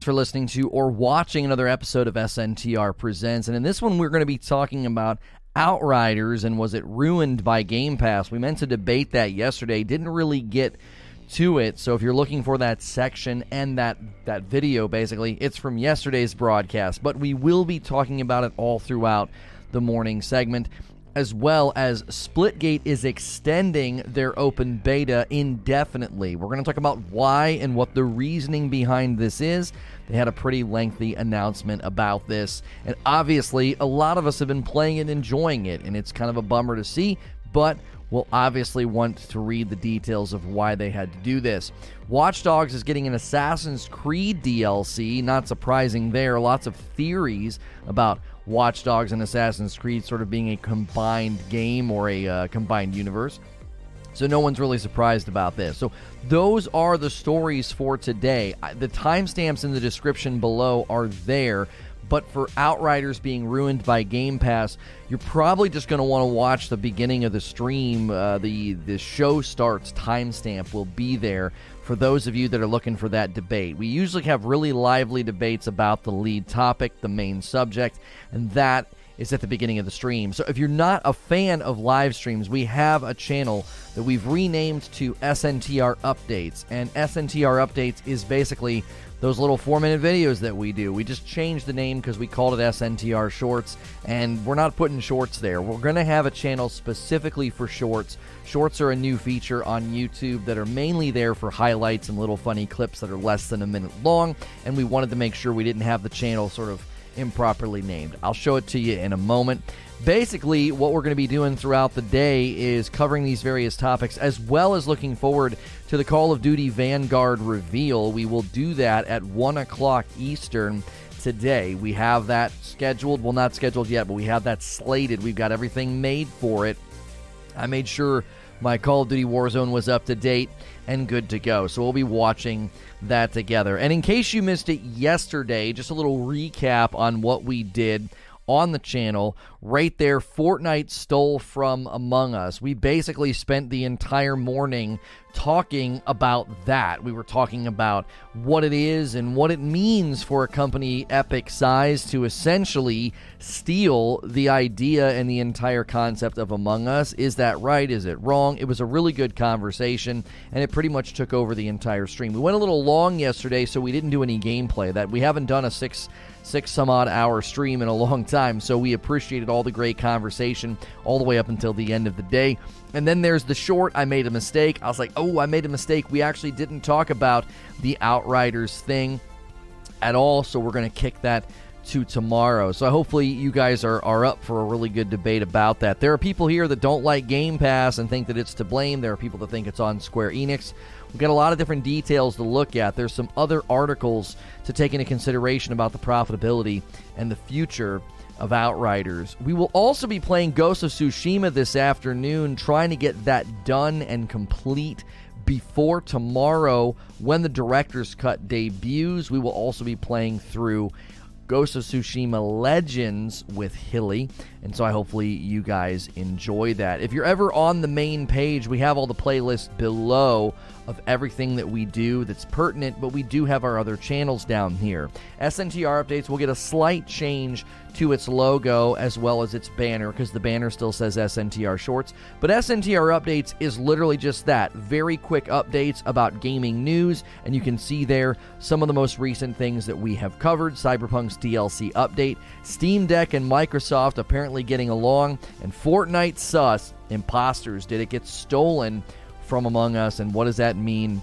for listening to or watching another episode of SNTR Presents. And in this one, we're going to be talking about Outriders and was it ruined by Game Pass? We meant to debate that yesterday, didn't really get to it. So if you're looking for that section and that that video basically, it's from yesterday's broadcast, but we will be talking about it all throughout the morning segment as well as Splitgate is extending their open beta indefinitely. We're going to talk about why and what the reasoning behind this is. They had a pretty lengthy announcement about this, and obviously, a lot of us have been playing and enjoying it, and it's kind of a bummer to see, but will obviously want to read the details of why they had to do this. Watch Dogs is getting an Assassin's Creed DLC, not surprising there. Lots of theories about Watch Dogs and Assassin's Creed sort of being a combined game or a uh, combined universe. So no one's really surprised about this. So those are the stories for today. The timestamps in the description below are there. But for Outriders being ruined by Game Pass, you're probably just going to want to watch the beginning of the stream. Uh, the the show starts timestamp will be there for those of you that are looking for that debate. We usually have really lively debates about the lead topic, the main subject, and that is at the beginning of the stream. So if you're not a fan of live streams, we have a channel that we've renamed to SNTR Updates. And SNTR Updates is basically those little four minute videos that we do. We just changed the name because we called it SNTR Shorts, and we're not putting shorts there. We're going to have a channel specifically for shorts. Shorts are a new feature on YouTube that are mainly there for highlights and little funny clips that are less than a minute long, and we wanted to make sure we didn't have the channel sort of improperly named. I'll show it to you in a moment. Basically, what we're going to be doing throughout the day is covering these various topics as well as looking forward to the Call of Duty Vanguard reveal. We will do that at 1 o'clock Eastern today. We have that scheduled. Well, not scheduled yet, but we have that slated. We've got everything made for it. I made sure my Call of Duty Warzone was up to date and good to go. So we'll be watching that together. And in case you missed it yesterday, just a little recap on what we did on the channel. Right there, Fortnite stole from Among Us. We basically spent the entire morning talking about that. We were talking about what it is and what it means for a company epic size to essentially steal the idea and the entire concept of Among Us. Is that right? Is it wrong? It was a really good conversation and it pretty much took over the entire stream. We went a little long yesterday, so we didn't do any gameplay. That we haven't done a six six some odd hour stream in a long time. So we appreciated all the great conversation all the way up until the end of the day. And then there's the short. I made a mistake. I was like, oh, I made a mistake. We actually didn't talk about the Outriders thing at all. So we're going to kick that to tomorrow. So hopefully you guys are, are up for a really good debate about that. There are people here that don't like Game Pass and think that it's to blame. There are people that think it's on Square Enix. We've got a lot of different details to look at. There's some other articles to take into consideration about the profitability and the future of Outriders. We will also be playing Ghost of Tsushima this afternoon, trying to get that done and complete before tomorrow when the director's cut debuts. We will also be playing through Ghost of Tsushima Legends with Hilly. And so I hopefully you guys enjoy that. If you're ever on the main page, we have all the playlists below of everything that we do that's pertinent, but we do have our other channels down here. SNTR updates will get a slight change to its logo as well as its banner because the banner still says SNTR Shorts. But SNTR Updates is literally just that very quick updates about gaming news, and you can see there some of the most recent things that we have covered Cyberpunk's DLC update, Steam Deck and Microsoft apparently getting along, and Fortnite sus imposters. Did it get stolen from Among Us, and what does that mean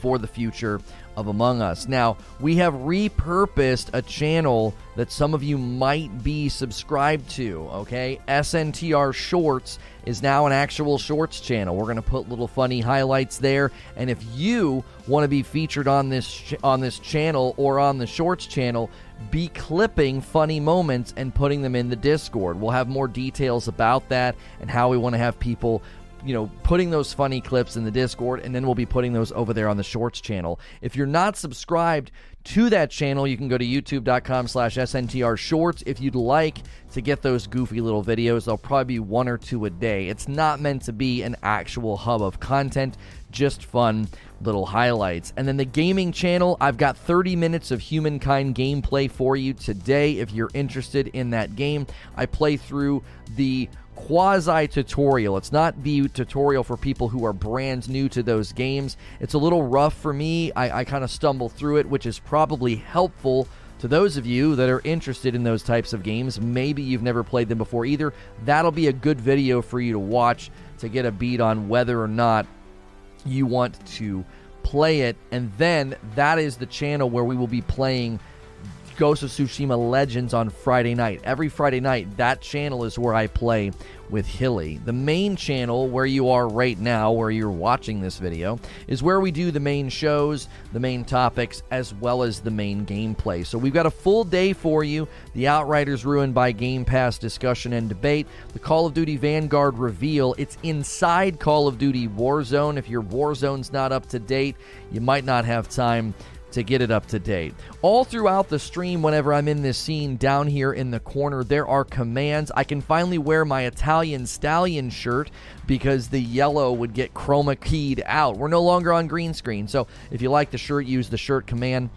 for the future of Among Us. Now, we have repurposed a channel that some of you might be subscribed to, okay? SNTR Shorts is now an actual shorts channel. We're going to put little funny highlights there, and if you want to be featured on this ch- on this channel or on the shorts channel, be clipping funny moments and putting them in the Discord. We'll have more details about that and how we want to have people you know, putting those funny clips in the Discord, and then we'll be putting those over there on the Shorts channel. If you're not subscribed to that channel, you can go to youtube.com slash SNTR Shorts if you'd like to get those goofy little videos. There'll probably be one or two a day. It's not meant to be an actual hub of content, just fun little highlights. And then the gaming channel, I've got 30 minutes of humankind gameplay for you today if you're interested in that game. I play through the quasi tutorial. It's not the tutorial for people who are brand new to those games. It's a little rough for me. I, I kind of stumble through it, which is probably helpful to those of you that are interested in those types of games. Maybe you've never played them before either. That'll be a good video for you to watch to get a beat on whether or not you want to play it. And then that is the channel where we will be playing Ghost of Tsushima Legends on Friday night. Every Friday night, that channel is where I play with Hilly. The main channel, where you are right now, where you're watching this video, is where we do the main shows, the main topics, as well as the main gameplay. So we've got a full day for you. The Outriders ruined by Game Pass discussion and debate. The Call of Duty Vanguard reveal. It's inside Call of Duty Warzone. If your Warzone's not up to date, you might not have time to get it up to date. All throughout the stream, whenever I'm in this scene down here in the corner, there are commands. I can finally wear my Italian Stallion shirt because the yellow would get chroma keyed out. We're no longer on green screen. So if you like the shirt, use the shirt command.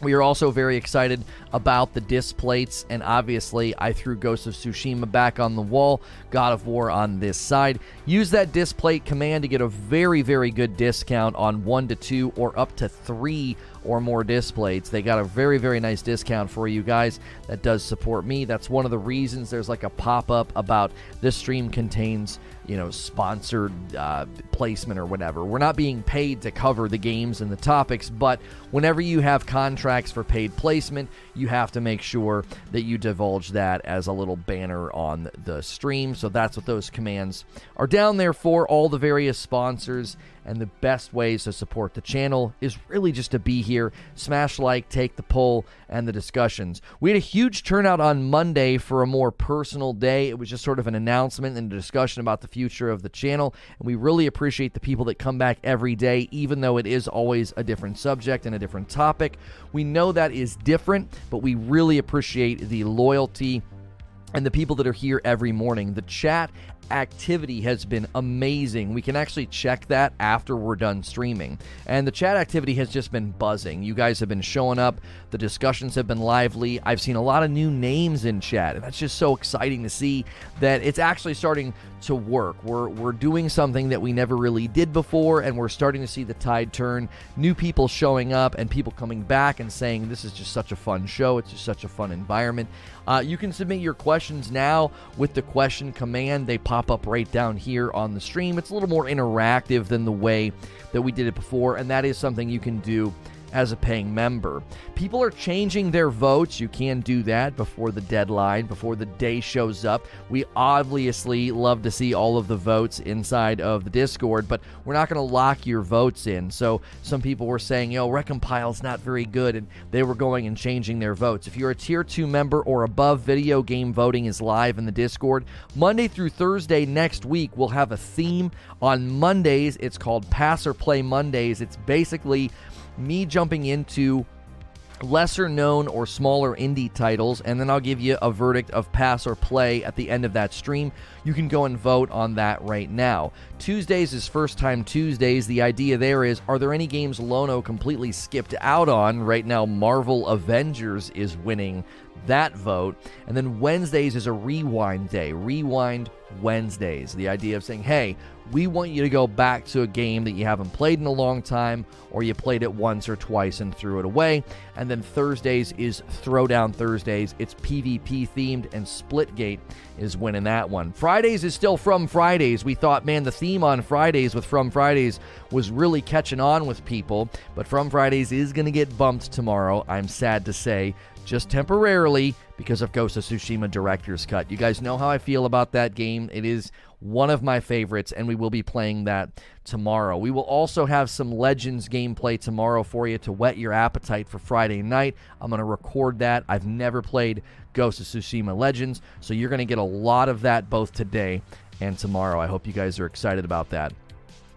We are also very excited about the disc plates, and obviously, I threw Ghost of Tsushima back on the wall, God of War on this side. Use that disc plate command to get a very, very good discount on one to two or up to three or more disc. They got a very, very nice discount for you guys that does support me. That's one of the reasons there's like a pop up about this stream contains you know, sponsored uh, placement or whatever. We're not being paid to cover the games and the topics, but whenever you have contracts for paid placement, you have to make sure that you divulge that as a little banner on the stream. So that's what those commands are down there for. All the various sponsors and the best ways to support the channel is really just to be here, smash like, take the poll, and the discussions. We had a huge turnout on Monday for a more personal day. It was just sort of an announcement and a discussion about the future of the channel, and we really appreciate the people that come back every day, even though it is always a different subject and a different topic. We know that is different, but we really appreciate the loyalty and the people that are here every morning. The chat activity has been amazing. We can actually check that after we're done streaming. And the chat activity has just been buzzing. You guys have been showing up, the discussions have been lively. I've seen a lot of new names in chat, and that's just so exciting to see that it's actually starting to work. We're we're doing something that we never really did before and we're starting to see the tide turn. New people showing up and people coming back and saying this is just such a fun show. It's just such a fun environment. Uh, you can submit your questions now with the question command. They pop up right down here on the stream. It's a little more interactive than the way that we did it before, and that is something you can do as a paying member. People are changing their votes. You can do that before the deadline, before the day shows up. We obviously love to see all of the votes inside of the Discord, but we're not going to lock your votes in. So some people were saying, yo, Recompile's not very good, and they were going and changing their votes. If you're a tier 2 member or above, video game voting is live in the Discord. Monday through Thursday next week, we'll have a theme. On Mondays, it's called Pass or Play Mondays. It's basically me jumping into lesser known or smaller indie titles, and then I'll give you a verdict of pass or play at the end of that stream. You can go and vote on that right now. Tuesdays is first time Tuesdays. The idea there is are there any games Lono completely skipped out on? Right now, Marvel Avengers is winning that vote. And then Wednesdays is a rewind day. Rewind Wednesdays. The idea of saying, hey, we want you to go back to a game that you haven't played in a long time or you played it once or twice and threw it away. And then Thursdays is Throwdown Thursdays. It's PvP themed, and Splitgate is winning that one. Fridays is still From Fridays. We thought, man, the theme on Fridays with From Fridays was really catching on with people, but From Fridays is going to get bumped tomorrow, I'm sad to say just temporarily because of Ghost of Tsushima Director's Cut. You guys know how I feel about that game. It is one of my favorites, and we will be playing that tomorrow. We will also have some Legends gameplay tomorrow for you to whet your appetite for Friday night. I'm going to record that. I've never played Ghost of Tsushima Legends, so you're going to get a lot of that both today and tomorrow. I hope you guys are excited about that.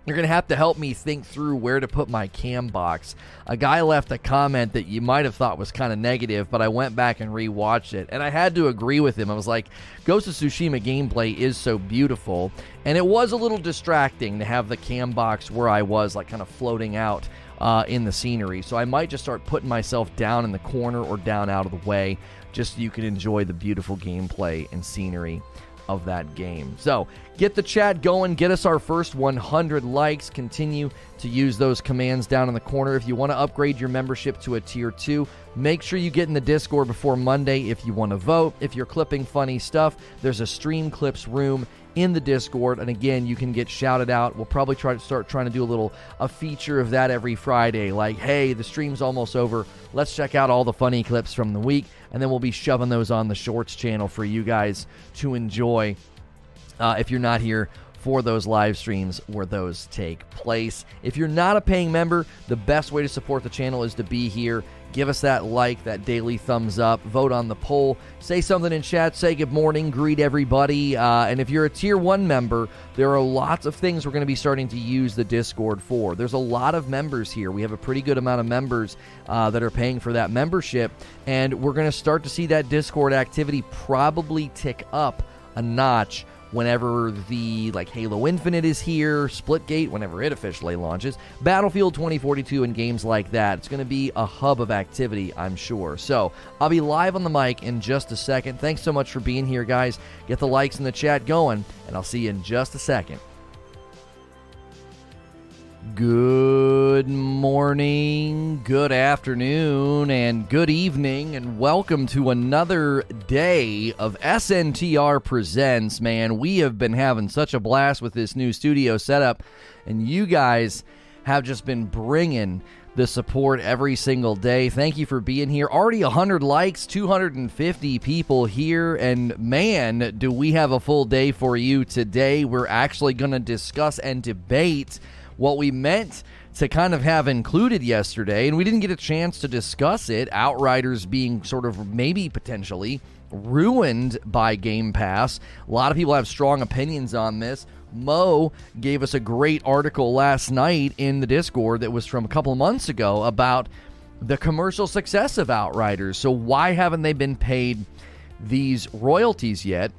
You're going to have to help me think through where to put my cam box. A guy left a comment that you might have thought was kind of negative, but I went back and rewatched it, and I had to agree with him. I was like, Ghost of Tsushima gameplay is so beautiful, and it was a little distracting to have the cam box where I was, like kind of floating out uh, in the scenery. So I might just start putting myself down in the corner or down out of the way just so you can enjoy the beautiful gameplay and scenery of that game. So get the chat going, get us our first 100 likes. Continue to use those commands down in the corner. If you want to upgrade your membership to a tier 2, make sure you get in the Discord before Monday if you want to vote. If you're clipping funny stuff, there's a stream clips room in the Discord. And again, you can get shouted out. We'll probably try to start trying to do a little a feature of that every Friday. Like, hey, the stream's almost over. Let's check out all the funny clips from the week, and then we'll be shoving those on the Shorts channel for you guys to enjoy. Uh, if you're not here for those live streams where those take place. If you're not a paying member, the best way to support the channel is to be here Give us that like, that daily thumbs up, vote on the poll, say something in chat, say good morning, greet everybody. Uh, and if you're a tier one member, there are lots of things we're going to be starting to use the Discord for. There's a lot of members here. We have a pretty good amount of members uh, that are paying for that membership, and we're going to start to see that Discord activity probably tick up a notch whenever the like Halo Infinite is here, Splitgate whenever it officially launches, Battlefield 2042 and games like that. It's going to be a hub of activity, I'm sure. So, I'll be live on the mic in just a second. Thanks so much for being here, guys. Get the likes in the chat going, and I'll see you in just a second. Good morning, good afternoon, and good evening, and welcome to another day of SNTR Presents. Man, we have been having such a blast with this new studio setup, and you guys have just been bringing the support every single day. Thank you for being here. Already 100 likes, 250 people here, and man, do we have a full day for you today. We're actually going to discuss and debate what we meant to kind of have included yesterday, and we didn't get a chance to discuss it. Outriders being sort of maybe potentially ruined by Game Pass. A lot of people have strong opinions on this. Mo gave us a great article last night in the Discord that was from a couple months ago about the commercial success of Outriders. So, why haven't they been paid these royalties yet?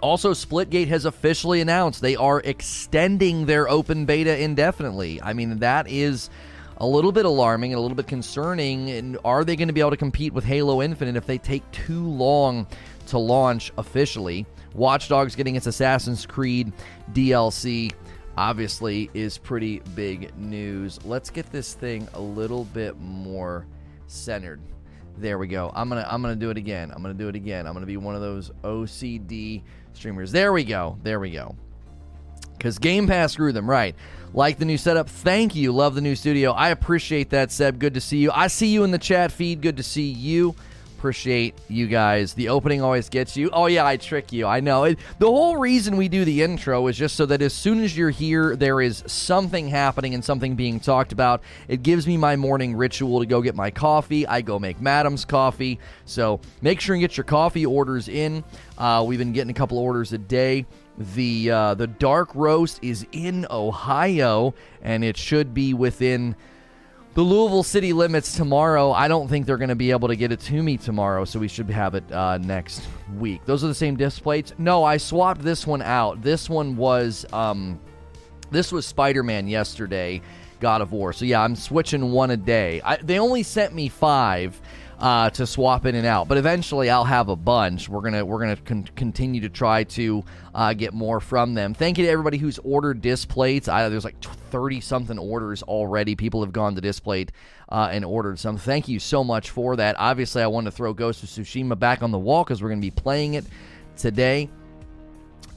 Also, Splitgate has officially announced they are extending their open beta indefinitely. I mean, that is a little bit alarming and a little bit concerning. And are they going to be able to compete with Halo Infinite if they take too long to launch officially? Watchdogs getting its Assassin's Creed DLC obviously is pretty big news. Let's get this thing a little bit more centered. There we go. I'm gonna I'm gonna do it again. I'm gonna do it again. I'm gonna be one of those OCD streamers. There we go. There we go. Because Game Pass grew them, right. Like the new setup. Thank you. Love the new studio. I appreciate that, Seb. Good to see you. I see you in the chat feed. Good to see you. Appreciate you guys. The opening always gets you. Oh, yeah, I trick you. I know. It, the whole reason we do the intro is just so that as soon as you're here, there is something happening and something being talked about. It gives me my morning ritual to go get my coffee. I go make Madam's coffee. So make sure and get your coffee orders in. Uh, we've been getting a couple orders a day. The uh, the dark roast is in Ohio, and it should be within the Louisville city limits tomorrow. I don't think they're going to be able to get it to me tomorrow, so we should have it uh, next week. Those are the same disc plates. No, I swapped this one out. This one was um, this was Spider Man yesterday, God of War. So yeah, I'm switching one a day. I, they only sent me five uh, to swap in and out. But eventually, I'll have a bunch. We're gonna we're gonna con- continue to try to uh, get more from them. Thank you to everybody who's ordered disc plates. I, there's like thirty something orders already. People have gone to Displate uh, and ordered some. Thank you so much for that. Obviously, I want to throw Ghost of Tsushima back on the wall because we're gonna be playing it today.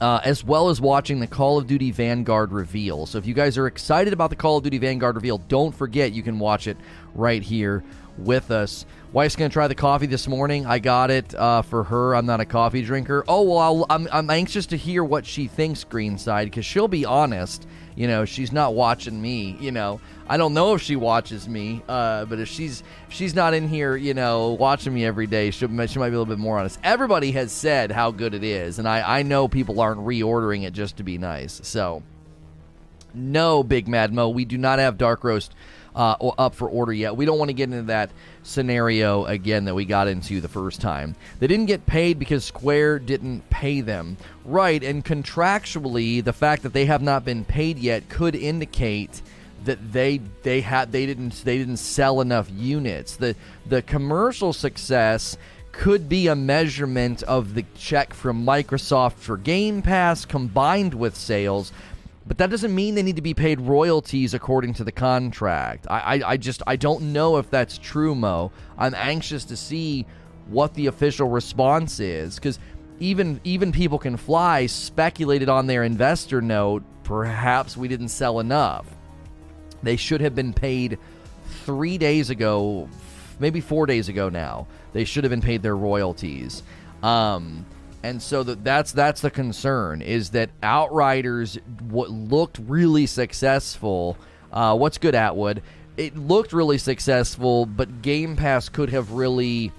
Uh, as well as watching the Call of Duty Vanguard reveal. So if you guys are excited about the Call of Duty Vanguard reveal, don't forget you can watch it right here with us. Wife's gonna try the coffee this morning. I got it uh, for her. I'm not a coffee drinker. Oh well, I'll, I'm I'm anxious to hear what she thinks Greenside because she'll be honest. You know, she's not watching me. You know, I don't know if she watches me, uh, but if she's if she's not in here, you know, watching me every day, she, she might be a little bit more honest. Everybody has said how good it is, and I I know people aren't reordering it just to be nice. So, no, Big Mad Mo, we do not have dark roast uh, up for order yet. We don't want to get into that scenario again that we got into the first time. They didn't get paid because Square didn't pay them. Right, and contractually, the fact that they have not been paid yet could indicate that they they had they didn't they didn't sell enough units. The the commercial success could be a measurement of the check from Microsoft for Game Pass combined with sales, but that doesn't mean they need to be paid royalties according to the contract. I, I, I just I don't know if that's true, Mo. I'm anxious to see what the official response is because even even People Can Fly speculated on their investor note. Perhaps we didn't sell enough. They should have been paid three days ago, maybe four days ago now. They should have been paid their royalties. Um, and so that that's that's the concern is that Outriders what looked really successful. Uh, what's good, Atwood? It looked really successful, but Game Pass could have really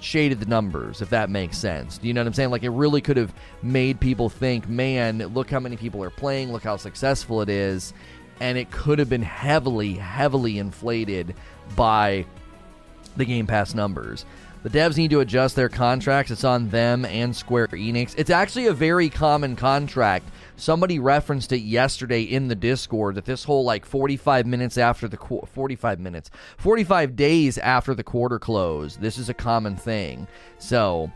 shaded the numbers, if that makes sense. Do you know what I'm saying? Like it really could have made people think, man, look how many people are playing, look how successful it is, and it could have been heavily, heavily inflated by the Game Pass numbers. The devs need to adjust their contracts. It's on them and Square Enix. It's actually a very common contract. Somebody referenced it yesterday in the Discord that this whole like 45 minutes after the qu- 45 minutes, 45 days after the quarter close. This is a common thing. So,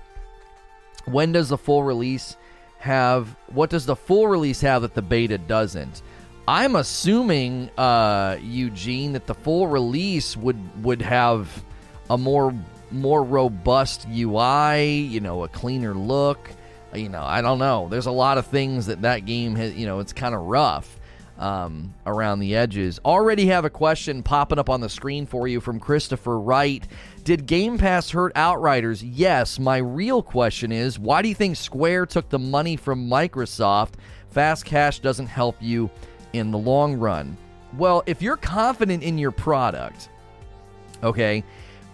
when does the full release have what does the full release have that the beta doesn't? I'm assuming uh, Eugene that the full release would would have a more more robust UI, you know, a cleaner look. You know, I don't know. There's a lot of things that that game has, you know, it's kind of rough um, around the edges. Already have a question popping up on the screen for you from Christopher Wright. Did Game Pass hurt Outriders? Yes. My real question is why do you think Square took the money from Microsoft? Fast cash doesn't help you in the long run. Well, if you're confident in your product, okay,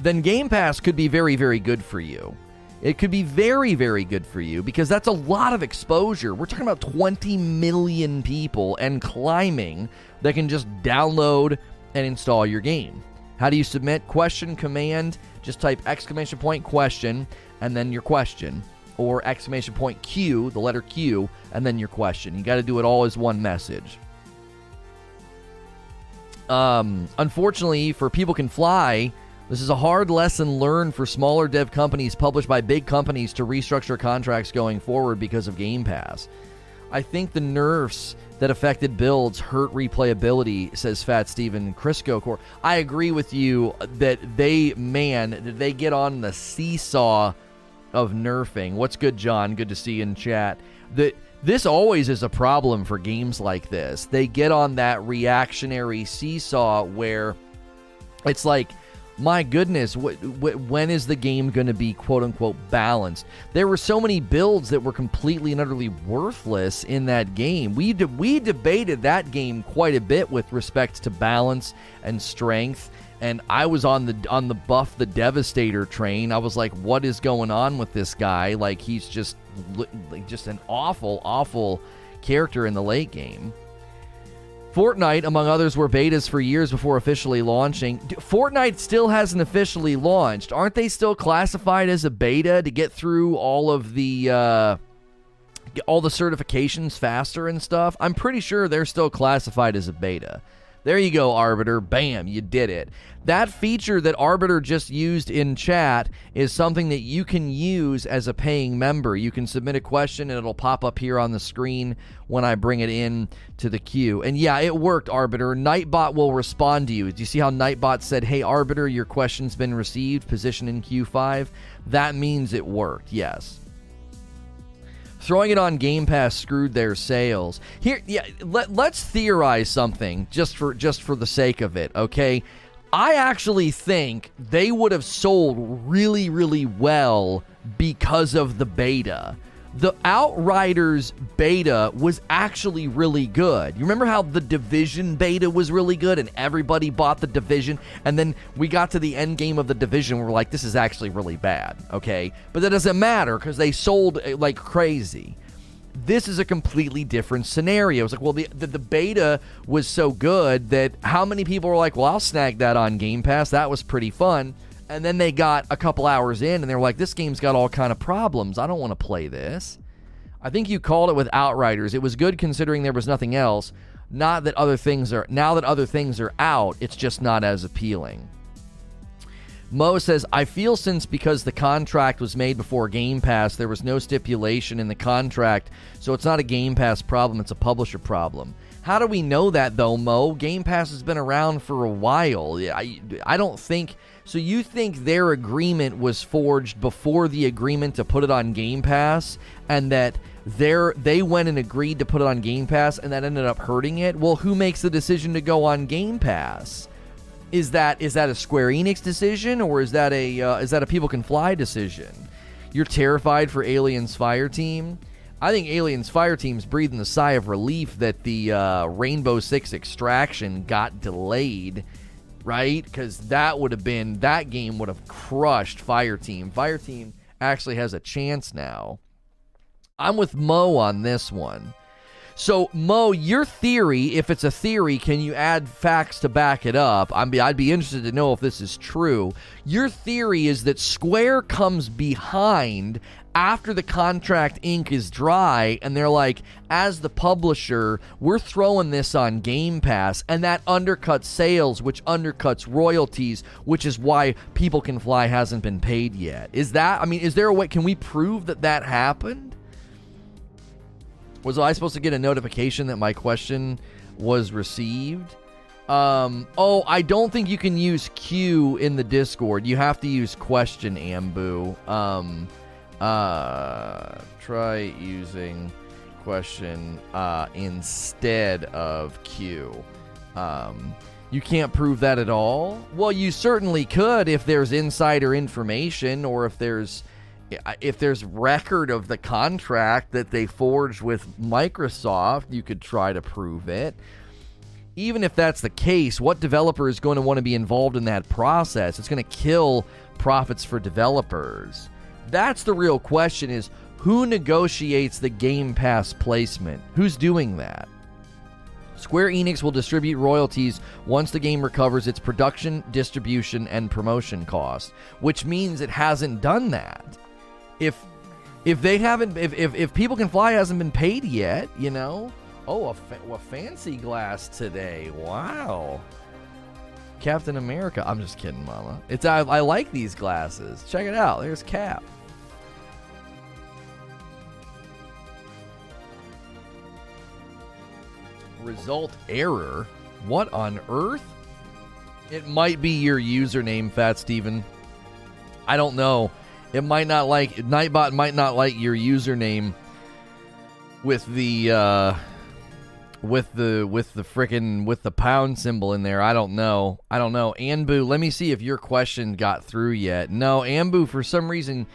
then Game Pass could be very, very good for you. It could be very, very good for you because that's a lot of exposure. We're talking about 20 million people and climbing that can just download and install your game. How do you submit? Question, command, just type exclamation point question and then your question, or exclamation point Q, the letter Q, and then your question. You got to do it all as one message. Um, unfortunately, for People Can Fly, this is a hard lesson learned for smaller dev companies published by big companies to restructure contracts going forward because of Game Pass. I think the nerfs that affected builds hurt replayability, says Fat Steven Crisco Core. I agree with you that they, man, they get on the seesaw of nerfing. What's good, John? Good to see you in chat. That this always is a problem for games like this. They get on that reactionary seesaw where it's like my goodness, wh- wh- when is the game going to be quote unquote balanced? There were so many builds that were completely and utterly worthless in that game. We de- we debated that game quite a bit with respect to balance and strength. And I was on the on the buff the Devastator train. I was like, "What is going on with this guy? Like he's just just an awful, awful character in the late game." Fortnite, among others, were betas for years before officially launching. Fortnite still hasn't officially launched. Aren't they still classified as a beta to get through all of the uh, all the certifications faster and stuff? I'm pretty sure they're still classified as a beta. There you go, Arbiter. Bam, you did it. That feature that Arbiter just used in chat is something that you can use as a paying member. You can submit a question and it'll pop up here on the screen when I bring it in to the queue. And yeah, it worked, Arbiter. Nightbot will respond to you. Do you see how Nightbot said, Hey, Arbiter, your question's been received, position in Q5? That means it worked, yes. Throwing it on Game Pass screwed their sales. Here, yeah, let, let's theorize something just for just for the sake of it, okay? I actually think they would have sold really, really well because of the beta. The Outriders beta was actually really good. You remember how the Division beta was really good and everybody bought the Division? And then we got to the end game of the Division, we're like, this is actually really bad, okay? But that doesn't matter because they sold eh, like crazy this is a completely different scenario. It's like, well, the, the, the beta was so good that how many people were like, well, I'll snag that on Game Pass. That was pretty fun. And then they got a couple hours in and they were like, this game's got all kind of problems. I don't want to play this. I think you called it with Outriders. It was good considering there was nothing else. Not that other things are now that other things are out, it's just not as appealing. Mo says, I feel since because the contract was made before Game Pass, there was no stipulation in the contract, so it's not a Game Pass problem, it's a publisher problem. How do we know that though, Mo? Game Pass has been around for a while. I, I don't think. So you think their agreement was forged before the agreement to put it on Game Pass, and that they they went and agreed to put it on Game Pass, and that ended up hurting it? Well, who makes the decision to go on Game Pass? Is that is that a Square Enix decision or is that a uh, is that a People Can Fly decision? You're terrified for Aliens Fire Team. I think Aliens Fire Team's breathing a sigh of relief that the uh, Rainbow Six Extraction got delayed, right? Because that would have been that game would have crushed Fire Team. Fire Team actually has a chance now. I'm with Mo on this one. So, Mo, your theory, if it's a theory, can you add facts to back it up? i I'd be interested to know if this is true. Your theory is that Square comes behind after the contract ink is dry and they're like as the publisher we're throwing this on game pass and that undercuts sales which undercuts royalties which is why People Can Fly hasn't been paid yet is that i mean is there a way can we prove that that happened was I supposed to get a notification that my question was received? Um, oh, I don't think you can use Q in the Discord. You have to use question Ambu. Um, uh, try using question uh, instead of Q. Um, you can't prove that at all? Well, you certainly could if there's insider information or if there's if there's record of the contract that they forged with Microsoft, you could try to prove it. Even if that's the case, what developer is going to want to be involved in that process? It's going to kill profits for developers. That's the real question is who negotiates the Game Pass placement? Who's doing that? Square Enix will distribute royalties once the game recovers its production, distribution, and promotion costs, which means it hasn't done that. If if they haven't if, if, if People Can Fly hasn't been paid yet you know? Oh a, fa- a fancy glass today. Wow. Captain america. I'm just kidding mama. It's I, I like these glasses. Check it out. There's cap result error what on earth it might be your username fat steven i don't know it might not like Nightbot might not like your username with the uh with the with the freaking with the pound symbol in there. I don't know. I don't know. Anbu, let me see if your question got through yet. No, Ambu, for some reason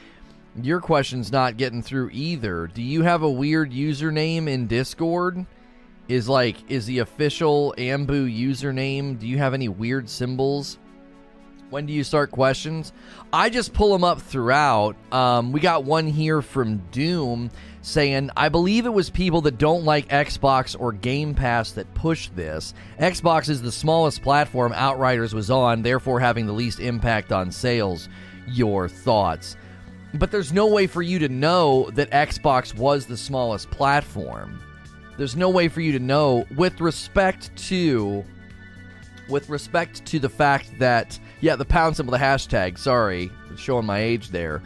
your question's not getting through either. Do you have a weird username in Discord? Is like is the official Ambu username? Do you have any weird symbols? When do you start questions? I just pull them up throughout. Um, we got one here from Doom saying, I believe it was people that don't like Xbox or Game Pass that pushed this. Xbox is the smallest platform Outriders was on, therefore having the least impact on sales. Your thoughts? But there's no way for you to know that Xbox was the smallest platform. There's no way for you to know with respect to with respect to the fact that yeah, the pound symbol, the hashtag. Sorry, showing my age there.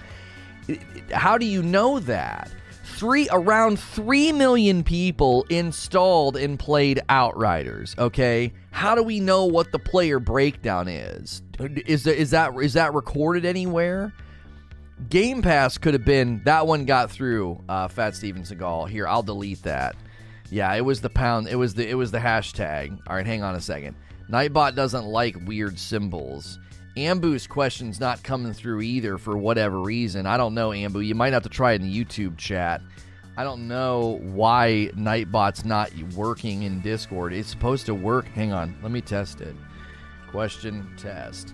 How do you know that? Three around three million people installed and played Outriders. Okay, how do we know what the player breakdown is? Is there, is that is that recorded anywhere? Game Pass could have been that one got through. Uh, Fat Steven Seagal. Here, I'll delete that. Yeah, it was the pound. It was the it was the hashtag. All right, hang on a second. Nightbot doesn't like weird symbols. Ambu's question's not coming through either for whatever reason. I don't know, Ambu. You might have to try it in the YouTube chat. I don't know why Nightbot's not working in Discord. It's supposed to work. Hang on, let me test it. Question test.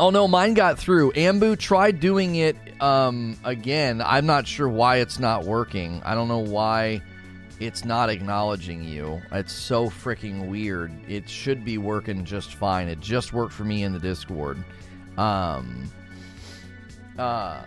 Oh no, mine got through. Ambu tried doing it um, again. I'm not sure why it's not working. I don't know why it's not acknowledging you. It's so freaking weird. It should be working just fine. It just worked for me in the Discord. Um, uh,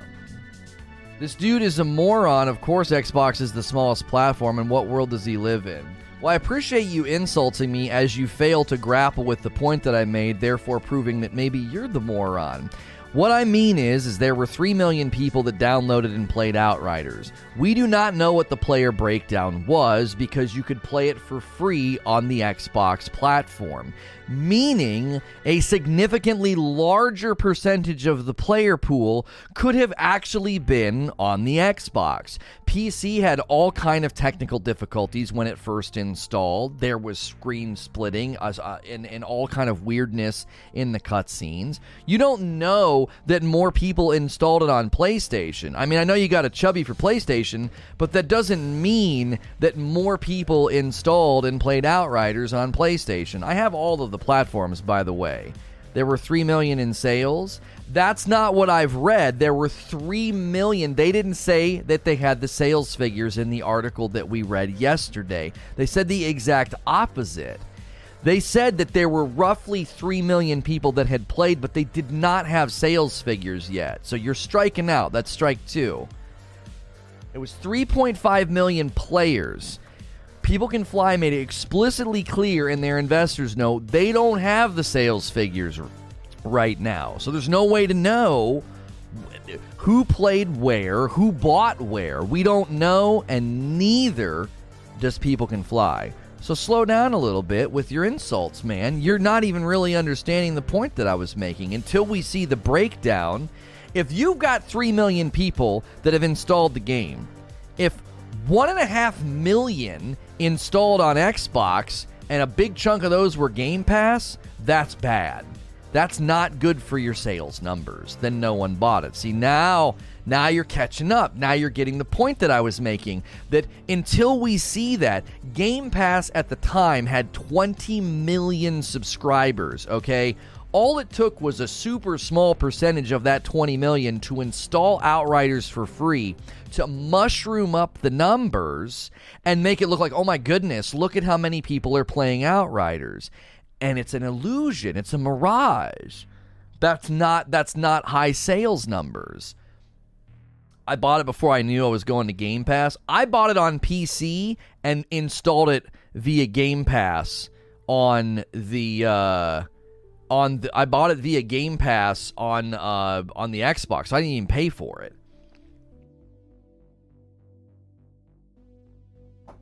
this dude is a moron. Of course, Xbox is the smallest platform. And what world does he live in? Well, I appreciate you insulting me as you fail to grapple with the point that I made, therefore proving that maybe you're the moron. What I mean is, is there were 3 million people that downloaded and played Outriders. We do not know what the player breakdown was because you could play it for free on the Xbox platform, meaning a significantly larger percentage of the player pool could have actually been on the Xbox. PC had all kind of technical difficulties when it first installed. There was screen splitting uh, and, and all kind of weirdness in the cutscenes. You don't know that more people installed it on PlayStation. I mean, I know you got a chubby for PlayStation, but that doesn't mean that more people installed and played Outriders on PlayStation. I have all of the platforms, by the way. There were 3 million in sales. That's not what I've read. There were 3 million. They didn't say that they had the sales figures in the article that we read yesterday. They said the exact opposite. They said that there were roughly 3 million people that had played, but they did not have sales figures yet. So you're striking out. That's strike two. It was 3.5 million players. People Can Fly made it explicitly clear in their investors note they don't have the sales figures right now. So there's no way to know who played where, who bought where. We don't know, and neither does People Can Fly. So slow down a little bit with your insults, man. You're not even really understanding the point that I was making until we see the breakdown. If you've got 3 million people that have installed the game, if one and a half million installed on Xbox and a big chunk of those were Game Pass, that's bad. That's not good for your sales numbers. Then no one bought it. See, now now you're catching up. Now you're getting the point that I was making that until we see that, Game Pass at the time had 20 million subscribers, okay? All it took was a super small percentage of that 20 million to install Outriders for free to mushroom up the numbers and make it look like, oh my goodness, look at how many people are playing Outriders. And it's an illusion, it's a mirage. That's not that's not high sales numbers. I bought it before I knew I was going to Game Pass. I bought it on PC and installed it via Game Pass on the uh, on the, I bought it via Game Pass on uh, on the Xbox. I didn't even pay for it.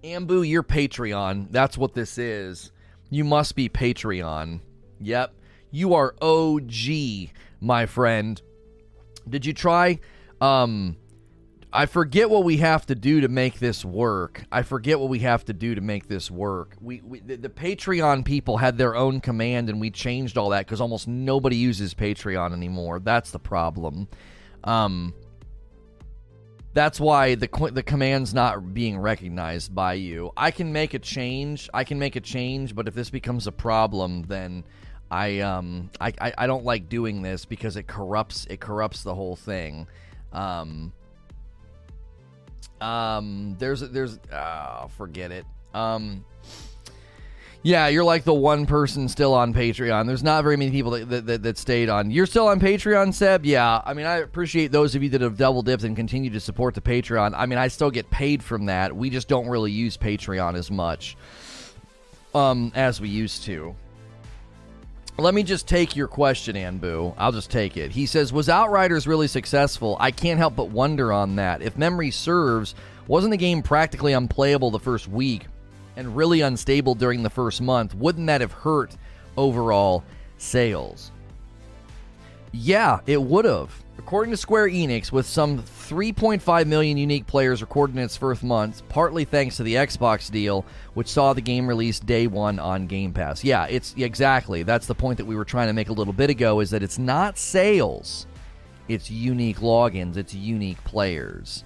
Ambu, you're Patreon. That's what this is. You must be Patreon. Yep. You are OG, my friend. Did you try um I forget what we have to do to make this work. I forget what we have to do to make this work. We, we the, the, Patreon people had their own command, and we changed all that because almost nobody uses Patreon anymore. That's the problem. Um, that's why the the command's not being recognized by you. I can make a change. I can make a change, but if this becomes a problem, then I um I, I, I don't like doing this because it corrupts it corrupts the whole thing. Um um, there's there's uh, forget it. Um, yeah, you're like the one person still on Patreon. There's not very many people that, that, that, stayed on. You're still on Patreon, Seb? Yeah. I mean, I appreciate those of you that have double dipped and continue to support the Patreon. I mean, I still get paid from that. We just don't really use Patreon as much um, as we used to. Let me just take your question, Anbu. I'll just take it. He says, Was Outriders really successful? I can't help but wonder on that. If memory serves, wasn't the game practically unplayable the first week and really unstable during the first month? Wouldn't that have hurt overall sales? Yeah, it would have. According to Square Enix, with some 3.5 million unique players recorded in its first month, partly thanks to the Xbox deal, which saw the game released day one on Game Pass. Yeah, it's exactly. That's the point that we were trying to make a little bit ago is that it's not sales, it's unique logins, it's unique players.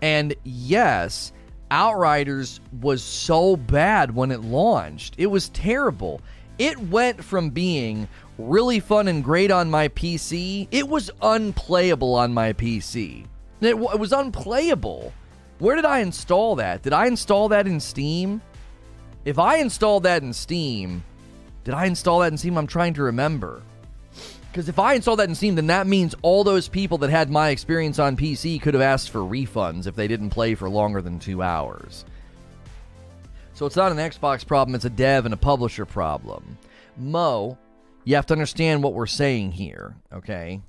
And yes, Outriders was so bad when it launched. It was terrible. It went from being really fun and great on my PC. It was unplayable on my PC. It, w- it was unplayable. Where did I install that? Did I install that in Steam? If I installed that in Steam, did I install that in Steam? I'm trying to remember. Because if I installed that in Steam, then that means all those people that had my experience on PC could have asked for refunds if they didn't play for longer than two hours. So it's not an Xbox problem, it's a dev and a publisher problem. Mo, you have to understand what we're saying here, okay?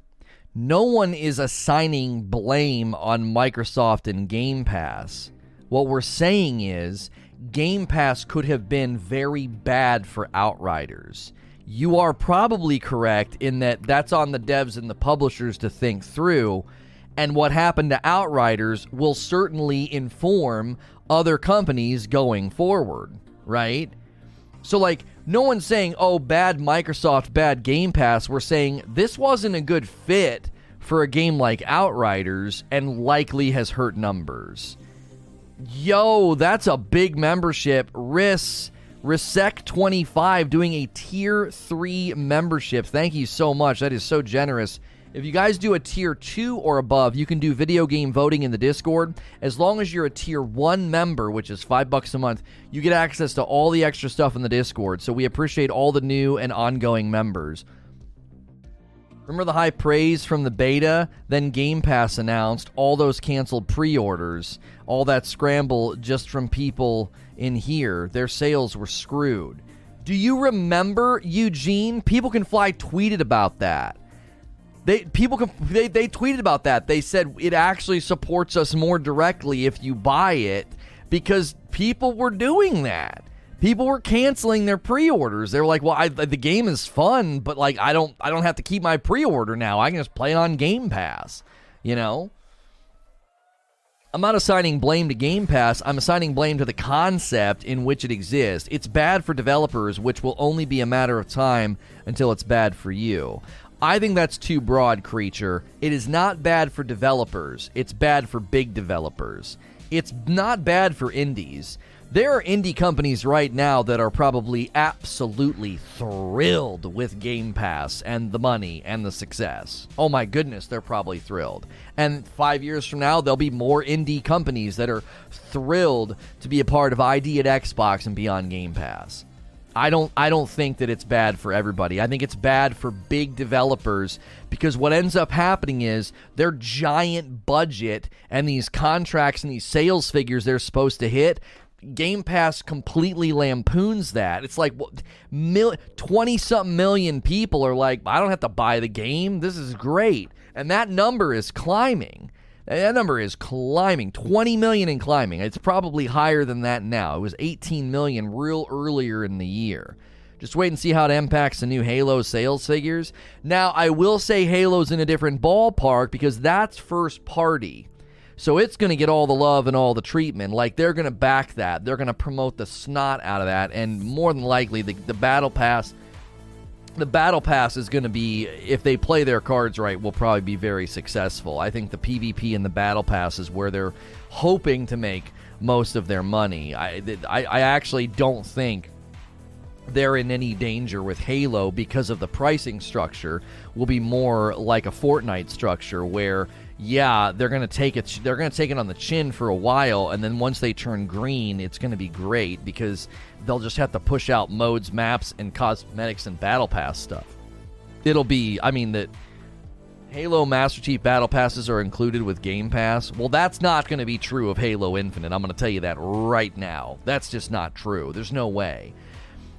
No one is assigning blame on Microsoft and Game Pass. What we're saying is Game Pass could have been very bad for Outriders. You are probably correct in that that's on the devs and the publishers to think through. And what happened to Outriders will certainly inform other companies going forward, right? So, like, no one's saying, oh, bad Microsoft, bad Game Pass. We're saying this wasn't a good fit for a game like Outriders and likely has hurt numbers. Yo, that's a big membership. RIS, Risec25 doing a tier 3 membership. Thank you so much. That is so generous. If you guys do a tier 2 or above, you can do video game voting in the Discord. As long as you're a tier 1 member, which is 5 bucks a month, you get access to all the extra stuff in the Discord. So we appreciate all the new and ongoing members. Remember the high praise from the beta? Then Game Pass announced all those canceled pre orders, all that scramble just from people in here. Their sales were screwed. Do you remember, Eugene? People Can Fly tweeted about that. They people they they tweeted about that. They said it actually supports us more directly if you buy it because people were doing that. People were canceling their pre-orders. They were like, "Well, I, the game is fun, but like I don't I don't have to keep my pre-order now. I can just play it on Game Pass." You know? I'm not assigning blame to Game Pass. I'm assigning blame to the concept in which it exists. It's bad for developers, which will only be a matter of time until it's bad for you. I think that's too broad, creature. It is not bad for developers, it's bad for big developers. It's not bad for indies. There are indie companies right now that are probably absolutely thrilled with Game Pass and the money and the success. Oh my goodness, they're probably thrilled. And five years from now, there'll be more indie companies that are thrilled to be a part of ID at Xbox and be on Game Pass. I don't I don't think that it's bad for everybody. I think it's bad for big developers because what ends up happening is their giant budget and these contracts and these sales figures they're supposed to hit Game Pass completely lampoons that. It's like 20 something million people are like, I don't have to buy the game. This is great. And that number is climbing. That number is climbing, 20 million and climbing. It's probably higher than that now. It was 18 million real earlier in the year. Just wait and see how it impacts the new Halo sales figures. Now, I will say Halo's in a different ballpark because that's first party. So it's going to get all the love and all the treatment. Like they're going to back that. They're going to promote the snot out of that. And more than likely, the, the Battle Pass the battle pass is going to be if they play their cards right will probably be very successful. I think the pvp and the battle pass is where they're hoping to make most of their money. I i, I actually don't think they're in any danger with Halo because of the pricing structure will be more like a Fortnite structure where yeah, they're going to take it they're going to take it on the chin for a while and then once they turn green, it's going to be great because they'll just have to push out modes, maps and cosmetics and battle pass stuff. It'll be I mean that Halo Master Chief Battle Passes are included with Game Pass. Well, that's not going to be true of Halo Infinite. I'm going to tell you that right now. That's just not true. There's no way.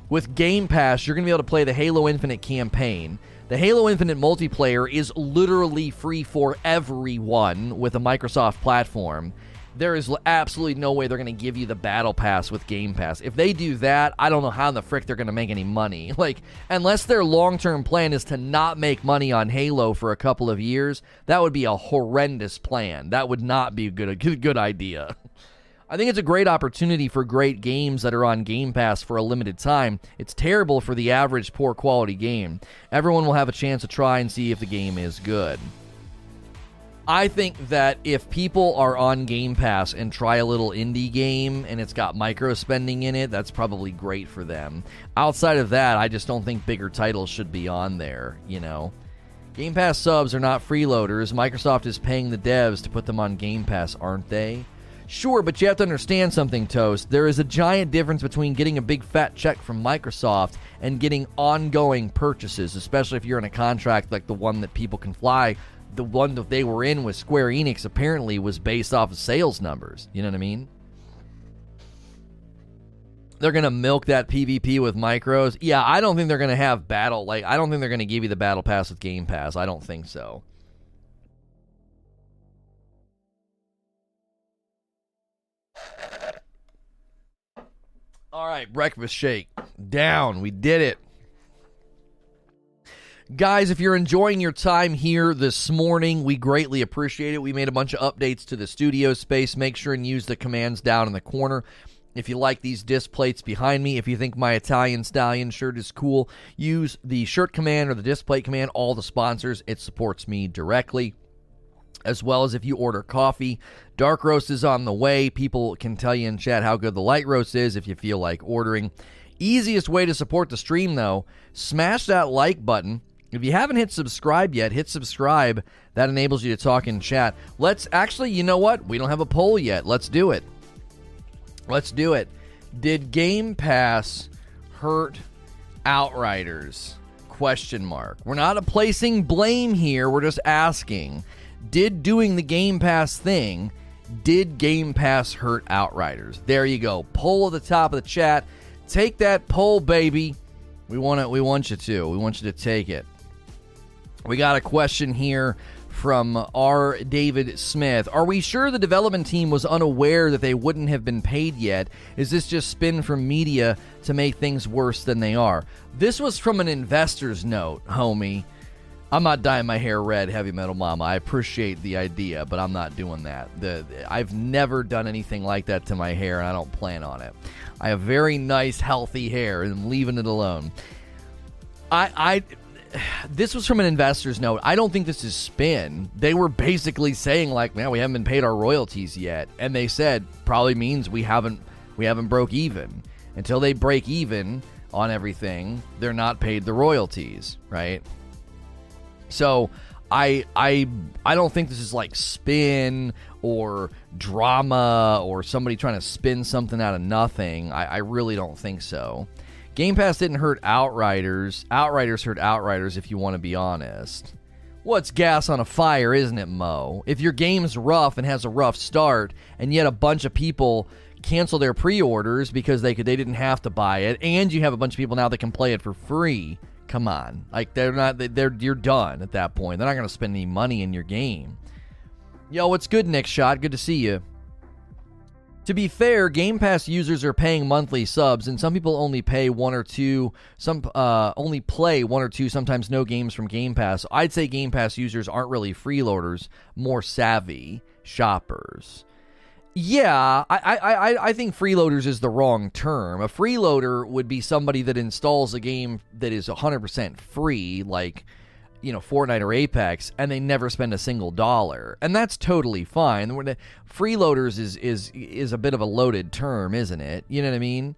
With Game Pass, you're going to be able to play the Halo Infinite campaign the Halo Infinite multiplayer is literally free for everyone with a Microsoft platform. There is absolutely no way they're going to give you the battle pass with Game Pass. If they do that, I don't know how in the frick they're going to make any money. Like, unless their long term plan is to not make money on Halo for a couple of years, that would be a horrendous plan. That would not be a good, a good, good idea. I think it's a great opportunity for great games that are on Game Pass for a limited time. It's terrible for the average poor quality game. Everyone will have a chance to try and see if the game is good. I think that if people are on Game Pass and try a little indie game and it's got micro spending in it, that's probably great for them. Outside of that, I just don't think bigger titles should be on there, you know. Game Pass subs are not freeloaders. Microsoft is paying the devs to put them on Game Pass, aren't they? Sure, but you have to understand something, Toast. There is a giant difference between getting a big fat check from Microsoft and getting ongoing purchases, especially if you're in a contract like the one that people can fly the one that they were in with Square Enix apparently was based off of sales numbers. You know what I mean? They're to milk that PvP with micros. Yeah, I don't think they're to have battle. Like, I don't think they're to give you the battle pass with Game Pass. I don't think so. All right, breakfast shake. Down. We did it. Guys, if you're enjoying your time here this morning, we greatly appreciate it. We made a bunch of updates to the studio space. Make sure and use the commands down in the corner. If you like these disc plates behind me, if you think my Italian Stallion shirt is cool, use the shirt command or the disc plate command. All the sponsors, it supports me directly. As well as if you order coffee, dark roast is on the way. People can tell you in chat how good the light roast is if you feel like ordering. Easiest way to support the stream, though, smash that like button if you haven't hit subscribe yet, hit subscribe. That enables you to talk in chat. Let's actually, you know what? We don't have a poll yet. Let's do it. Let's do it. Did Game Pass hurt Outriders? Question mark. We're not placing blame here. We're just asking. Did doing the Game Pass thing, did Game Pass hurt Outriders? There you go. Poll at the top of the chat. Take that poll, baby. We want it. We want you to. We want you to take it. We got a question here from R. David Smith. Are we sure the development team was unaware that they wouldn't have been paid yet? Is this just spin from media to make things worse than they are? This was from an investor's note, homie. I'm not dyeing my hair red, heavy metal mama. I appreciate the idea, but I'm not doing that. The, I've never done anything like that to my hair, and I don't plan on it. I have very nice, healthy hair, and I'm leaving it alone. I, I this was from an investor's note. I don't think this is spin. They were basically saying like, "Man, we haven't been paid our royalties yet," and they said probably means we haven't we haven't broke even. Until they break even on everything, they're not paid the royalties, right? So I I I don't think this is like spin or drama or somebody trying to spin something out of nothing. I, I really don't think so. Game Pass didn't hurt Outriders. Outriders hurt Outriders, if you want to be honest. What's gas on a fire, isn't it, Mo? If your game's rough and has a rough start, and yet a bunch of people cancel their pre-orders because they could they didn't have to buy it, and you have a bunch of people now that can play it for free. Come on, like they're not they're you're done at that point. They're not going to spend any money in your game. Yo, what's good, Nick Shot? Good to see you. To be fair, Game Pass users are paying monthly subs, and some people only pay one or two, some uh, only play one or two, sometimes no games from Game Pass. I'd say Game Pass users aren't really freeloaders, more savvy shoppers. Yeah, I, I, I think freeloaders is the wrong term. A freeloader would be somebody that installs a game that is 100% free, like you know Fortnite or Apex, and they never spend a single dollar, and that's totally fine. Freeloaders is is is a bit of a loaded term, isn't it? You know what I mean?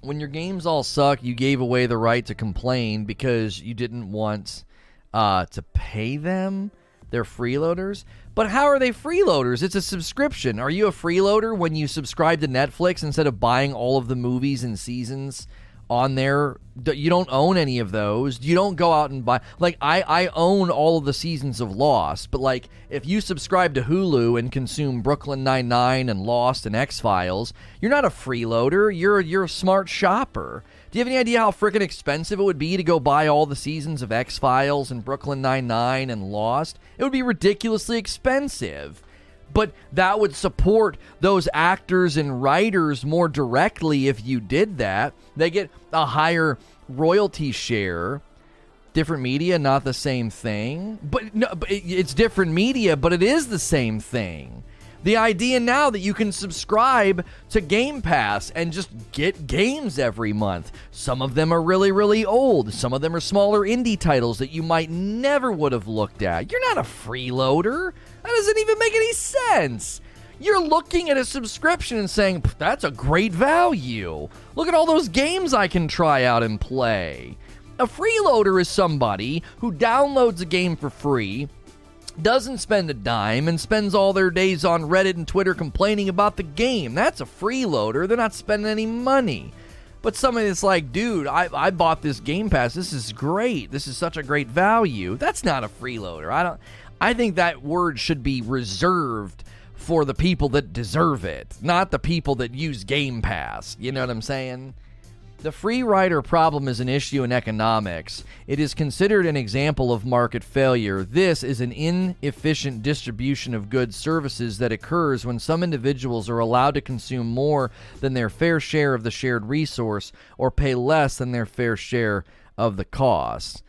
When your games all suck, you gave away the right to complain because you didn't want uh, to pay them. They're freeloaders. But how are they freeloaders? It's a subscription. Are you a freeloader when you subscribe to Netflix instead of buying all of the movies and seasons on there. You don't own any of those. You don't go out and buy. Like I, I own all of the seasons of Lost, but like if you subscribe to Hulu and consume Brooklyn Nine Nine and Lost and X Files, you're not a freeloader. You're you're a smart shopper. Do you have any idea how freaking expensive it would be to go buy all the seasons of X Files and Brooklyn Nine Nine and Lost? It would be ridiculously expensive. But that would support those actors and writers more directly if you did that. They get a higher royalty share. Different media, not the same thing. But no, but it's different media, but it is the same thing. The idea now that you can subscribe to Game Pass and just get games every month. Some of them are really, really old. Some of them are smaller indie titles that you might never would have looked at. You're not a freeloader. That doesn't even make any sense. You're looking at a subscription and saying, that's a great value. Look at all those games I can try out and play. A freeloader is somebody who downloads a game for free doesn't spend a dime and spends all their days on Reddit and Twitter complaining about the game. That's a freeloader. They're not spending any money. But somebody that's like, dude, I, I bought this Game Pass. This is great. This is such a great value. That's not a freeloader. I don't. I think that word should be reserved for the people that deserve it, not the people that use Game Pass. You know what I'm saying? The free rider problem is an issue in economics. It is considered an example of market failure. This is an inefficient distribution of goods services that occurs when some individuals are allowed to consume more than their fair share of the shared resource or pay less than their fair share of the cost.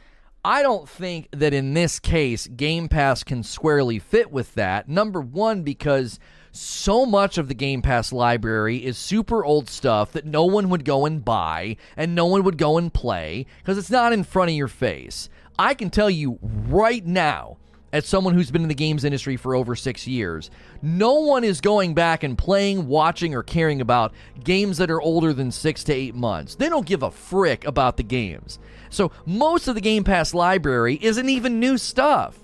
I don't think that in this case Game Pass can squarely fit with that. Number one, because so much of the Game Pass library is super old stuff that no one would go and buy and no one would go and play because it's not in front of your face. I can tell you right now, as someone who's been in the games industry for over six years, no one is going back and playing, watching, or caring about games that are older than six to eight months. They don't give a frick about the games. So most of the Game Pass library isn't even new stuff.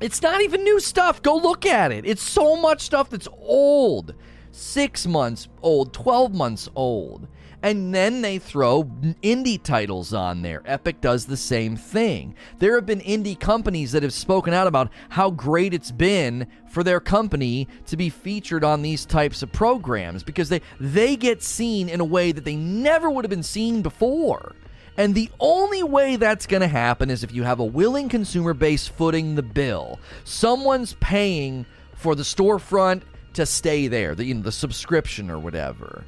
It's not even new stuff. Go look at it. It's so much stuff that's old. Six months old, 12 months old. And then they throw indie titles on there. Epic does the same thing. There have been indie companies that have spoken out about how great it's been for their company to be featured on these types of programs because they they get seen in a way that they never would have been seen before. And the only way that's going to happen is if you have a willing consumer base footing the bill. Someone's paying for the storefront to stay there, the, you know, the subscription or whatever.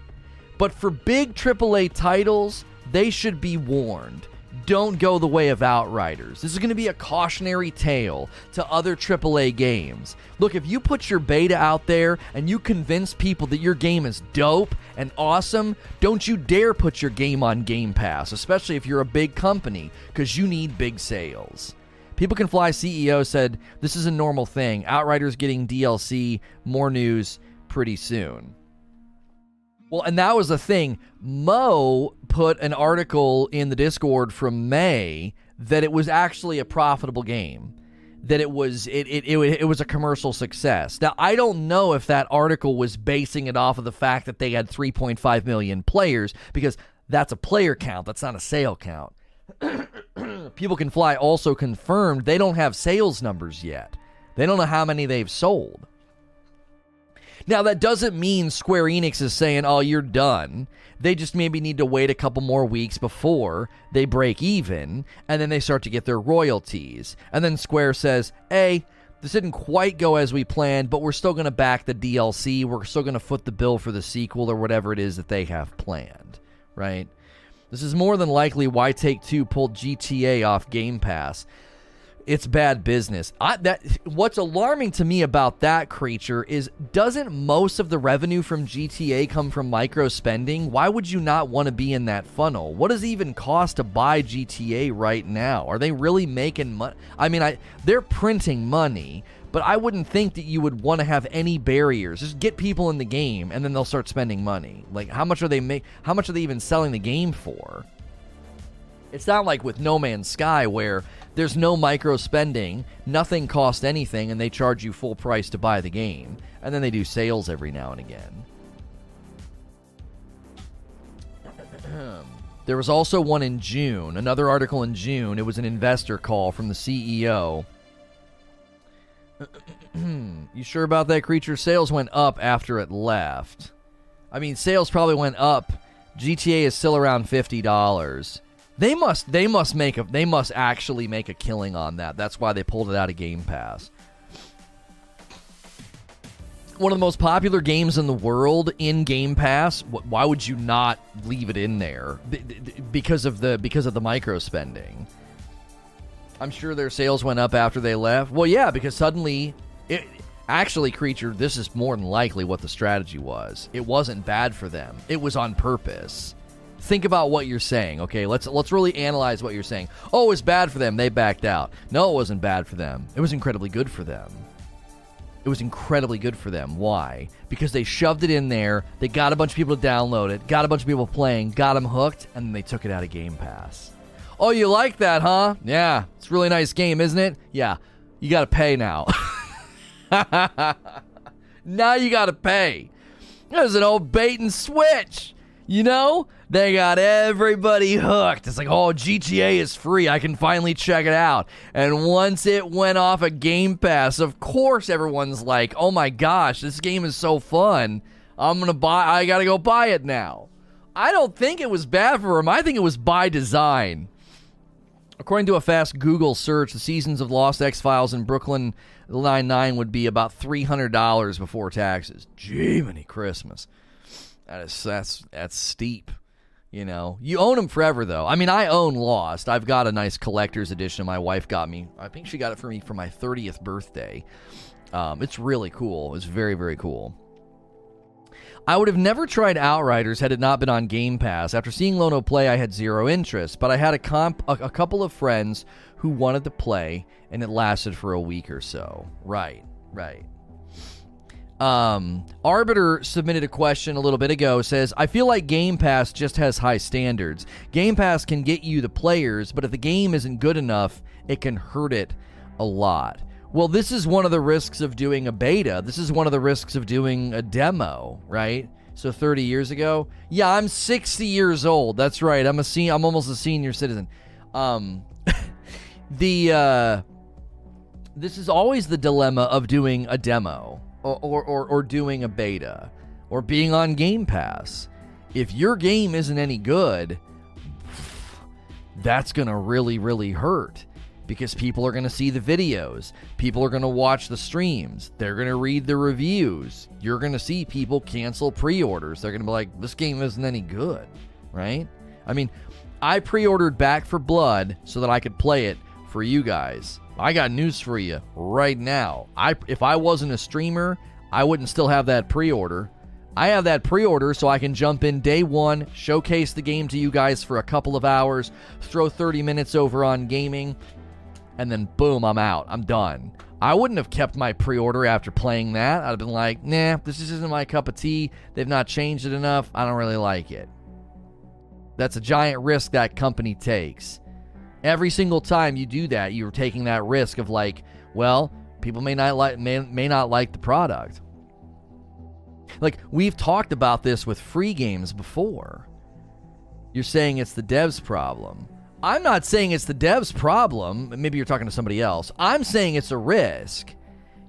But for big AAA titles, they should be warned don't go the way of Outriders. This is going to be a cautionary tale to other AAA games. Look, if you put your beta out there and you convince people that your game is dope and awesome, don't you dare put your game on Game Pass, especially if you're a big company, because you need big sales. People Can Fly CEO said this is a normal thing. Outriders getting DLC, more news pretty soon. Well, and that was the thing. Mo put an article in the Discord from May that it was actually a profitable game. That it was it, it, it, it was a commercial success. Now I don't know if that article was basing it off of the fact that they had 3.5 million players because that's a player count. That's not a sale count. People Can Fly also confirmed they don't have sales numbers yet. They don't know how many they've sold. Now, that doesn't mean Square Enix is saying, oh, you're done. They just maybe need to wait a couple more weeks before they break even, and then they start to get their royalties. And then Square says, hey, this didn't quite go as we planned, but we're still going to back the DLC. We're still going to foot the bill for the sequel or whatever it is that they have planned, right? This is more than likely why Take Two pulled GTA off Game Pass it's bad business. I, that what's alarming to me about that creature is doesn't most of the revenue from GTA come from micro spending? Why would you not want to be in that funnel? What does it even cost to buy GTA right now? Are they really making money? I mean, I they're printing money, but I wouldn't think that you would want to have any barriers. Just get people in the game and then they'll start spending money. Like how much are they make how much are they even selling the game for? It's not like with No Man's Sky where there's no micro spending, nothing costs anything, and they charge you full price to buy the game. And then they do sales every now and again. there was also one in June, another article in June. It was an investor call from the CEO. you sure about that creature? Sales went up after it left. I mean, sales probably went up. GTA is still around $50. They must they must make a they must actually make a killing on that. That's why they pulled it out of Game Pass. one of the most popular games in the world in Game Pass. Why would you not leave it in there? Because of the because of the micro spending. I'm sure their sales went up after they left. Well, yeah, because suddenly, it, actually, creature, this is more than likely what the strategy was. It wasn't bad for them. It was on purpose. Think about what you're saying. Okay, let's let's really analyze what you're saying. Oh, it's bad for them. They backed out. No, it wasn't bad for them. It was incredibly good for them. It was incredibly good for them. Why? Because they shoved it in there, they got a bunch of people to download it, got a bunch of people playing, got them hooked, and then they took it out of Game Pass. Oh, you like that, huh? Yeah, it's really nice game, isn't it? Yeah, you got to pay now. now you got to pay. There's an old bait and switch. You know, they got everybody hooked. It's like, oh, GTA is free. I can finally check it out. And once it went off a of Game Pass, of course, everyone's like, oh my gosh, this game is so fun. I'm to buy, I got to go buy it now. I don't think it was bad for him. I think it was by design. According to a fast Google search, the seasons of Lost X Files in Brooklyn Nine Nine would be about three hundred dollars before taxes. Jiminy Christmas! That is that's that's steep. You know, you own them forever though. I mean, I own Lost. I've got a nice collector's edition. My wife got me. I think she got it for me for my thirtieth birthday. Um, it's really cool. It's very very cool. I would have never tried Outriders had it not been on Game Pass. After seeing Lono play, I had zero interest, but I had a, comp- a, a couple of friends who wanted to play, and it lasted for a week or so. Right, right. Um, Arbiter submitted a question a little bit ago. Says, I feel like Game Pass just has high standards. Game Pass can get you the players, but if the game isn't good enough, it can hurt it a lot. Well, this is one of the risks of doing a beta. This is one of the risks of doing a demo, right? So 30 years ago, yeah, I'm 60 years old. That's right. I'm a sen- I'm almost a senior citizen. Um, the uh, this is always the dilemma of doing a demo or, or, or, doing a beta or being on Game Pass. If your game isn't any good, that's gonna really really hurt because people are going to see the videos. People are going to watch the streams. They're going to read the reviews. You're going to see people cancel pre orders. They're going to be like, this game isn't any good, right? I mean, I pre ordered Back 4 Blood so that I could play it for you guys. I got news for you right now. I if I wasn't a streamer, I wouldn't still have that pre-order. I have that pre order so I can jump in day one, showcase the game to you guys for a couple of hours, throw 30 minutes over on gaming, and then boom, I'm out. I'm done. I wouldn't have kept my pre order after playing that. I'd have been like, nah, this just isn't my cup of tea. They've not changed it enough. I don't really like it. That's a giant risk that company takes. Every single time you do that, you're taking that risk of like, well, people may not like may, may not like the product. Like we've talked about this with free games before. You're saying it's the devs problem. I'm not saying it's the dev's problem. Maybe you're talking to somebody else. I'm saying it's a risk.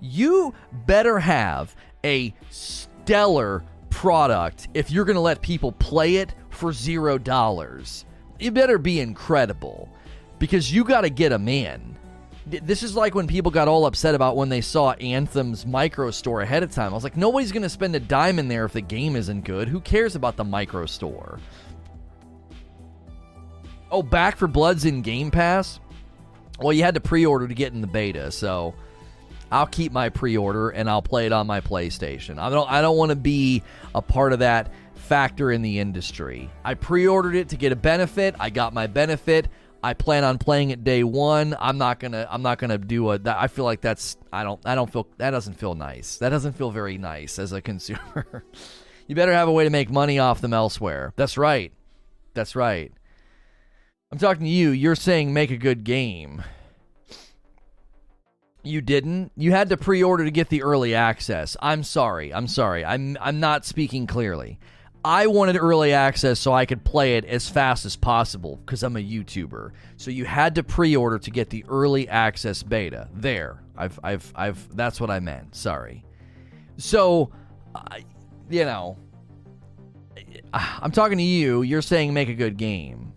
You better have a stellar product if you're going to let people play it for zero dollars. It better be incredible because you got to get them in. This is like when people got all upset about when they saw Anthem's micro store ahead of time. I was like, nobody's going to spend a dime in there if the game isn't good. Who cares about the micro store? Oh, Back 4 Blood's in Game Pass? Well, you had to pre order to get in the beta, so I'll keep my pre order and I'll play it on my PlayStation. I don't, I don't want to be a part of that factor in the industry. I pre ordered it to get a benefit, I got my benefit. I plan on playing it day one. I'm not gonna. I'm not gonna do a. I feel like that's. I don't. I don't feel. That doesn't feel nice. That doesn't feel very nice as a consumer. you better have a way to make money off them elsewhere. That's right. That's right. I'm talking to you. You're saying make a good game. You didn't. You had to pre-order to get the early access. I'm sorry. I'm sorry. I'm I'm not speaking clearly. I wanted early access so I could play it as fast as possible because I'm a YouTuber. So you had to pre-order to get the early access beta. There. I've I've I've that's what I meant. Sorry. So uh, you know, I'm talking to you. You're saying make a good game.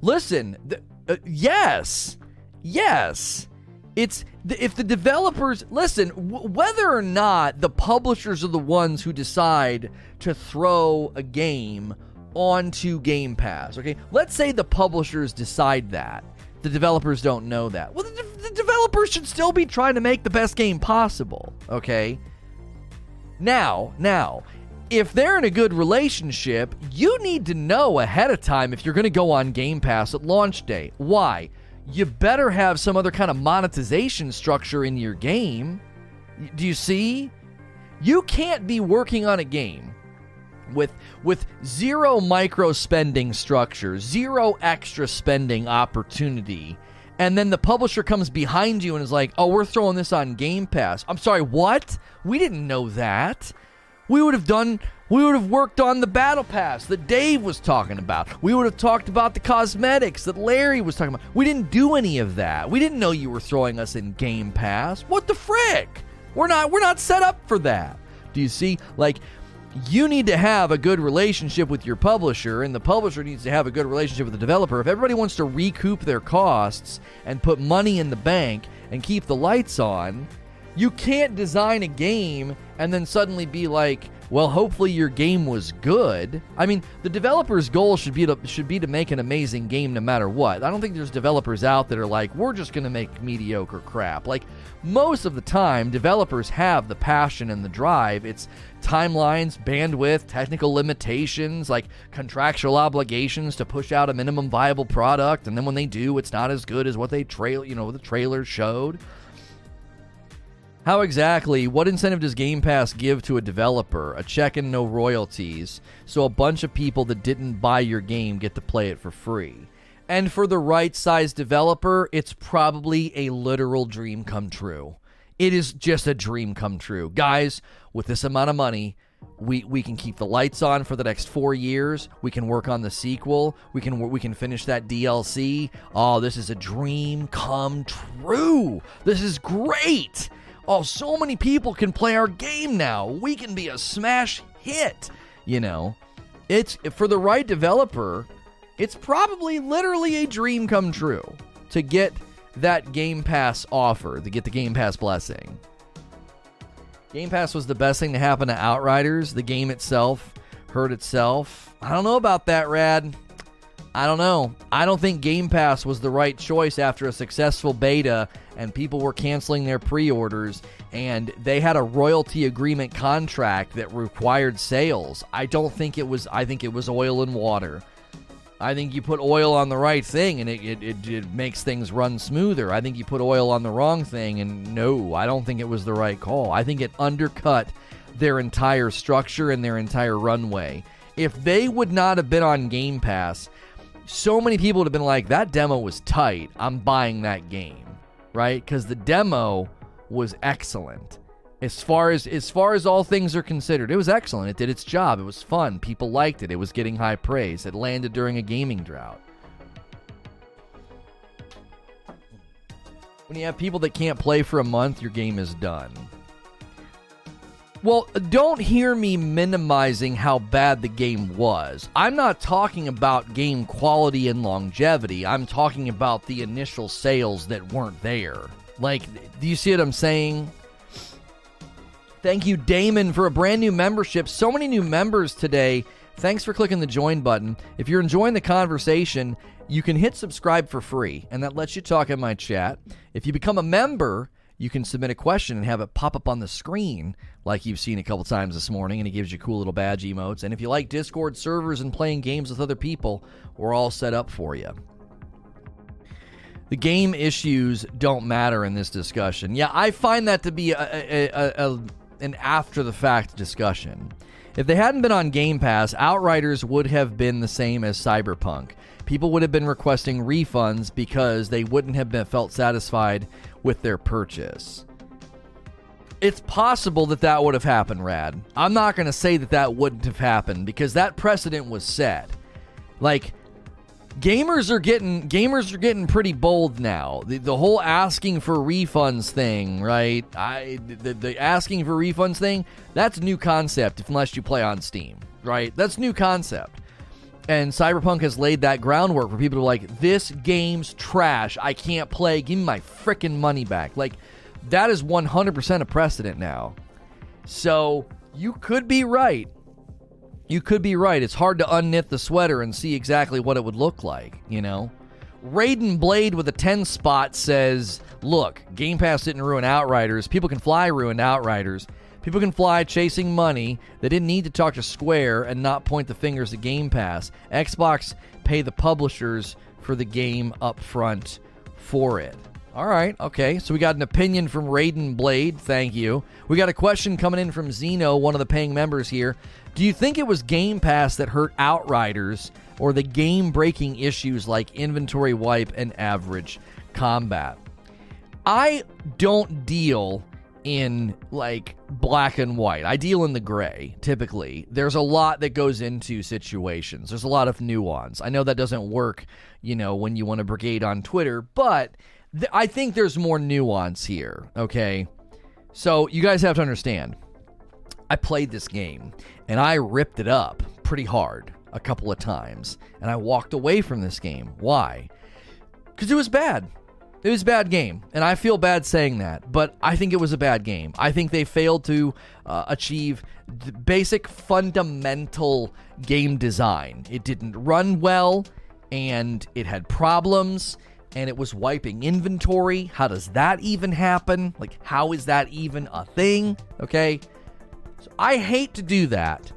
Listen, th- uh, yes, yes. It's if the developers listen, w- whether or not the publishers are the ones who decide to throw a game onto Game Pass. Okay, let's say the publishers decide that. The developers don't know that. Well, the, de- the developers should still be trying to make the best game possible. Okay. Now, now, if they're in a good relationship, you need to know ahead of time if you're going to go on Game Pass at launch day. Why? You better have some other kind of monetization structure in your game. Do you see? You can't be working on a game with with zero micro spending structure, zero extra spending opportunity. And then the publisher comes behind you and is like, "Oh, we're throwing this on Game Pass." I'm sorry, what? We didn't know that. We would have done we would have worked on the battle pass that Dave was talking about. We would have talked about the cosmetics that Larry was talking about. We didn't do any of that. We didn't know you were throwing us in Game Pass. What the frick? We're not we're not set up for that. Do you see? Like you need to have a good relationship with your publisher, and the publisher needs to have a good relationship with the developer. If everybody wants to recoup their costs and put money in the bank and keep the lights on, you can't design a game and then suddenly be like, well, hopefully your game was good. I mean, the developer's goal should be to should be to make an amazing game no matter what. I don't think there's developers out that are like, we're just going to make mediocre crap. Like most of the time, developers have the passion and the drive. It's timelines, bandwidth, technical limitations, like contractual obligations to push out a minimum viable product, and then when they do, it's not as good as what they trail, you know, the trailer showed. How exactly, what incentive does Game Pass give to a developer? A check and no royalties, so a bunch of people that didn't buy your game get to play it for free. And for the right size developer, it's probably a literal dream come true. It is just a dream come true. Guys, with this amount of money, we we can keep the lights on for the next 4 years. We can work on the sequel. We can we can finish that DLC. Oh, this is a dream come true. This is great. Oh, so many people can play our game now. We can be a smash hit. You know, it's for the right developer, it's probably literally a dream come true to get that Game Pass offer, to get the Game Pass blessing. Game Pass was the best thing to happen to Outriders. The game itself hurt itself. I don't know about that, Rad. I don't know. I don't think Game Pass was the right choice after a successful beta and people were canceling their pre orders and they had a royalty agreement contract that required sales. I don't think it was, I think it was oil and water. I think you put oil on the right thing and it, it, it, it, makes things run smoother. I think you put oil on the wrong thing and no, I don't think it was the right call. I think it undercut their entire structure and their entire runway. If they would not have been on Game Pass, so many people would have been like, that demo was tight. I'm buying that game, right? Because the demo was excellent. As far as as far as all things are considered, it was excellent. It did its job. It was fun. People liked it. It was getting high praise. It landed during a gaming drought. When you have people that can't play for a month, your game is done. Well, don't hear me minimizing how bad the game was. I'm not talking about game quality and longevity. I'm talking about the initial sales that weren't there. Like, do you see what I'm saying? Thank you, Damon, for a brand new membership. So many new members today. Thanks for clicking the join button. If you're enjoying the conversation, you can hit subscribe for free, and that lets you talk in my chat. If you become a member, you can submit a question and have it pop up on the screen like you've seen a couple times this morning, and it gives you cool little badge emotes. And if you like Discord servers and playing games with other people, we're all set up for you. The game issues don't matter in this discussion. Yeah, I find that to be a, a, a, an after the fact discussion. If they hadn't been on Game Pass, Outriders would have been the same as Cyberpunk. People would have been requesting refunds because they wouldn't have been felt satisfied with their purchase. It's possible that that would have happened, Rad. I'm not going to say that that wouldn't have happened because that precedent was set. Like gamers are getting gamers are getting pretty bold now. The, the whole asking for refunds thing, right? I the, the asking for refunds thing, that's new concept unless you play on Steam, right? That's new concept. And Cyberpunk has laid that groundwork for people to like, this game's trash. I can't play. Give me my freaking money back. Like, that is 100% a precedent now. So you could be right. You could be right. It's hard to unknit the sweater and see exactly what it would look like, you know? Raiden Blade with a 10 spot says, Look, Game Pass didn't ruin Outriders. People Can Fly ruined Outriders. People Can Fly chasing money. They didn't need to talk to Square and not point the fingers at Game Pass. Xbox pay the publishers for the game up front for it. All right, okay. So we got an opinion from Raiden Blade. Thank you. We got a question coming in from Zeno, one of the paying members here. Do you think it was Game Pass that hurt Outriders or the game breaking issues like inventory wipe and average combat? I don't deal in like black and white. I deal in the gray typically. There's a lot that goes into situations. There's a lot of nuance. I know that doesn't work, you know, when you want to brigade on Twitter, but th- I think there's more nuance here, okay? So, you guys have to understand. I played this game and I ripped it up pretty hard a couple of times and I walked away from this game. Why? Cuz it was bad. It was a bad game, and I feel bad saying that, but I think it was a bad game. I think they failed to uh, achieve basic fundamental game design. It didn't run well, and it had problems, and it was wiping inventory. How does that even happen? Like, how is that even a thing? Okay. So I hate to do that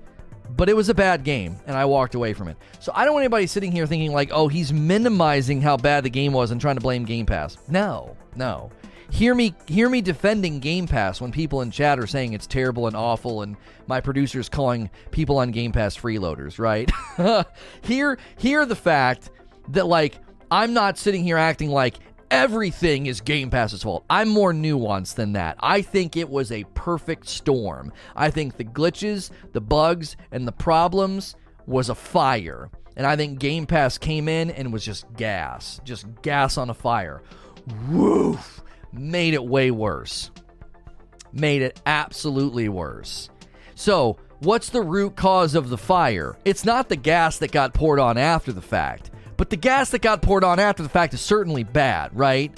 but it was a bad game and I walked away from it. So I don't want anybody sitting here thinking like, "Oh, he's minimizing how bad the game was and trying to blame Game Pass." No. No. Hear me hear me defending Game Pass when people in chat are saying it's terrible and awful and my producers calling people on Game Pass freeloaders, right? hear hear the fact that like I'm not sitting here acting like everything is Game Pass's fault. I'm more nuanced than that. I think it was a perfect storm. I think the glitches, the bugs, and the problems was a fire. And I think Game Pass came in and was just gas, just gas on a fire. Woof! Made it way worse. Made it absolutely worse. So, what's the root cause of the fire? It's not the gas that got poured on after the fact. But the gas that got poured on after the fact is certainly bad, right?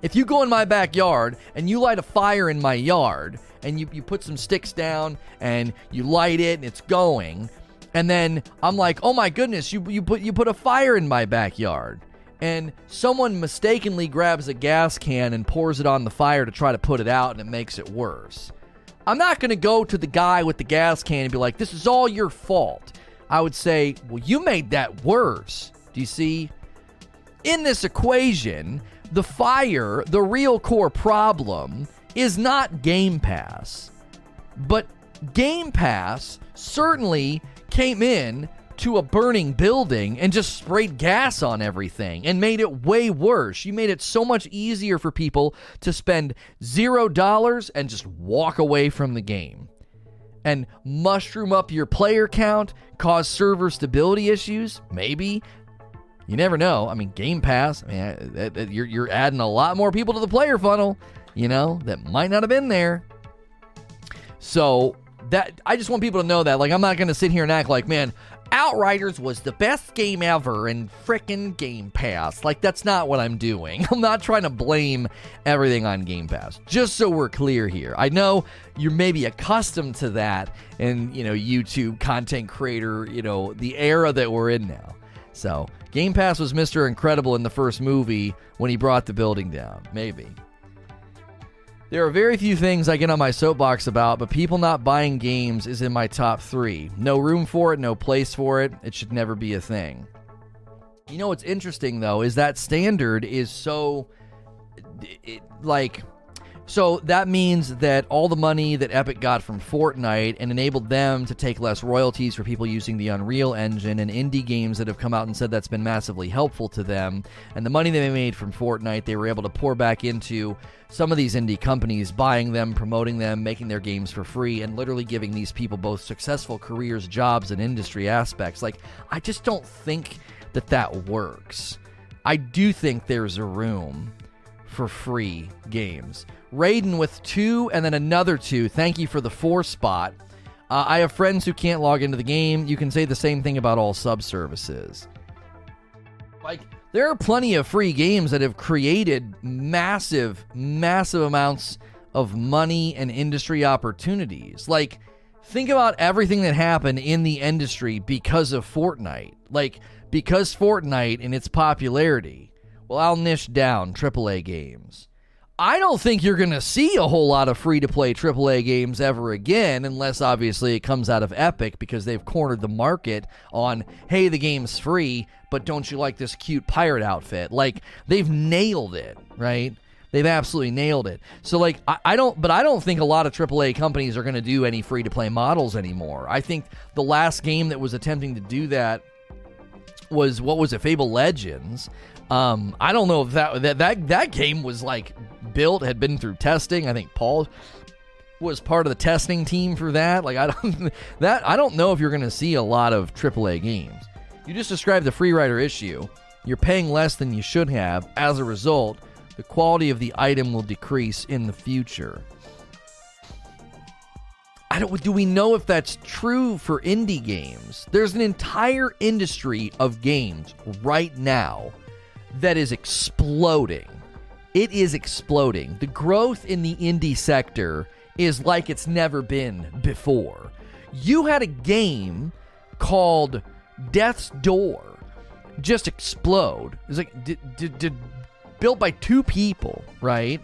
If you go in my backyard and you light a fire in my yard and you, you put some sticks down and you light it and it's going, and then I'm like, oh my goodness, you, you put you put a fire in my backyard. And someone mistakenly grabs a gas can and pours it on the fire to try to put it out and it makes it worse. I'm not going to go to the guy with the gas can and be like, this is all your fault. I would say, well, you made that worse. Do you see? In this equation, the fire, the real core problem, is not Game Pass. But Game Pass certainly came in to a burning building and just sprayed gas on everything and made it way worse. You made it so much easier for people to spend zero dollars and just walk away from the game and mushroom up your player count, cause server stability issues, maybe, you never know. I mean, Game Pass, I mean, you're, you're adding a lot more people to the player funnel, you know, that might not have been there. So that I just want people to know that. Like, I'm not going to sit here and act like, man, Outriders was the best game ever in frickin' Game Pass. Like, that's not what I'm doing. I'm not trying to blame everything on Game Pass. Just so we're clear here. I know you're maybe accustomed to that in, you know, YouTube content creator, you know, the era that we're in now. So, Game Pass was Mr. Incredible in the first movie when he brought the building down. Maybe. There are very few things I get on my soapbox about, but people not buying games is in my top three. No room for it, no place for it. It should never be a thing. You know what's interesting, though, is that standard is so. It, like so that means that all the money that Epic got from Fortnite and enabled them to take less royalties for people using the Unreal Engine and indie games that have come out and said that's been massively helpful to them. And the money they made from Fortnite, they were able to pour back into some of these indie companies, buying them, promoting them, making their games for free, and literally giving these people both successful careers, jobs, and industry aspects. Like, I just don't think that that works. I do think there's a room for free games. Raiden with two and then another two. Thank you for the four spot. Uh, I have friends who can't log into the game. You can say the same thing about all subservices. Like, there are plenty of free games that have created massive, massive amounts of money and industry opportunities. Like, think about everything that happened in the industry because of Fortnite. Like, because Fortnite and its popularity. Well, I'll niche down AAA games. I don't think you're going to see a whole lot of free to play AAA games ever again, unless obviously it comes out of Epic because they've cornered the market on, hey, the game's free, but don't you like this cute pirate outfit? Like, they've nailed it, right? They've absolutely nailed it. So, like, I, I don't, but I don't think a lot of AAA companies are going to do any free to play models anymore. I think the last game that was attempting to do that was what was it, Fable Legends. Um, I don't know if that that that that game was like built had been through testing. I think Paul was part of the testing team for that. Like I don't that I don't know if you're going to see a lot of AAA games. You just described the free rider issue. You're paying less than you should have. As a result, the quality of the item will decrease in the future. I don't do we know if that's true for indie games? There's an entire industry of games right now that is exploding. It is exploding. The growth in the indie sector is like it's never been before. You had a game called Death's Door just explode. It's like did, did, did built by two people, right?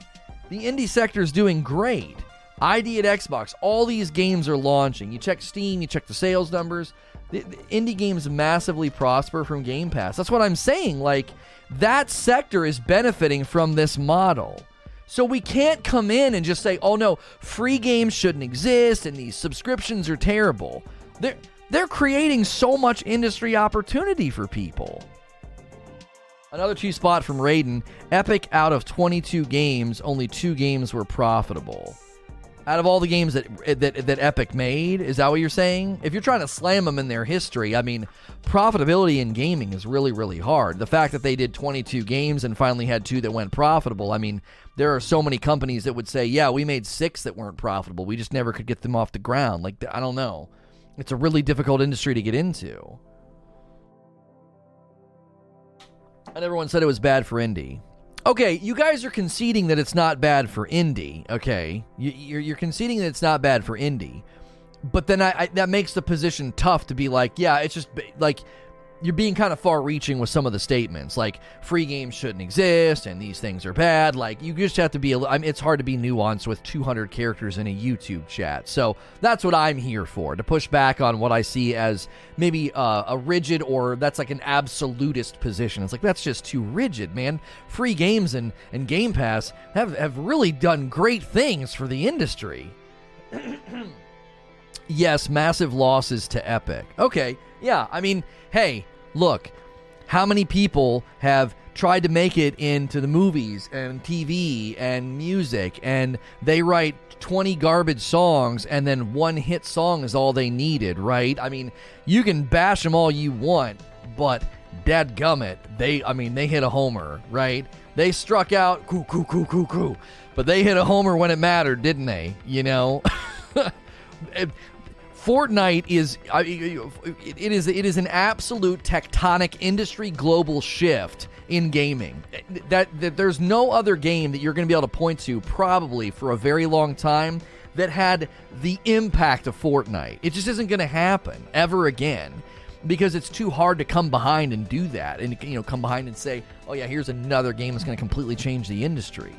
The indie sector is doing great. ID at Xbox, all these games are launching. You check Steam, you check the sales numbers. The, the indie games massively prosper from Game Pass. That's what I'm saying. Like that sector is benefiting from this model. So we can't come in and just say, "Oh no, free games shouldn't exist and these subscriptions are terrible." They're they're creating so much industry opportunity for people. Another two spot from Raiden. Epic out of 22 games, only two games were profitable out of all the games that, eh, that that Epic made, is that what you're saying? If you're trying to slam them in their history, I mean, profitability in gaming is really really hard. The fact that they did 22 games and finally had two that went profitable, I mean, there are so many companies that would say, "Yeah, we made six that weren't profitable. We just never could get them off the ground." Like I don't know. It's a really difficult industry to get into. And everyone said it was bad for indie okay, you guys are conceding that it's not bad for indie. Okay, you, are you're conceding that it's not bad for indie, but then I, I, that makes the position tough to be like, yeah, it's just like you're being kind of far reaching with some of the statements like free games shouldn't exist and these things are bad like you just have to be a, I mean, it's hard to be nuanced with 200 characters in a youtube chat so that's what i'm here for to push back on what i see as maybe uh, a rigid or that's like an absolutist position. It's like that's just too rigid man. Free games and, and game pass have, have really done great things for the industry. Yes massive losses to epic. Okay yeah, I mean, hey, look, how many people have tried to make it into the movies and TV and music and they write 20 garbage songs and then one hit song is all they needed, right? I mean, you can bash them all you want, but dadgummit, they, I mean, they hit a homer, right? They struck out, coo, coo, coo, coo, coo, but they hit a homer when it mattered, didn't they? You know? Fortnite is it is it is an absolute tectonic industry global shift in gaming. That, that there's no other game that you're going to be able to point to probably for a very long time that had the impact of Fortnite. It just isn't going to happen ever again because it's too hard to come behind and do that and you know come behind and say, "Oh yeah, here's another game that's going to completely change the industry."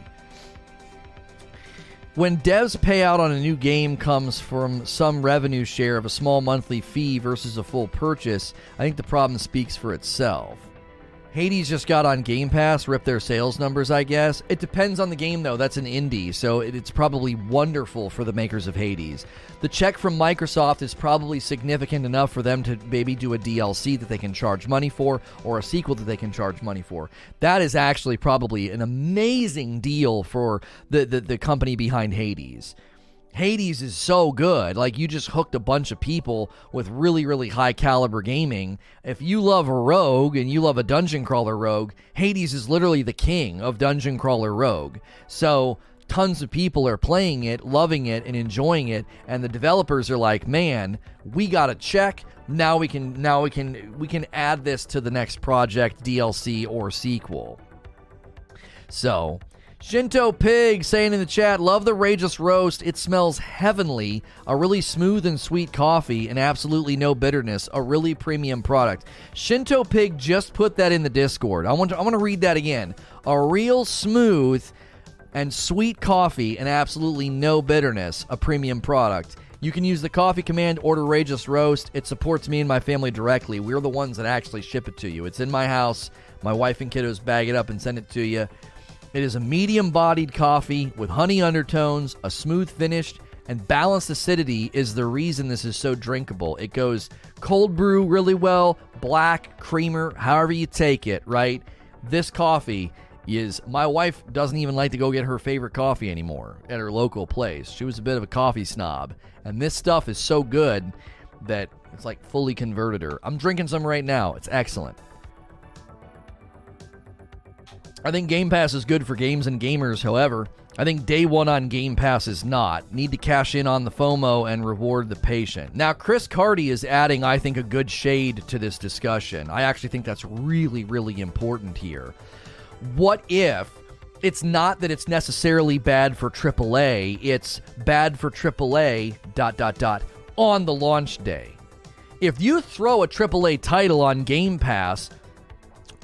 When devs payout on a new game comes from some revenue share of a small monthly fee versus a full purchase, I think the problem speaks for itself. Hades just got on Game Pass, ripped their sales numbers, I guess. It depends on the game, though. That's an indie, so it's probably wonderful for the makers of Hades. The check from Microsoft is probably significant enough for them to maybe do a DLC that they can charge money for or a sequel that they can charge money for. That is actually probably an amazing deal for the, the, the company behind Hades. Hades is so good. Like you just hooked a bunch of people with really, really high caliber gaming. If you love a rogue and you love a dungeon crawler rogue, Hades is literally the king of dungeon crawler rogue. So tons of people are playing it, loving it, and enjoying it, and the developers are like, "Man, we got a check. Now we can now we can we can add this to the next project, DLC or sequel." So, Shinto Pig saying in the chat, love the Rageless Roast. It smells heavenly. A really smooth and sweet coffee and absolutely no bitterness. A really premium product. Shinto Pig just put that in the Discord. I want to, I want to read that again. A real smooth and sweet coffee and absolutely no bitterness. A premium product. You can use the coffee command, order Rageless Roast. It supports me and my family directly. We're the ones that actually ship it to you. It's in my house. My wife and kiddos bag it up and send it to you. It is a medium bodied coffee with honey undertones, a smooth finish, and balanced acidity is the reason this is so drinkable. It goes cold brew really well, black, creamer, however you take it, right? This coffee is my wife doesn't even like to go get her favorite coffee anymore at her local place. She was a bit of a coffee snob, and this stuff is so good that it's like fully converted her. I'm drinking some right now. It's excellent. I think Game Pass is good for games and gamers, however. I think day one on Game Pass is not. Need to cash in on the FOMO and reward the patient. Now, Chris Carty is adding, I think, a good shade to this discussion. I actually think that's really, really important here. What if it's not that it's necessarily bad for AAA, it's bad for AAA, dot, dot, dot, on the launch day? If you throw a AAA title on Game Pass,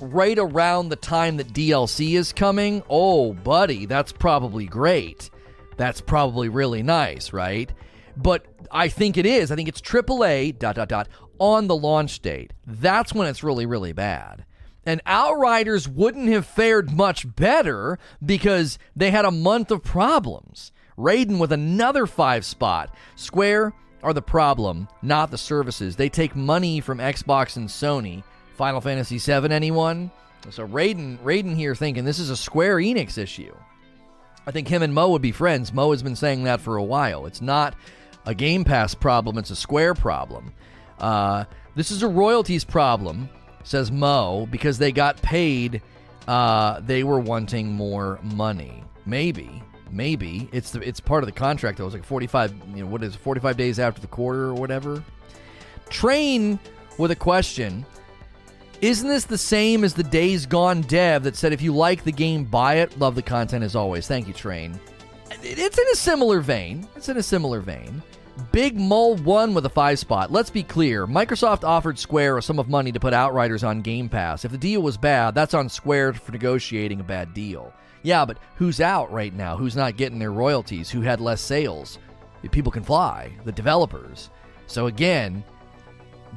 right around the time that DLC is coming, oh, buddy, that's probably great. That's probably really nice, right? But I think it is. I think it's AAA dot dot dot on the launch date. That's when it's really really bad. And Outriders wouldn't have fared much better because they had a month of problems. Raiden with another five spot. Square are the problem, not the services. They take money from Xbox and Sony Final Fantasy VII, anyone? So Raiden, Raiden here thinking this is a Square Enix issue. I think him and Mo would be friends. Mo has been saying that for a while. It's not a Game Pass problem, it's a Square problem. Uh, this is a royalties problem, says Mo, because they got paid. Uh, they were wanting more money. Maybe, maybe it's the, it's part of the contract. That was like forty five. You know what is it, forty five days after the quarter or whatever. Train with a question. Isn't this the same as the Days Gone dev that said if you like the game, buy it? Love the content as always. Thank you, Train. It's in a similar vein. It's in a similar vein. Big Mole won with a five spot. Let's be clear. Microsoft offered Square a sum of money to put Outriders on Game Pass. If the deal was bad, that's on Square for negotiating a bad deal. Yeah, but who's out right now? Who's not getting their royalties? Who had less sales? People Can Fly. The developers. So again,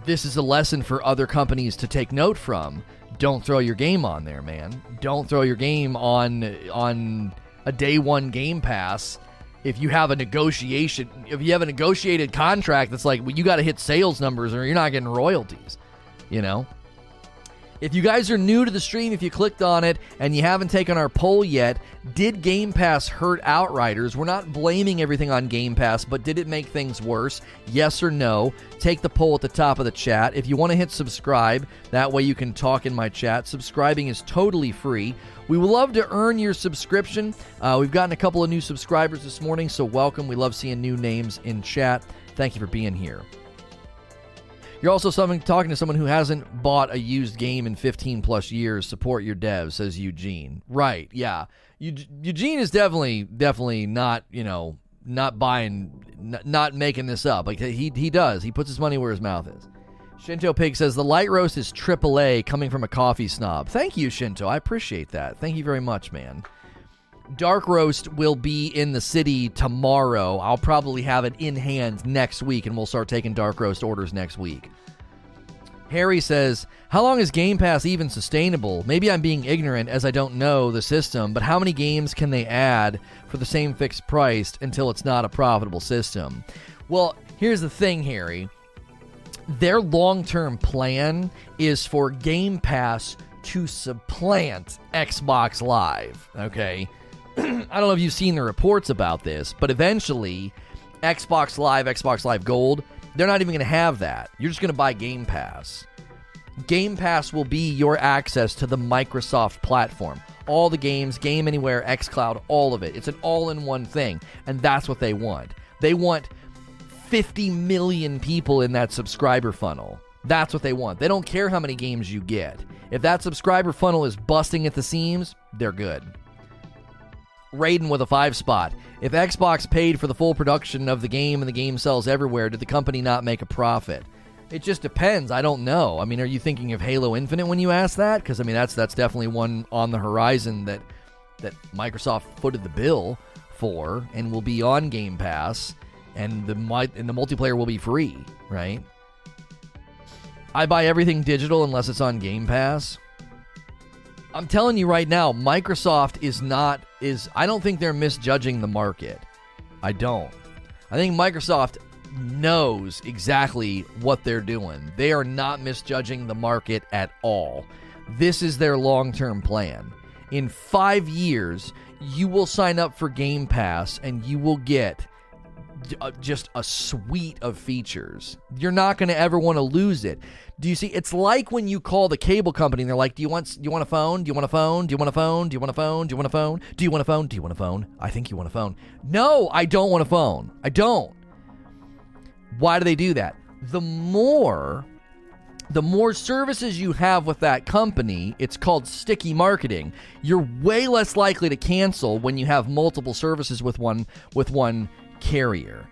this is a lesson for other companies to take note from. Don't throw your game on there, man. Don't throw your game on on a day one Game Pass. If you have a negotiation, if you have a negotiated contract that's like, well, you got to hit sales numbers or you're not getting royalties, you know. If you guys are new to the stream, if you clicked on it and you haven't taken our poll yet, did Game Pass hurt Outriders? We're not blaming everything on Game Pass, but did it make things worse? Yes or no? Take the poll at the top of the chat. If you want to hit subscribe, that way you can talk in my chat. Subscribing is totally free. We would love to earn your subscription. Uh, we've gotten a couple of new subscribers this morning, so welcome. We love seeing new names in chat. Thank you for being here. You're also something, talking to someone who hasn't bought a used game in 15 plus years. Support your devs, says Eugene. Right? Yeah. Eugene is definitely, definitely not, you know, not buying, not making this up. Like he he does. He puts his money where his mouth is. Shinto Pig says the light roast is AAA coming from a coffee snob. Thank you, Shinto. I appreciate that. Thank you very much, man. Dark Roast will be in the city tomorrow. I'll probably have it in hand next week, and we'll start taking Dark Roast orders next week. Harry says, How long is Game Pass even sustainable? Maybe I'm being ignorant as I don't know the system, but how many games can they add for the same fixed price until it's not a profitable system? Well, here's the thing, Harry. Their long term plan is for Game Pass to supplant Xbox Live, okay? I don't know if you've seen the reports about this, but eventually, Xbox Live, Xbox Live Gold, they're not even going to have that. You're just going to buy Game Pass. Game Pass will be your access to the Microsoft platform. All the games, Game Anywhere, xCloud, all of it. It's an all in one thing. And that's what they want. They want 50 million people in that subscriber funnel. That's what they want. They don't care how many games you get. If that subscriber funnel is busting at the seams, they're good. Raiden with a five spot. If Xbox paid for the full production of the game and the game sells everywhere, did the company not make a profit? It just depends. I don't know. I mean, are you thinking of Halo Infinite when you ask that? Because I mean, that's that's definitely one on the horizon that that Microsoft footed the bill for and will be on Game Pass, and the and the multiplayer will be free, right? I buy everything digital unless it's on Game Pass. I'm telling you right now, Microsoft is not is I don't think they're misjudging the market. I don't. I think Microsoft knows exactly what they're doing. They are not misjudging the market at all. This is their long-term plan. In 5 years, you will sign up for Game Pass and you will get uh, just a suite of features. You're not going to ever want to lose it. Do you see? It's like when you call the cable company and they're like, "Do you want? Do you want a phone? Do you want a phone? Do you want a phone? Do you want a phone? Do you want a phone? Do you want a phone? Do you want a phone? I think you want a phone. No, I don't want a phone. I don't. Why do they do that? The more the more services you have with that company, it's called sticky marketing. You're way less likely to cancel when you have multiple services with one with one carrier.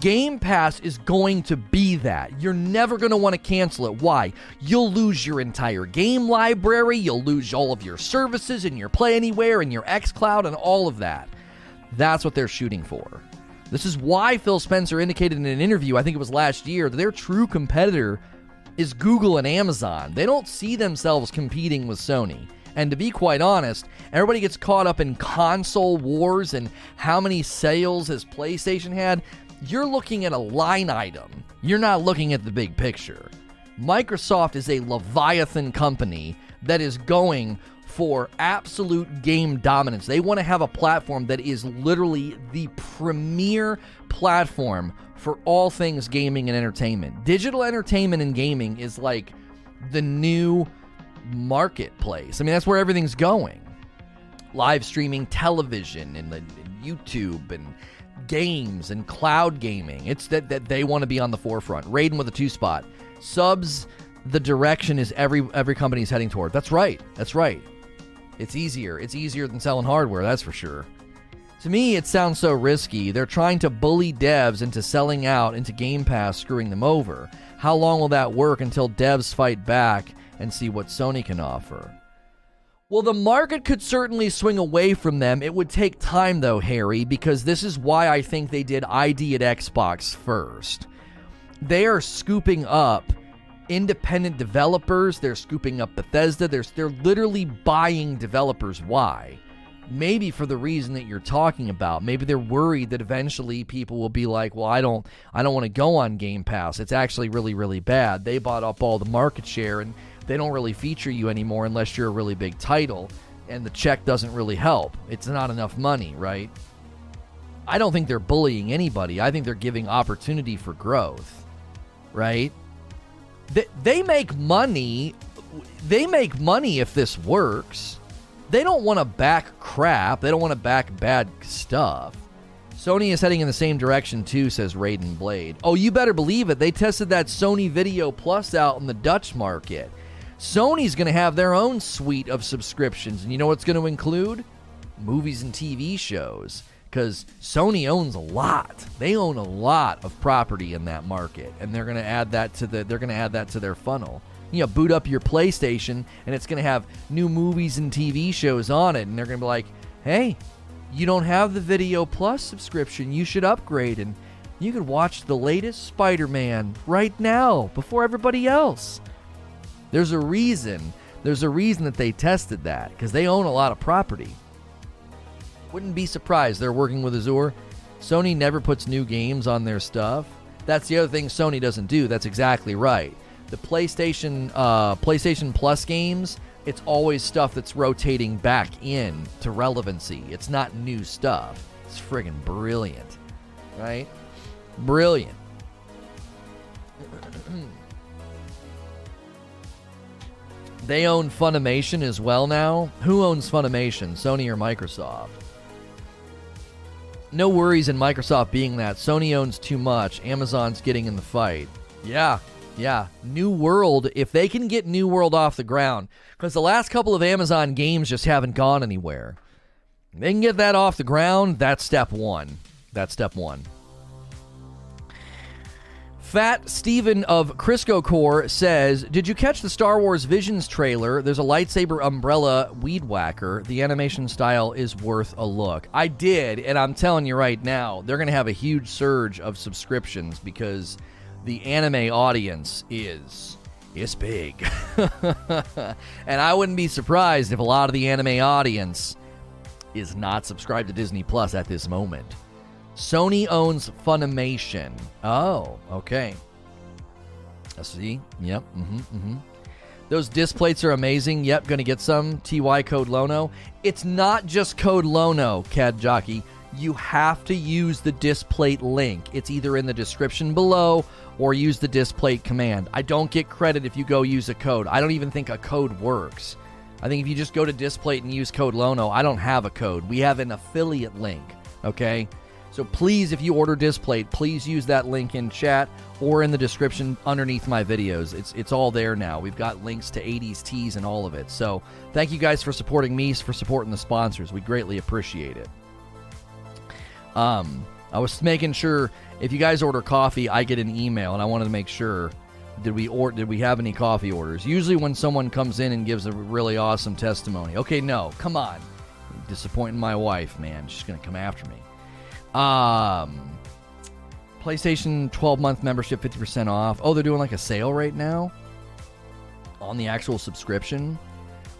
Game Pass is going to be that. You're never going to want to cancel it. Why? You'll lose your entire game library, you'll lose all of your services and your Play Anywhere and your xCloud and all of that. That's what they're shooting for. This is why Phil Spencer indicated in an interview, I think it was last year, that their true competitor is Google and Amazon. They don't see themselves competing with Sony. And to be quite honest, everybody gets caught up in console wars and how many sales has PlayStation had. You're looking at a line item, you're not looking at the big picture. Microsoft is a Leviathan company that is going for absolute game dominance. They want to have a platform that is literally the premier platform for all things gaming and entertainment. Digital entertainment and gaming is like the new marketplace. I mean, that's where everything's going. Live streaming television and, YouTube and games and cloud gaming. It's that, that they want to be on the forefront. Raiden with a two spot. Subs, the direction is every every company is heading toward. That's right. That's right. It's easier. It's easier than selling hardware, that's for sure. To me, it sounds so risky. They're trying to bully devs into selling out into Game Pass, screwing them over. How long will that work until devs fight back and see what Sony can offer. Well, the market could certainly swing away from them. It would take time, though, Harry, because this is why I think they did ID at Xbox first. They are scooping up independent developers, they're scooping up Bethesda, they're, they're literally buying developers. Why? maybe for the reason that you're talking about maybe they're worried that eventually people will be like well i don't i don't want to go on game pass it's actually really really bad they bought up all the market share and they don't really feature you anymore unless you're a really big title, and the check doesn't really help. It's not enough money, right? I don't think they're bullying anybody. I think they're giving opportunity for growth, right? They, they make money. They make money if this works. They don't want to back crap. They don't want to back bad stuff. Sony is heading in the same direction too, says Raiden Blade. Oh, you better believe it. They tested that Sony Video Plus out in the Dutch market. Sony's going to have their own suite of subscriptions. And you know what's going to include? Movies and TV shows. Because Sony owns a lot. They own a lot of property in that market. And they're going to add that to the they're going to add that to their funnel. You know, boot up your PlayStation and it's going to have new movies and TV shows on it. And they're going to be like, hey, you don't have the Video Plus subscription. You should upgrade. And you can watch the latest Spider Man right now before everybody else. There's a reason. There's a reason that they tested that because they own a lot of property. Wouldn't be surprised they're working with Azure. Sony never puts new games on their stuff. That's the other thing Sony doesn't do. That's exactly right. The PlayStation uh, PlayStation Plus games, it's always stuff that's rotating back in to relevancy. It's not new stuff. It's friggin' brilliant, right? Brilliant. They own Funimation as well now. Who owns Funimation, Sony or Microsoft? No worries in Microsoft being that. Sony owns too much. Amazon's getting in the fight. Yeah, yeah. New World, if they can get New World off the ground, because the last couple of Amazon games just haven't gone anywhere. They can get that off the ground. That's step one. That's step one. Fat Steven of Crisco Core says, Did you catch the Star Wars Visions trailer? There's a lightsaber umbrella weed whacker. The animation style is worth a look. I did, and I'm telling you right now, they're going to have a huge surge of subscriptions because the anime audience is is big. and I wouldn't be surprised if a lot of the anime audience is not subscribed to Disney Plus at this moment. Sony owns Funimation. Oh, okay. I see. Yep. Mm-hmm, mm-hmm. Those Displates are amazing. Yep, gonna get some. TY code Lono. It's not just code Lono, CAD Jockey. You have to use the Displate link. It's either in the description below or use the Displate command. I don't get credit if you go use a code. I don't even think a code works. I think if you just go to Displate and use code Lono, I don't have a code. We have an affiliate link. Okay? So please, if you order Displate, please use that link in chat or in the description underneath my videos. It's it's all there now. We've got links to 80s Tees and all of it. So thank you guys for supporting me, for supporting the sponsors. We greatly appreciate it. Um, I was making sure if you guys order coffee, I get an email, and I wanted to make sure did we or did we have any coffee orders? Usually, when someone comes in and gives a really awesome testimony, okay, no, come on, disappointing my wife, man, she's gonna come after me. Um, PlayStation 12 month membership 50% off. Oh, they're doing like a sale right now on the actual subscription.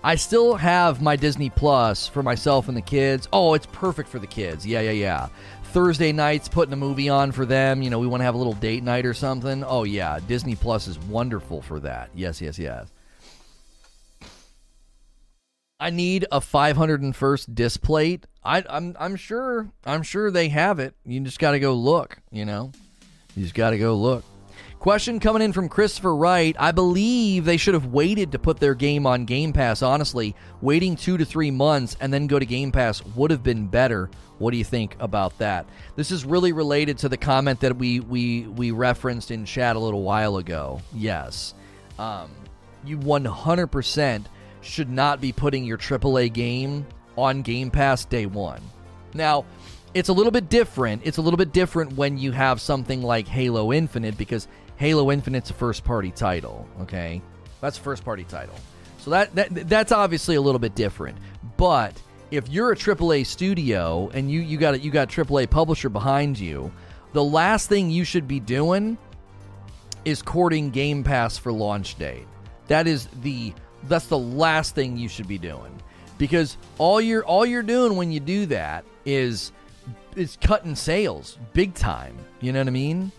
I still have my Disney Plus for myself and the kids. Oh, it's perfect for the kids. Yeah, yeah, yeah. Thursday nights putting a movie on for them. You know, we want to have a little date night or something. Oh, yeah. Disney Plus is wonderful for that. Yes, yes, yes. I need a 501st Displate. I, I'm I'm sure I'm sure they have it. You just got to go look. You know, you just got to go look. Question coming in from Christopher Wright. I believe they should have waited to put their game on Game Pass. Honestly, waiting two to three months and then go to Game Pass would have been better. What do you think about that? This is really related to the comment that we we we referenced in chat a little while ago. Yes, um, you 100% should not be putting your AAA game on Game Pass day one. Now, it's a little bit different. It's a little bit different when you have something like Halo Infinite because Halo Infinite's a first party title, okay? That's a first party title. So that, that that's obviously a little bit different. But if you're a AAA studio and you, you got a, you got a AAA publisher behind you, the last thing you should be doing is courting Game Pass for launch date. That is the that's the last thing you should be doing. Because all you're all you're doing when you do that is is cutting sales big time. You know what I mean?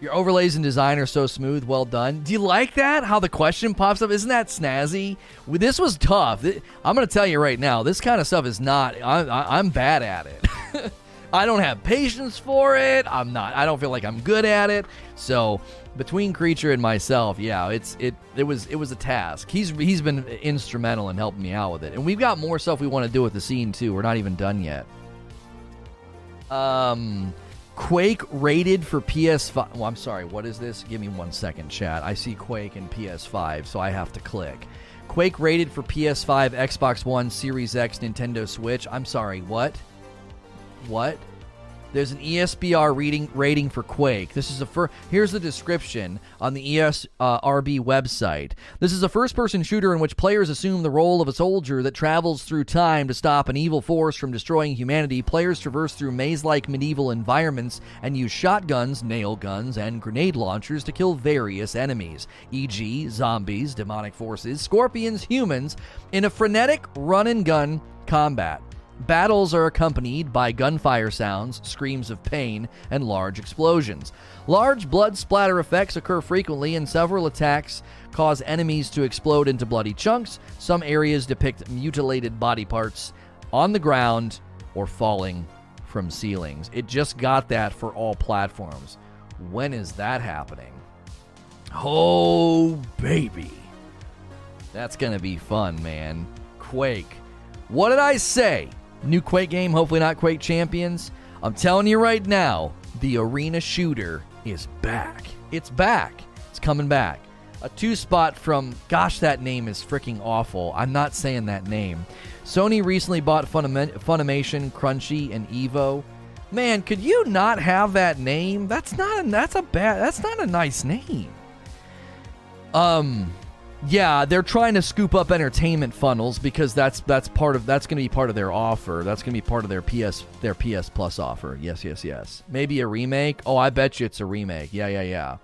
Your overlays and design are so smooth. Well done. Do you like that? How the question pops up? Isn't that snazzy? This was tough. I'm to tell you right now. This kind of stuff is not. I, am bad at it. I don't have patience for it. I'm not. I don't feel like I'm good at it. So between creature and myself, yeah, it's it. It was it was a task. He's he's been instrumental in helping me out with it, and we've got more stuff we want to do with the scene too. We're not even done yet. Um, Quake rated for PS5. Well, I'm sorry, what is this? Give me one second, chat. I see Quake and PS5, so I have to click. Quake rated for PS5, Xbox One, Series X, Nintendo Switch. I'm sorry, what? What? There's an ESBR reading rating for Quake. This is a first. here's the description on the ESRB uh, website. This is a first-person shooter in which players assume the role of a soldier that travels through time to stop an evil force from destroying humanity. Players traverse through maze-like medieval environments and use shotguns, nail guns, and grenade launchers to kill various enemies, e.g., zombies, demonic forces, scorpions, humans, in a frenetic run-and-gun combat. Battles are accompanied by gunfire sounds, screams of pain, and large explosions. Large blood splatter effects occur frequently, and several attacks cause enemies to explode into bloody chunks. Some areas depict mutilated body parts on the ground or falling from ceilings. It just got that for all platforms. When is that happening? Oh, baby. That's going to be fun, man. Quake. What did I say? New Quake game, hopefully not Quake Champions. I'm telling you right now, the arena shooter is back. It's back. It's coming back. A two spot from, gosh, that name is freaking awful. I'm not saying that name. Sony recently bought Funimation, Crunchy, and Evo. Man, could you not have that name? That's not a, that's a bad that's not a nice name. Um yeah, they're trying to scoop up entertainment funnels because that's that's part of that's going to be part of their offer. That's going to be part of their PS their PS Plus offer. Yes, yes, yes. Maybe a remake. Oh, I bet you it's a remake. Yeah, yeah, yeah.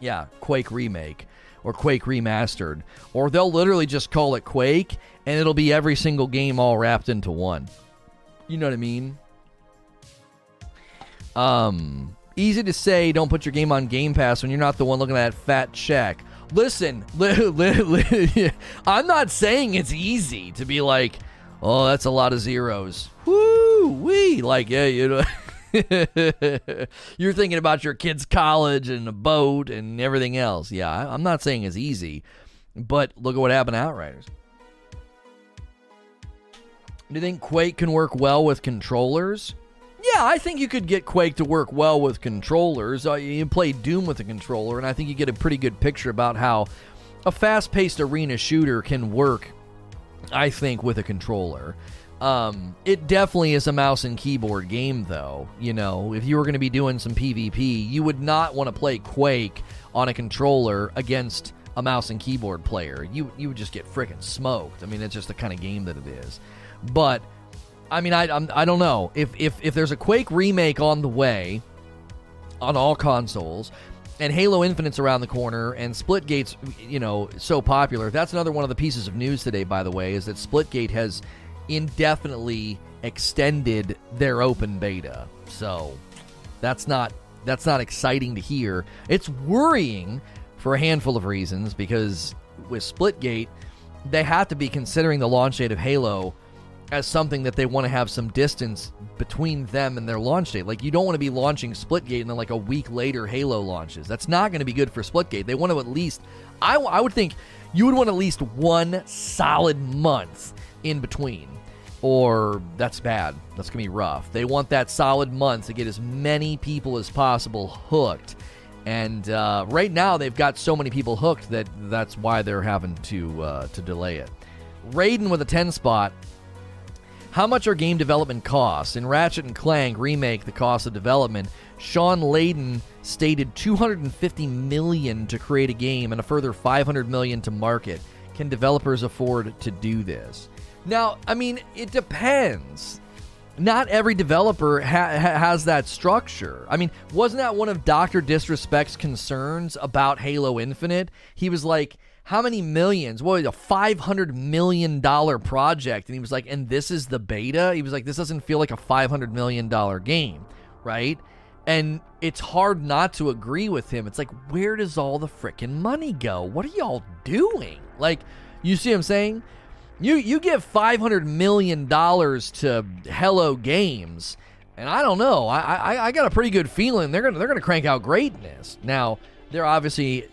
Yeah, Quake remake or Quake remastered, or they'll literally just call it Quake and it'll be every single game all wrapped into one. You know what I mean? Um, easy to say don't put your game on Game Pass when you're not the one looking at that fat check. Listen, li- li- li- I'm not saying it's easy to be like, oh, that's a lot of zeros. Woo wee. Like, yeah, you know. You're thinking about your kid's college and a boat and everything else. Yeah, I'm not saying it's easy, but look at what happened to Outriders. Do you think Quake can work well with controllers? Yeah, I think you could get Quake to work well with controllers. Uh, you play Doom with a controller, and I think you get a pretty good picture about how a fast paced arena shooter can work, I think, with a controller. Um, it definitely is a mouse and keyboard game, though. You know, if you were going to be doing some PvP, you would not want to play Quake on a controller against a mouse and keyboard player. You you would just get freaking smoked. I mean, it's just the kind of game that it is. But I mean, I I'm, I don't know if if if there's a Quake remake on the way on all consoles. And Halo Infinite's around the corner, and Splitgate's, you know, so popular. That's another one of the pieces of news today, by the way, is that Splitgate has indefinitely extended their open beta. So that's not that's not exciting to hear. It's worrying for a handful of reasons because with Splitgate, they have to be considering the launch date of Halo as something that they want to have some distance between them and their launch date. Like you don't want to be launching Splitgate and then like a week later Halo launches. That's not going to be good for Splitgate. They want to at least I, I would think you would want at least one solid month in between. Or that's bad. That's going to be rough. They want that solid month to get as many people as possible hooked. And uh, right now they've got so many people hooked that that's why they're having to uh, to delay it. Raiden with a 10 spot how much are game development costs? In Ratchet and Clank remake, the cost of development, Shawn Layden stated 250 million to create a game and a further 500 million to market. Can developers afford to do this? Now, I mean, it depends. Not every developer ha- has that structure. I mean, wasn't that one of Dr. Disrespect's concerns about Halo Infinite? He was like, how many millions? What was a five hundred million dollar project? And he was like, and this is the beta. He was like, this doesn't feel like a five hundred million dollar game, right? And it's hard not to agree with him. It's like, where does all the freaking money go? What are y'all doing? Like, you see what I'm saying? You you give five hundred million dollars to Hello Games, and I don't know. I, I I got a pretty good feeling they're gonna they're gonna crank out greatness now they're obviously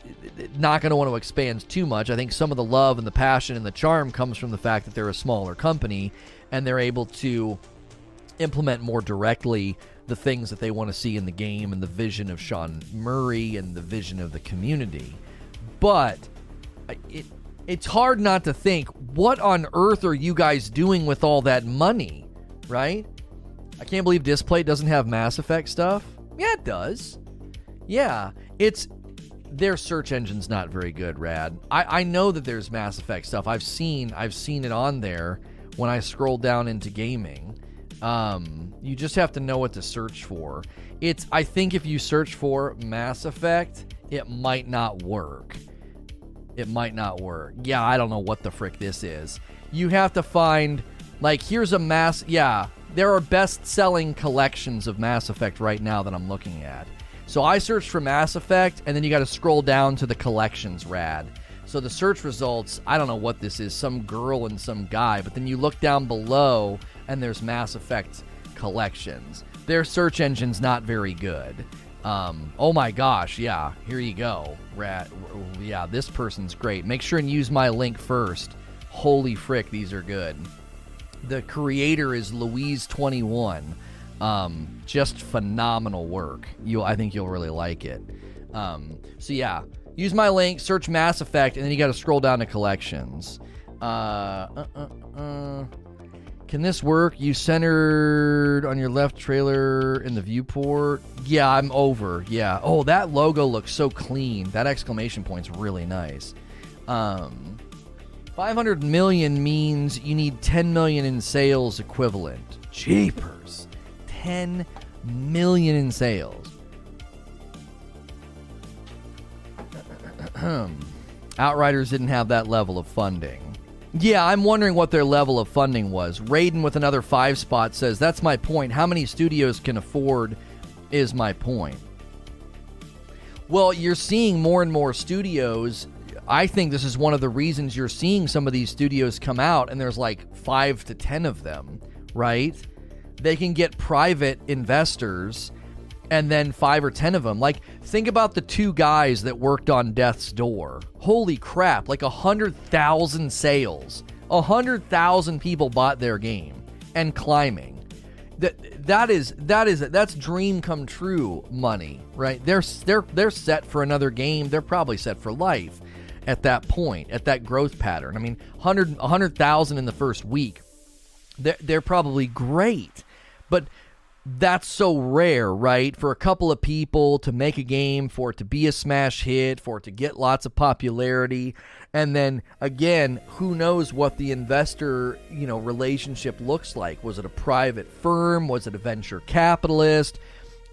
not going to want to expand too much. I think some of the love and the passion and the charm comes from the fact that they're a smaller company and they're able to implement more directly the things that they want to see in the game and the vision of Sean Murray and the vision of the community. But it it's hard not to think what on earth are you guys doing with all that money, right? I can't believe Displate doesn't have Mass Effect stuff. Yeah, it does. Yeah, it's their search engine's not very good, Rad. I, I know that there's Mass Effect stuff. I've seen I've seen it on there when I scroll down into gaming. Um, you just have to know what to search for. It's I think if you search for Mass Effect, it might not work. It might not work. Yeah, I don't know what the frick this is. You have to find like here's a mass yeah, there are best-selling collections of Mass Effect right now that I'm looking at. So I searched for Mass Effect, and then you got to scroll down to the collections rad. So the search results, I don't know what this is, some girl and some guy, but then you look down below, and there's Mass Effect collections. Their search engine's not very good. Um, oh my gosh, yeah, here you go. Rat, yeah, this person's great. Make sure and use my link first. Holy frick, these are good. The creator is Louise21. Um, just phenomenal work. You, I think you'll really like it. Um, so yeah, use my link, search Mass Effect, and then you got to scroll down to collections. Uh, uh, uh, uh. Can this work? You centered on your left trailer in the viewport. Yeah, I'm over. Yeah. Oh, that logo looks so clean. That exclamation point's really nice. Um, 500 million means you need 10 million in sales equivalent. Jeepers. 10 million in sales. Outriders didn't have that level of funding. Yeah, I'm wondering what their level of funding was. Raiden with another five spot says, That's my point. How many studios can afford is my point. Well, you're seeing more and more studios. I think this is one of the reasons you're seeing some of these studios come out, and there's like five to ten of them, right? They can get private investors and then five or ten of them. Like, think about the two guys that worked on Death's Door. Holy crap, like a hundred thousand sales. A hundred thousand people bought their game and climbing. That that is that is that's dream come true money, right? They're they're they're set for another game. They're probably set for life at that point, at that growth pattern. I mean, 100 100,000 in the first week. They're, they're probably great. But that's so rare, right? For a couple of people to make a game, for it to be a smash hit, for it to get lots of popularity, and then again, who knows what the investor, you know, relationship looks like? Was it a private firm? Was it a venture capitalist?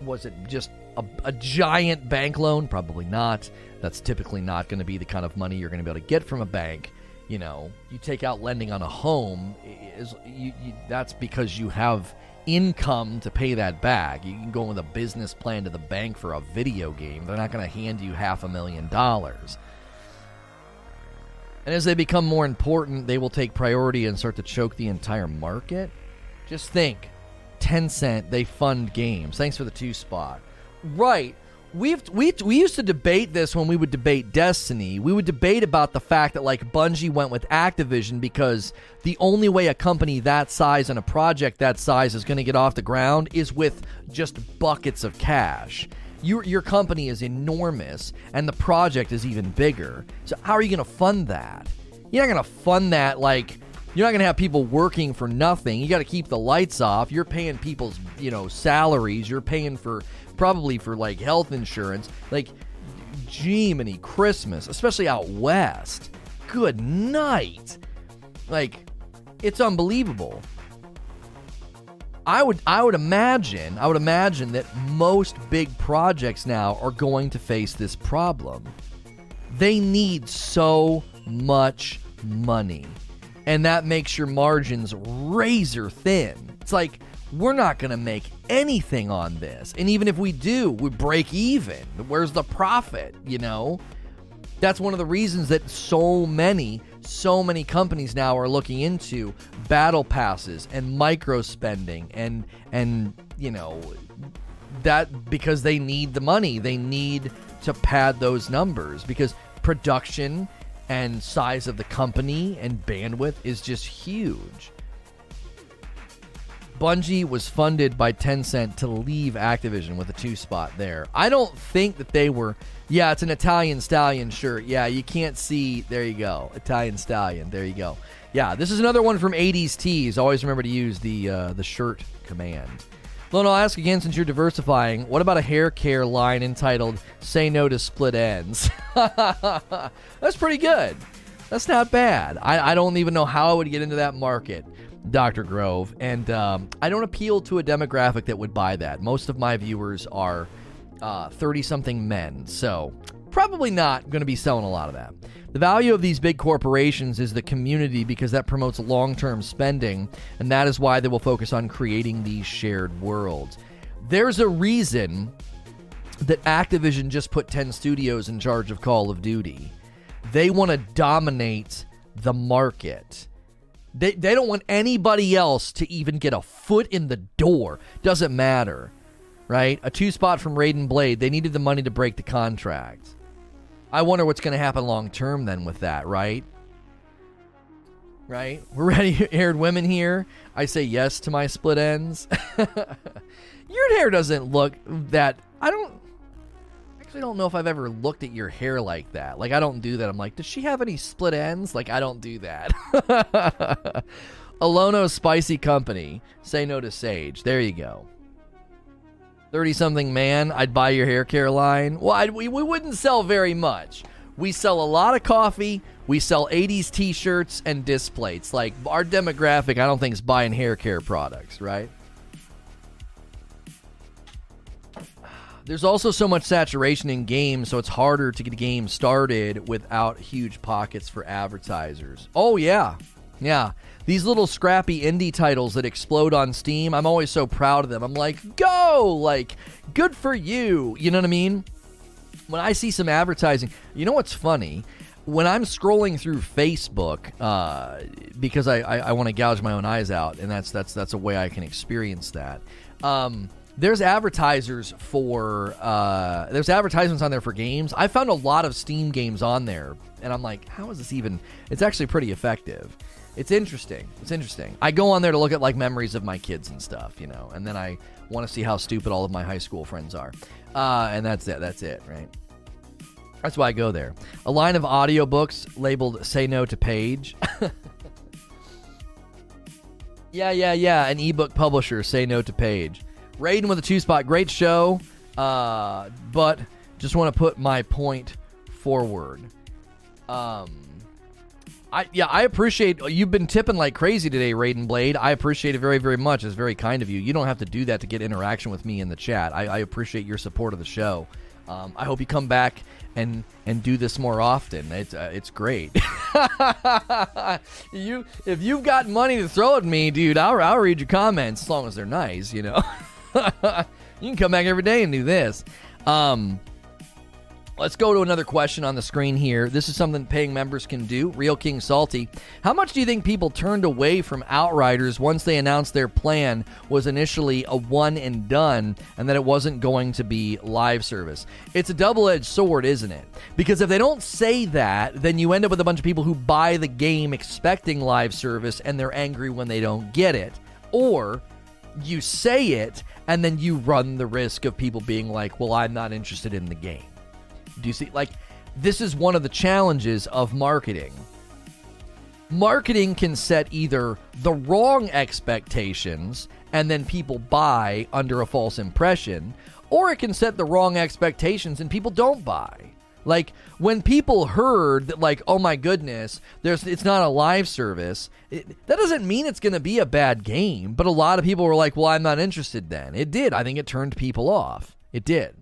Was it just a, a giant bank loan? Probably not. That's typically not going to be the kind of money you're going to be able to get from a bank. You know, you take out lending on a home, is you, you, that's because you have income to pay that back. You can go with a business plan to the bank for a video game. They're not going to hand you half a million dollars. And as they become more important, they will take priority and start to choke the entire market. Just think Tencent, they fund games. Thanks for the two spot. Right we've we we used to debate this when we would debate Destiny. We would debate about the fact that like Bungie went with Activision because the only way a company that size and a project that size is going to get off the ground is with just buckets of cash. Your your company is enormous and the project is even bigger. So how are you going to fund that? You're not going to fund that like you're not going to have people working for nothing. You got to keep the lights off. You're paying people's, you know, salaries. You're paying for probably for like health insurance. Like, Jiminy Christmas, especially out west. Good night. Like, it's unbelievable. I would I would imagine I would imagine that most big projects now are going to face this problem. They need so much money. And that makes your margins razor thin. It's like we're not going to make anything on this. And even if we do, we break even. Where's the profit, you know? That's one of the reasons that so many, so many companies now are looking into battle passes and micro spending and and you know that because they need the money. They need to pad those numbers because production and size of the company and bandwidth is just huge. Bungie was funded by Tencent to leave Activision with a two spot there. I don't think that they were. Yeah, it's an Italian stallion shirt. Yeah, you can't see. There you go. Italian stallion. There you go. Yeah, this is another one from 80s Tees. Always remember to use the uh, the shirt command. Lone, I'll ask again since you're diversifying. What about a hair care line entitled "Say No to Split Ends"? That's pretty good. That's not bad. I, I don't even know how I would get into that market. Dr. Grove, and um, I don't appeal to a demographic that would buy that. Most of my viewers are 30 uh, something men, so probably not going to be selling a lot of that. The value of these big corporations is the community because that promotes long term spending, and that is why they will focus on creating these shared worlds. There's a reason that Activision just put 10 studios in charge of Call of Duty. They want to dominate the market. They, they don't want anybody else to even get a foot in the door. Doesn't matter. right? A two spot from Raiden Blade. They needed the money to break the contract. I wonder what's going to happen long term then with that, right? Right? We're ready haired women here. I say yes to my split ends. your hair doesn't look that. I don't. Actually, don't know if I've ever looked at your hair like that. Like, I don't do that. I'm like, does she have any split ends? Like, I don't do that. Alono Spicy Company. Say no to Sage. There you go. 30 something man, I'd buy your hair care line. Well, I'd, we, we wouldn't sell very much. We sell a lot of coffee. We sell 80s t shirts and displays. Like, our demographic, I don't think, is buying hair care products, right? There's also so much saturation in games, so it's harder to get a game started without huge pockets for advertisers. Oh, yeah. Yeah. These little scrappy indie titles that explode on Steam, I'm always so proud of them. I'm like, go! Like, good for you. You know what I mean? When I see some advertising, you know what's funny? When I'm scrolling through Facebook, uh, because I, I, I want to gouge my own eyes out, and that's that's that's a way I can experience that. Um, there's advertisers for uh, there's advertisements on there for games. I found a lot of Steam games on there, and I'm like, how is this even? It's actually pretty effective. It's interesting. It's interesting. I go on there to look at like memories of my kids and stuff, you know, and then I want to see how stupid all of my high school friends are, uh, and that's it. That's it, right? That's why I go there. A line of audiobooks labeled "Say No to Page." yeah, yeah, yeah. An ebook publisher, say no to Page. Raiden with a two spot, great show. Uh, but just want to put my point forward. Um, I yeah, I appreciate you've been tipping like crazy today, Raiden Blade. I appreciate it very, very much. It's very kind of you. You don't have to do that to get interaction with me in the chat. I, I appreciate your support of the show. Um, I hope you come back and and do this more often. It's uh, it's great. you if you've got money to throw at me, dude, I'll I'll read your comments as long as they're nice. You know. you can come back every day and do this. Um, let's go to another question on the screen here. This is something paying members can do. Real King Salty. How much do you think people turned away from Outriders once they announced their plan was initially a one and done and that it wasn't going to be live service? It's a double edged sword, isn't it? Because if they don't say that, then you end up with a bunch of people who buy the game expecting live service and they're angry when they don't get it. Or you say it and then you run the risk of people being like, well, I'm not interested in the game. Do you see? Like, this is one of the challenges of marketing. Marketing can set either the wrong expectations and then people buy under a false impression, or it can set the wrong expectations and people don't buy. Like when people heard that, like, oh my goodness, there's it's not a live service. It, that doesn't mean it's going to be a bad game. But a lot of people were like, well, I'm not interested. Then it did. I think it turned people off. It did.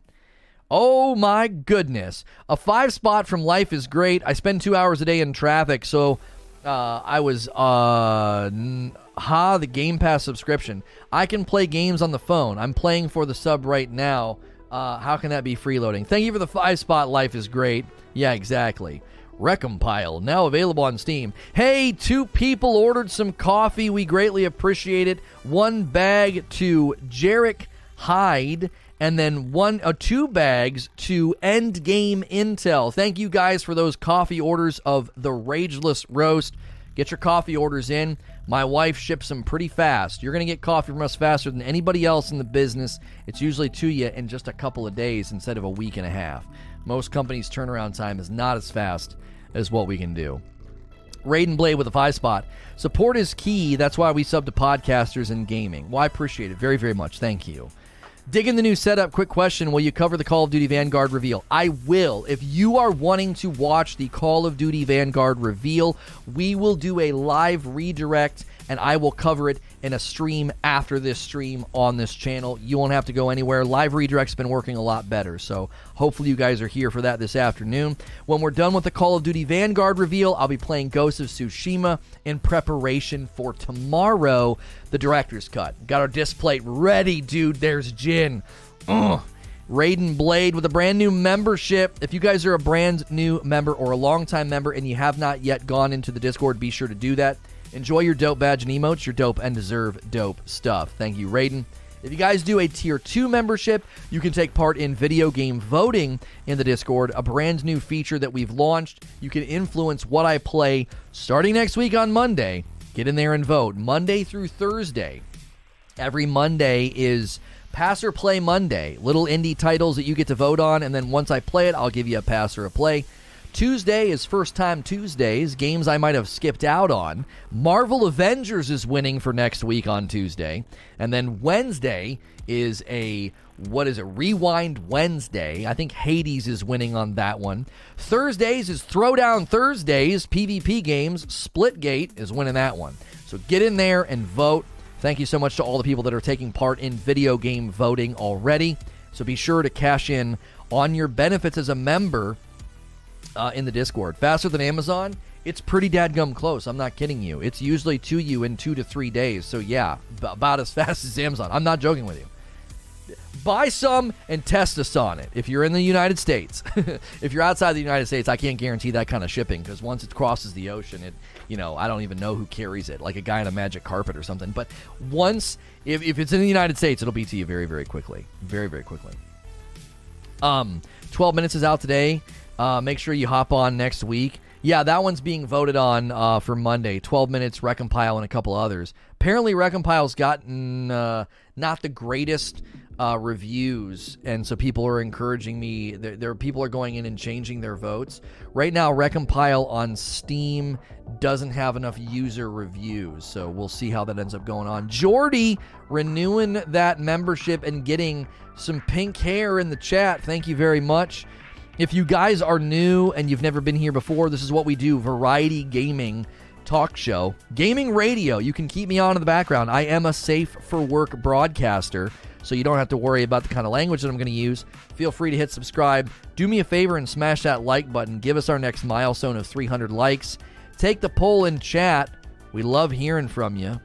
Oh my goodness, a five spot from Life is great. I spend two hours a day in traffic, so uh, I was uh, ha the Game Pass subscription. I can play games on the phone. I'm playing for the sub right now. Uh, how can that be freeloading? Thank you for the five spot. Life is great. Yeah, exactly. Recompile, now available on Steam. Hey, two people ordered some coffee. We greatly appreciate it. One bag to Jarek Hyde, and then one, uh, two bags to Endgame Intel. Thank you guys for those coffee orders of the Rageless Roast. Get your coffee orders in. My wife ships them pretty fast. You're going to get coffee from us faster than anybody else in the business. It's usually to you in just a couple of days instead of a week and a half. Most companies' turnaround time is not as fast as what we can do. Raiden Blade with a five spot. Support is key. That's why we sub to podcasters and gaming. Well, I appreciate it very, very much. Thank you. Digging the new setup, quick question. Will you cover the Call of Duty Vanguard reveal? I will. If you are wanting to watch the Call of Duty Vanguard reveal, we will do a live redirect and I will cover it in a stream after this stream on this channel. You won't have to go anywhere. Live Redirect's been working a lot better, so hopefully you guys are here for that this afternoon. When we're done with the Call of Duty Vanguard reveal, I'll be playing Ghost of Tsushima in preparation for tomorrow, the director's cut. Got our Displate ready, dude. There's Jin. Ugh. Raiden Blade with a brand new membership. If you guys are a brand new member or a longtime member and you have not yet gone into the Discord, be sure to do that. Enjoy your dope badge and emotes. You're dope and deserve dope stuff. Thank you, Raiden. If you guys do a tier 2 membership, you can take part in video game voting in the Discord, a brand new feature that we've launched. You can influence what I play starting next week on Monday. Get in there and vote Monday through Thursday. Every Monday is Pass or Play Monday, little indie titles that you get to vote on, and then once I play it, I'll give you a pass or a play. Tuesday is first time Tuesdays, games I might have skipped out on. Marvel Avengers is winning for next week on Tuesday. And then Wednesday is a what is it? Rewind Wednesday. I think Hades is winning on that one. Thursdays is Throwdown Thursdays, PvP games. Splitgate is winning that one. So get in there and vote. Thank you so much to all the people that are taking part in video game voting already. So be sure to cash in on your benefits as a member uh, in the Discord. Faster than Amazon? It's pretty dadgum close. I'm not kidding you. It's usually to you in two to three days. So, yeah, b- about as fast as Amazon. I'm not joking with you. Buy some and test us on it. If you're in the United States, if you're outside the United States, I can't guarantee that kind of shipping because once it crosses the ocean, it, you know, I don't even know who carries it, like a guy in a magic carpet or something. But once, if, if it's in the United States, it'll be to you very, very quickly. Very, very quickly. Um, 12 minutes is out today. Uh, make sure you hop on next week. Yeah, that one's being voted on uh, for Monday. 12 minutes, Recompile, and a couple others. Apparently, Recompile's gotten uh, not the greatest uh, reviews, and so people are encouraging me. There, there, people are going in and changing their votes. Right now, Recompile on Steam doesn't have enough user reviews, so we'll see how that ends up going on. Jordy renewing that membership and getting some pink hair in the chat. Thank you very much. If you guys are new and you've never been here before, this is what we do variety gaming talk show, gaming radio. You can keep me on in the background. I am a safe for work broadcaster, so you don't have to worry about the kind of language that I'm going to use. Feel free to hit subscribe. Do me a favor and smash that like button. Give us our next milestone of 300 likes. Take the poll in chat. We love hearing from you.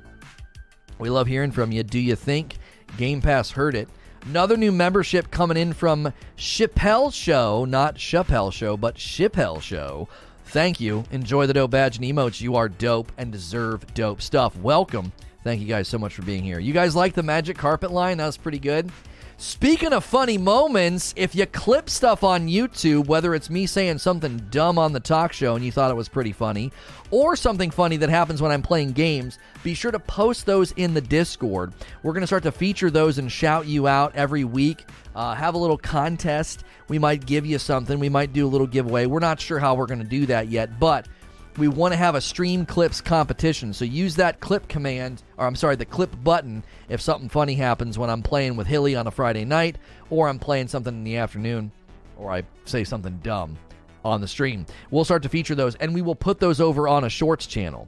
We love hearing from you. Do you think Game Pass heard it? Another new membership coming in from Chappelle Show, not Chappelle Show, but Chappelle Show. Thank you. Enjoy the dope badge and emotes. You are dope and deserve dope stuff. Welcome. Thank you guys so much for being here. You guys like the magic carpet line? That was pretty good. Speaking of funny moments, if you clip stuff on YouTube, whether it's me saying something dumb on the talk show and you thought it was pretty funny, or something funny that happens when I'm playing games, be sure to post those in the Discord. We're going to start to feature those and shout you out every week. Uh, have a little contest. We might give you something. We might do a little giveaway. We're not sure how we're going to do that yet, but we want to have a stream clips competition. So use that clip command, or I'm sorry, the clip button if something funny happens when I'm playing with Hilly on a Friday night, or I'm playing something in the afternoon, or I say something dumb on the stream. We'll start to feature those, and we will put those over on a shorts channel.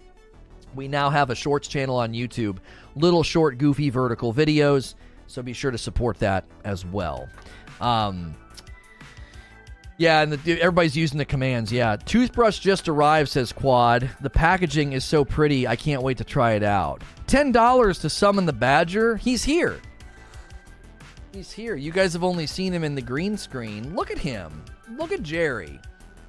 We now have a shorts channel on YouTube, little short, goofy, vertical videos. So be sure to support that as well. Um, yeah, and the, everybody's using the commands. Yeah, toothbrush just arrived, says Quad. The packaging is so pretty, I can't wait to try it out. Ten dollars to summon the badger. He's here. He's here. You guys have only seen him in the green screen. Look at him. Look at Jerry.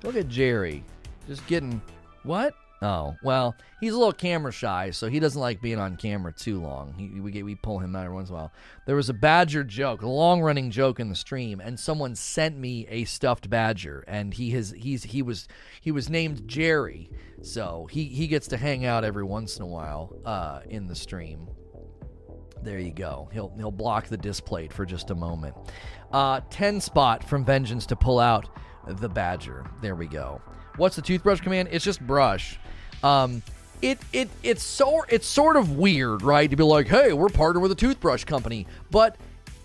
Look at Jerry. Just getting what? Oh well, he's a little camera shy, so he doesn't like being on camera too long. He, we get, we pull him out every once in a while. There was a badger joke, a long running joke in the stream, and someone sent me a stuffed badger, and he has he's he was he was named Jerry, so he he gets to hang out every once in a while uh, in the stream. There you go. He'll he'll block the display for just a moment. Uh, Ten spot from Vengeance to pull out the badger. There we go. What's the toothbrush command? It's just brush. Um, it it it's so it's sort of weird, right? To be like, hey, we're partnered with a toothbrush company, but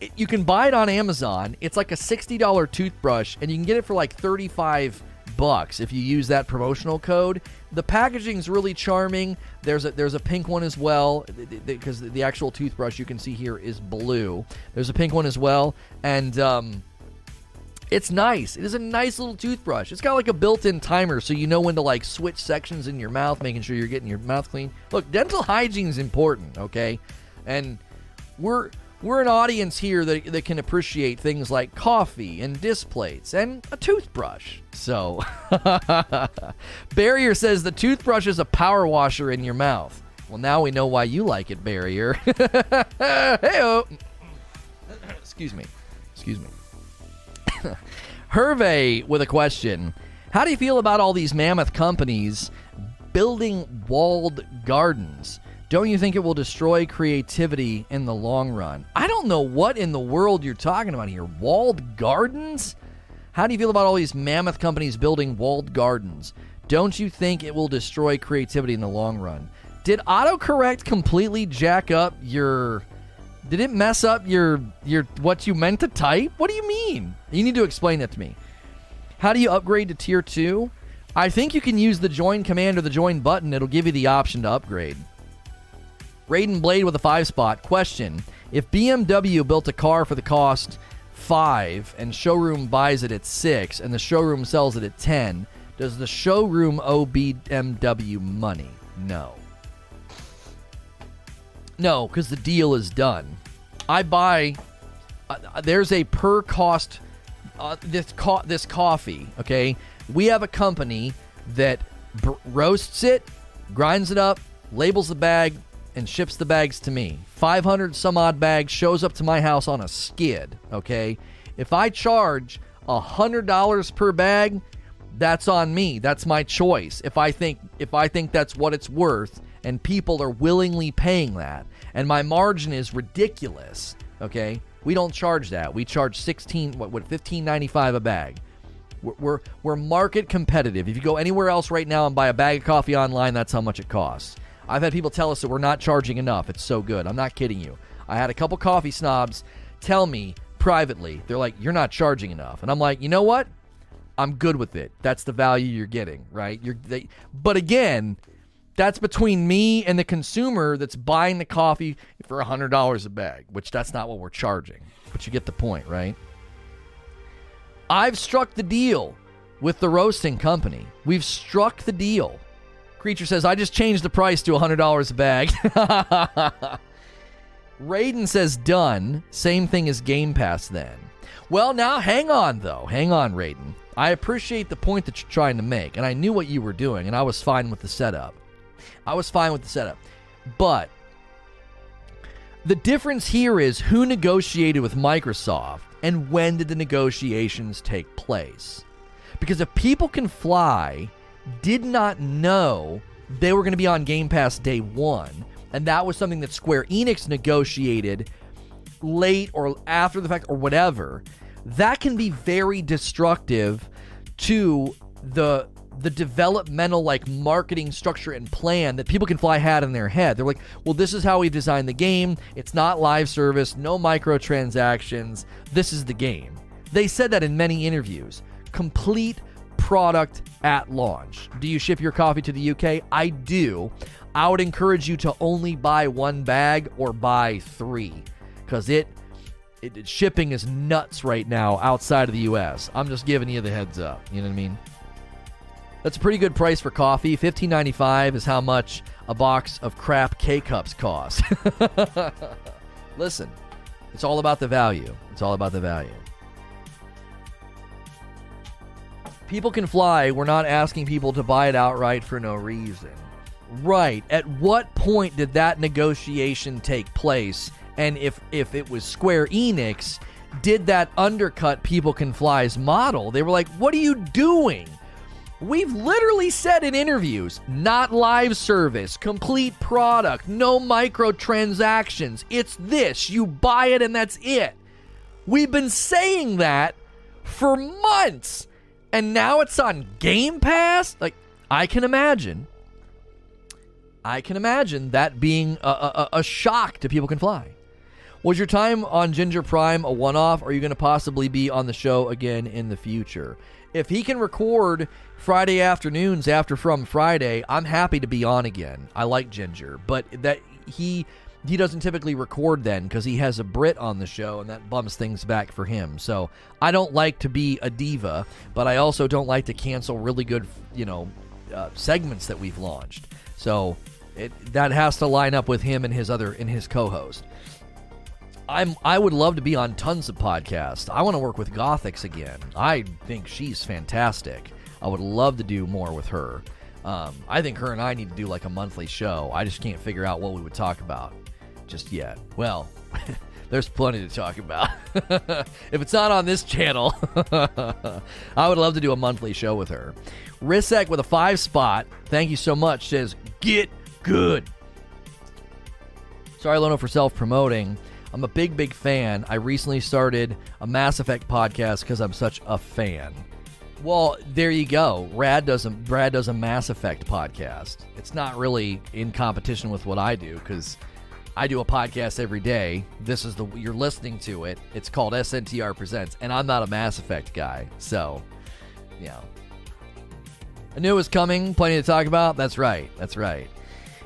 it, you can buy it on Amazon. It's like a sixty dollar toothbrush, and you can get it for like thirty five bucks if you use that promotional code. The packaging's really charming. There's a there's a pink one as well because the, the actual toothbrush you can see here is blue. There's a pink one as well, and um, it's nice. It is a nice little toothbrush. It's got like a built-in timer so you know when to like switch sections in your mouth, making sure you're getting your mouth clean. Look, dental hygiene is important, okay? And we're we're an audience here that, that can appreciate things like coffee and Displates and a toothbrush. So, Barrier says the toothbrush is a power washer in your mouth. Well, now we know why you like it, Barrier. hey Excuse me. Excuse me. Hervé with a question. How do you feel about all these mammoth companies building walled gardens? Don't you think it will destroy creativity in the long run? I don't know what in the world you're talking about here. Walled gardens? How do you feel about all these mammoth companies building walled gardens? Don't you think it will destroy creativity in the long run? Did autocorrect completely jack up your did it mess up your your what you meant to type? What do you mean? You need to explain that to me. How do you upgrade to tier 2? I think you can use the join command or the join button. It'll give you the option to upgrade. Raiden Blade with a 5 spot. Question. If BMW built a car for the cost 5 and showroom buys it at 6 and the showroom sells it at 10, does the showroom owe BMW money? No. No, because the deal is done. I buy. Uh, there's a per cost. Uh, this co- this coffee. Okay, we have a company that b- roasts it, grinds it up, labels the bag, and ships the bags to me. 500 some odd bags shows up to my house on a skid. Okay, if I charge a hundred dollars per bag, that's on me. That's my choice. If I think if I think that's what it's worth, and people are willingly paying that, and my margin is ridiculous. Okay, we don't charge that. We charge sixteen what what fifteen ninety five a bag. We're, we're we're market competitive. If you go anywhere else right now and buy a bag of coffee online, that's how much it costs. I've had people tell us that we're not charging enough. It's so good. I'm not kidding you. I had a couple coffee snobs tell me privately, they're like, "You're not charging enough," and I'm like, you know what? I'm good with it. That's the value you're getting, right? You're, they, but again, that's between me and the consumer that's buying the coffee for $100 a bag, which that's not what we're charging. But you get the point, right? I've struck the deal with the roasting company. We've struck the deal. Creature says, I just changed the price to $100 a bag. Raiden says, done. Same thing as Game Pass then. Well, now hang on, though. Hang on, Raiden. I appreciate the point that you're trying to make, and I knew what you were doing, and I was fine with the setup. I was fine with the setup. But the difference here is who negotiated with Microsoft and when did the negotiations take place? Because if People Can Fly did not know they were going to be on Game Pass day 1 and that was something that Square Enix negotiated late or after the fact or whatever, that can be very destructive to the the developmental like marketing structure and plan that People Can Fly had in their head. They're like, well, this is how we designed the game. It's not live service, no microtransactions. This is the game. They said that in many interviews. Complete product at launch. Do you ship your coffee to the UK? I do. I would encourage you to only buy one bag or buy three because it, it shipping is nuts right now outside of the US. I'm just giving you the heads up. You know what I mean? That's a pretty good price for coffee. Fifteen ninety five is how much a box of crap K cups costs. Listen, it's all about the value. It's all about the value. People Can Fly. We're not asking people to buy it outright for no reason. Right. At what point did that negotiation take place? And if if it was Square Enix, did that undercut People Can Fly's model? They were like, "What are you doing?" We've literally said in interviews not live service, complete product, no microtransactions. It's this. You buy it and that's it. We've been saying that for months. And now it's on Game Pass? Like, I can imagine. I can imagine that being a, a, a shock to People Can Fly. Was your time on Ginger Prime a one off? Are you going to possibly be on the show again in the future? If he can record Friday afternoons after From Friday, I'm happy to be on again. I like Ginger, but that he he doesn't typically record then because he has a Brit on the show and that bums things back for him. So I don't like to be a diva, but I also don't like to cancel really good, you know, uh, segments that we've launched. So it, that has to line up with him and his other and his co-host. I'm I would love to be on tons of podcasts. I want to work with Gothix again. I think she's fantastic. I would love to do more with her. Um, I think her and I need to do like a monthly show. I just can't figure out what we would talk about just yet. Well, there's plenty to talk about. if it's not on this channel, I would love to do a monthly show with her. Risek with a five spot. Thank you so much. Says, get good. Sorry, Lono, for self promoting. I'm a big, big fan. I recently started a Mass Effect podcast because I'm such a fan. Well, there you go. Rad does a Brad does a Mass Effect podcast. It's not really in competition with what I do because I do a podcast every day. This is the you're listening to it. It's called SNTR Presents, and I'm not a Mass Effect guy, so yeah. I knew it was coming. Plenty to talk about. That's right. That's right.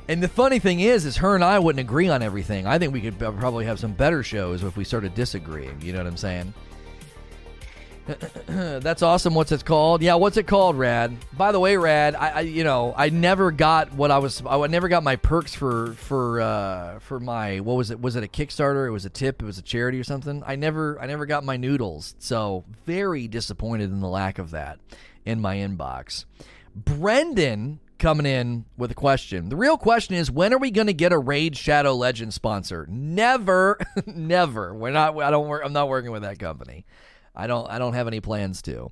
And the funny thing is, is her and I wouldn't agree on everything. I think we could probably have some better shows if we started disagreeing. You know what I'm saying? That's awesome. What's it called? Yeah, what's it called, Rad? By the way, Rad, I, I, you know I never got what I was. I never got my perks for for uh, for my what was it? Was it a Kickstarter? It was a tip. It was a charity or something. I never I never got my noodles. So very disappointed in the lack of that in my inbox. Brendan coming in with a question. The real question is when are we going to get a Raid Shadow Legend sponsor? Never, never. We're not. I don't work. I'm not working with that company. I don't I don't have any plans to.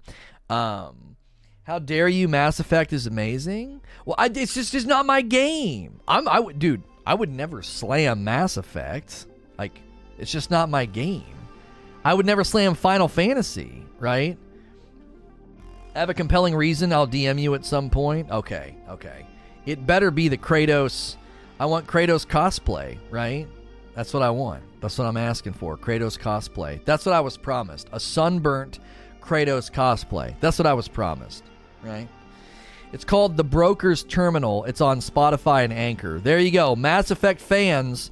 Um, how dare you? Mass Effect is amazing. Well, I, it's just just not my game. I'm I would dude. I would never slam Mass Effect. Like it's just not my game. I would never slam Final Fantasy. Right. Have a compelling reason. I'll DM you at some point. Okay. Okay. It better be the Kratos. I want Kratos cosplay. Right. That's what I want. That's what I'm asking for. Kratos cosplay. That's what I was promised. A sunburnt Kratos cosplay. That's what I was promised, right? It's called The Broker's Terminal. It's on Spotify and Anchor. There you go. Mass Effect fans,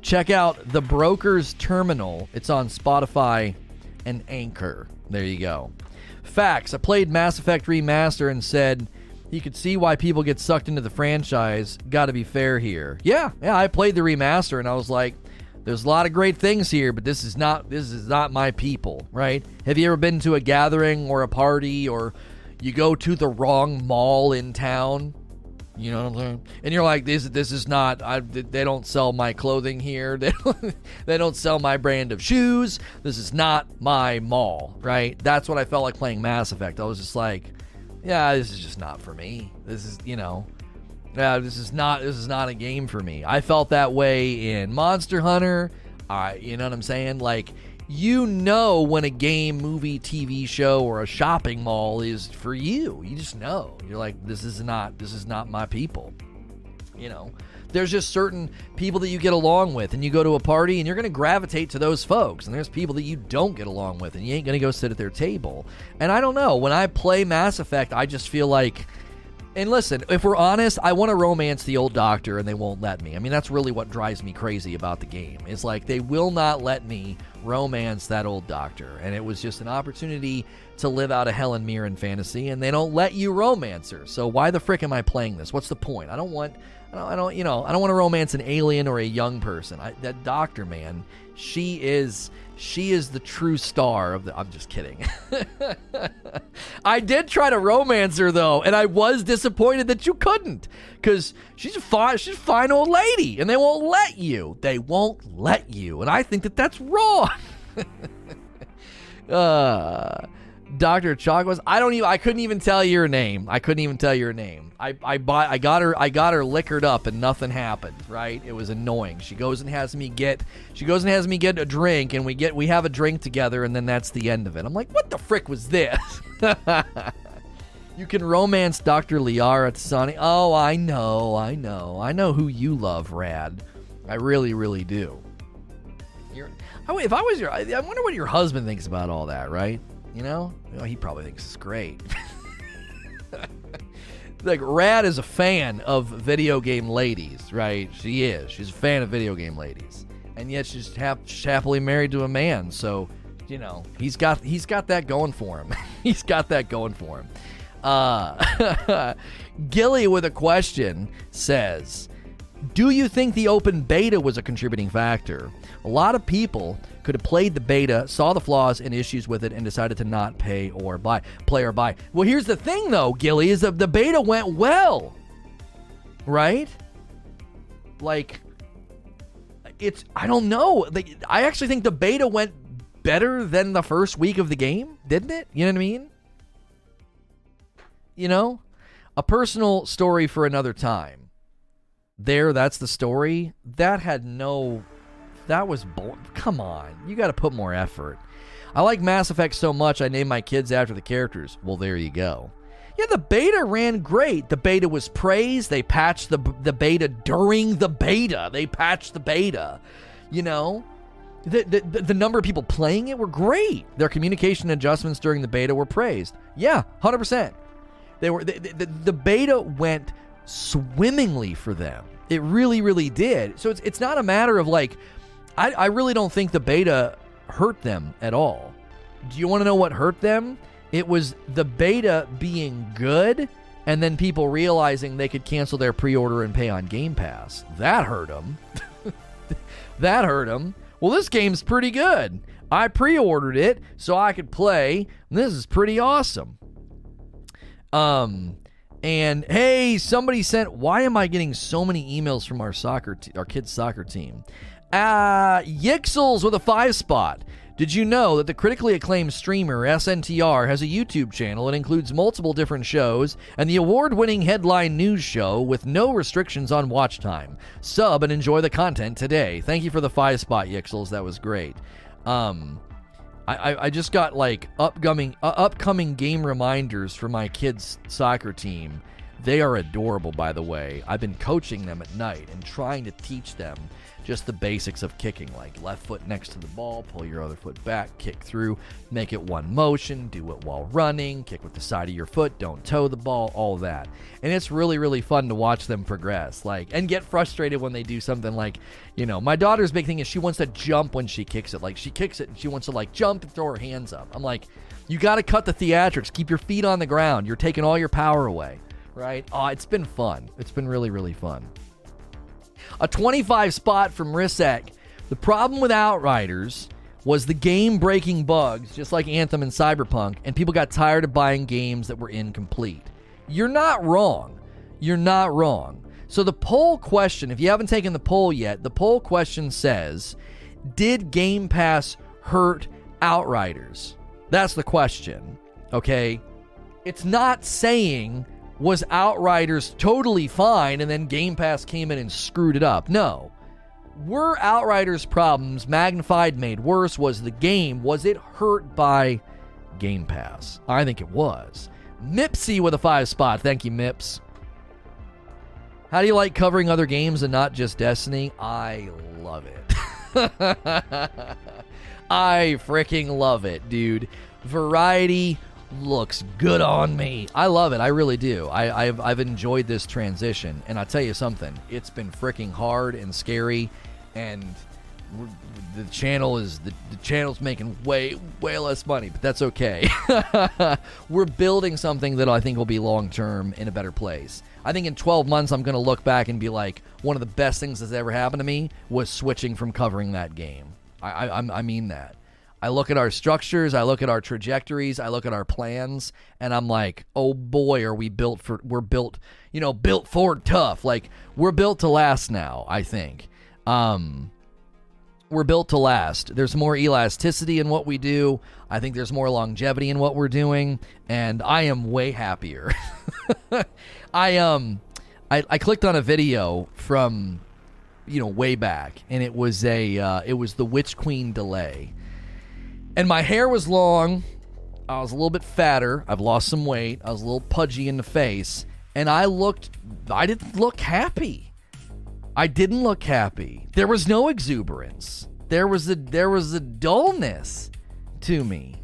check out The Broker's Terminal. It's on Spotify and Anchor. There you go. Facts. I played Mass Effect Remaster and said you could see why people get sucked into the franchise. Got to be fair here. Yeah, yeah. I played the remaster and I was like, there's a lot of great things here, but this is not this is not my people, right? Have you ever been to a gathering or a party or you go to the wrong mall in town? You know what I'm saying? And you're like, this this is not. I, they don't sell my clothing here. They don't, they don't sell my brand of shoes. This is not my mall, right? That's what I felt like playing Mass Effect. I was just like, yeah, this is just not for me. This is you know, yeah, this is not this is not a game for me. I felt that way in Monster Hunter. I, you know what I'm saying? Like you know when a game, movie, TV show, or a shopping mall is for you. You just know. You're like, this is not this is not my people. You know, there's just certain people that you get along with, and you go to a party, and you're going to gravitate to those folks. And there's people that you don't get along with, and you ain't going to go sit at their table. And I don't know. When I play Mass Effect, I just feel like and listen, if we're honest, I want to romance the old doctor and they won't let me. I mean, that's really what drives me crazy about the game. It's like they will not let me romance that old doctor. And it was just an opportunity to live out a Helen Mirren fantasy, and they don't let you romance her. So why the frick am I playing this? What's the point? I don't want. I don't, I don't you know, I don't want to romance an alien or a young person. I, that doctor, man, she is she is the true star of the. I'm just kidding. I did try to romance her though, and I was disappointed that you couldn't, because she's a fine, she's a fine old lady, and they won't let you. They won't let you, and I think that that's wrong. uh, Dr. Chakwas. I don't even I couldn't even tell your name. I couldn't even tell your name. I, I bought I got her I got her liquored up and nothing happened, right? It was annoying. She goes and has me get she goes and has me get a drink and we get we have a drink together and then that's the end of it. I'm like, what the frick was this? you can romance Dr. Liara T'Soni. Oh, I know, I know. I know who you love, Rad. I really, really do. You're, if I was your I wonder what your husband thinks about all that, right? You know, well, he probably thinks it's great. like Rad is a fan of video game ladies, right? She is. She's a fan of video game ladies, and yet she's, hap- happily married to a man. So, you know, he's got he's got that going for him. he's got that going for him. Uh, Gilly with a question says, "Do you think the open beta was a contributing factor? A lot of people could have played the beta, saw the flaws and issues with it, and decided to not pay or buy, play or buy. Well, here's the thing, though, Gilly, is that the beta went well, right? Like, it's I don't know. I actually think the beta went better than the first week of the game, didn't it? You know what I mean? You know, a personal story for another time. There, that's the story. That had no. That was. Come on. You got to put more effort. I like Mass Effect so much, I named my kids after the characters. Well, there you go. Yeah, the beta ran great. The beta was praised. They patched the the beta during the beta. They patched the beta. You know, the, the, the number of people playing it were great. Their communication adjustments during the beta were praised. Yeah, hundred percent. They were the, the, the beta went swimmingly for them. It really, really did. So it's it's not a matter of like, I I really don't think the beta hurt them at all. Do you want to know what hurt them? It was the beta being good and then people realizing they could cancel their pre-order and pay on Game Pass. That hurt them. that hurt them. Well, this game's pretty good. I pre-ordered it so I could play. This is pretty awesome. Um and hey, somebody sent why am I getting so many emails from our soccer our kids soccer team? Uh Yixels with a 5 spot. Did you know that the critically acclaimed streamer SNTR has a YouTube channel that includes multiple different shows and the award winning headline news show with no restrictions on watch time? Sub and enjoy the content today. Thank you for the five spot, Yixels. That was great. Um, I, I just got like upcoming uh, upcoming game reminders for my kids' soccer team. They are adorable, by the way. I've been coaching them at night and trying to teach them just the basics of kicking, like left foot next to the ball, pull your other foot back, kick through, make it one motion, do it while running, kick with the side of your foot, don't toe the ball, all that. And it's really, really fun to watch them progress, like, and get frustrated when they do something like, you know, my daughter's big thing is she wants to jump when she kicks it. Like, she kicks it and she wants to, like, jump and throw her hands up. I'm like, you got to cut the theatrics, keep your feet on the ground. You're taking all your power away, right? Oh, it's been fun. It's been really, really fun. A 25 spot from Risek. The problem with Outriders was the game breaking bugs, just like Anthem and Cyberpunk, and people got tired of buying games that were incomplete. You're not wrong. You're not wrong. So, the poll question, if you haven't taken the poll yet, the poll question says Did Game Pass hurt Outriders? That's the question. Okay? It's not saying was Outriders totally fine and then Game Pass came in and screwed it up. No. Were Outriders' problems magnified, made worse? Was the game, was it hurt by Game Pass? I think it was. Mipsy with a five spot. Thank you, Mips. How do you like covering other games and not just Destiny? I love it. I freaking love it, dude. Variety looks good on me. I love it. I really do. I, have I've enjoyed this transition, and I'll tell you something. It's been freaking hard and scary, and the channel is the, the channel's making way way less money, but that's okay. We're building something that I think will be long term in a better place. I think in 12 months I'm going to look back and be like, one of the best things that's ever happened to me was switching from covering that game. I I, I mean that. I look at our structures, I look at our trajectories, I look at our plans, and I'm like, oh boy, are we built for, we're built, you know, built for tough. Like, we're built to last now, I think. Um, we're built to last. There's more elasticity in what we do. I think there's more longevity in what we're doing, and I am way happier. I um I, I clicked on a video from you know way back and it was a uh, it was the Witch Queen delay and my hair was long. I was a little bit fatter. I've lost some weight. I was a little pudgy in the face. And I looked, I didn't look happy. I didn't look happy. There was no exuberance. There was a there was a dullness to me.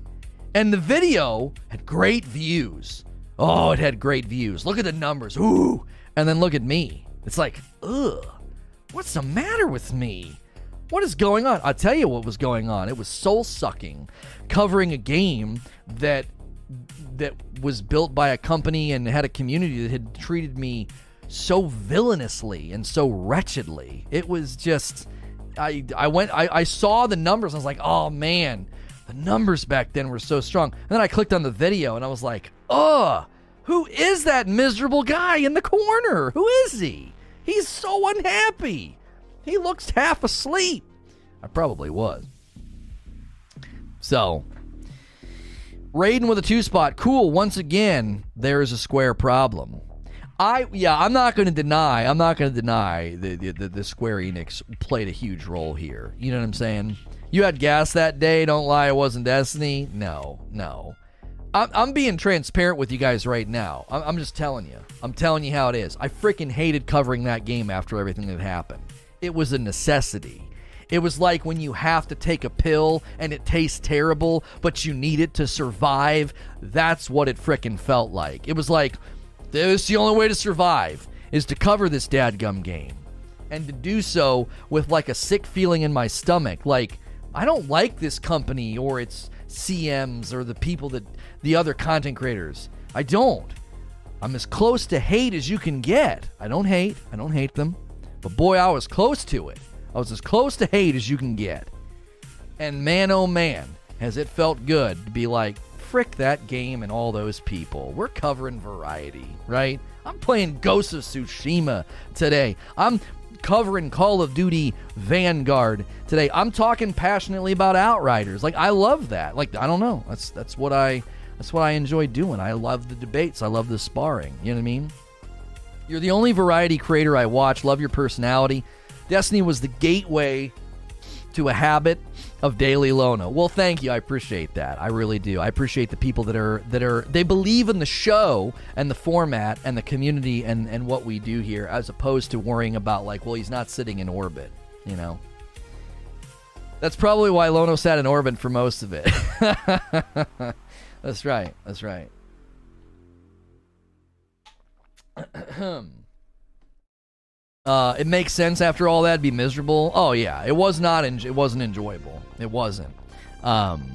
And the video had great views. Oh, it had great views. Look at the numbers. Ooh. And then look at me. It's like, ugh. What's the matter with me? What is going on? I'll tell you what was going on. It was soul sucking, covering a game that that was built by a company and had a community that had treated me so villainously and so wretchedly. It was just I I went I, I saw the numbers. I was like, oh man, the numbers back then were so strong. And then I clicked on the video and I was like, oh, who is that miserable guy in the corner? Who is he? He's so unhappy. He looks half asleep. I probably was. So, Raiden with a two spot. Cool. Once again, there is a square problem. I yeah, I'm not going to deny. I'm not going to deny the, the the Square Enix played a huge role here. You know what I'm saying? You had gas that day. Don't lie, it wasn't Destiny. No, no. I'm, I'm being transparent with you guys right now. I'm, I'm just telling you. I'm telling you how it is. I freaking hated covering that game after everything that happened. It was a necessity. It was like when you have to take a pill and it tastes terrible, but you need it to survive. That's what it freaking felt like. It was like, this is the only way to survive is to cover this dadgum game. And to do so with like a sick feeling in my stomach. Like, I don't like this company or its CMs or the people that the other content creators. I don't. I'm as close to hate as you can get. I don't hate. I don't hate them. But boy, I was close to it. I was as close to hate as you can get. And man, oh man, has it felt good to be like, frick that game and all those people. We're covering variety, right? I'm playing Ghost of Tsushima today. I'm covering Call of Duty Vanguard today. I'm talking passionately about Outriders. Like I love that. Like I don't know. That's that's what I that's what I enjoy doing. I love the debates. I love the sparring. You know what I mean? You're the only variety creator I watch. Love your personality. Destiny was the gateway to a habit of daily Lono. Well, thank you. I appreciate that. I really do. I appreciate the people that are that are they believe in the show and the format and the community and and what we do here as opposed to worrying about like, well, he's not sitting in orbit, you know. That's probably why Lono sat in orbit for most of it. That's right. That's right. Uh, it makes sense after all that be miserable. Oh yeah, it was not. En- it wasn't enjoyable. It wasn't. Um,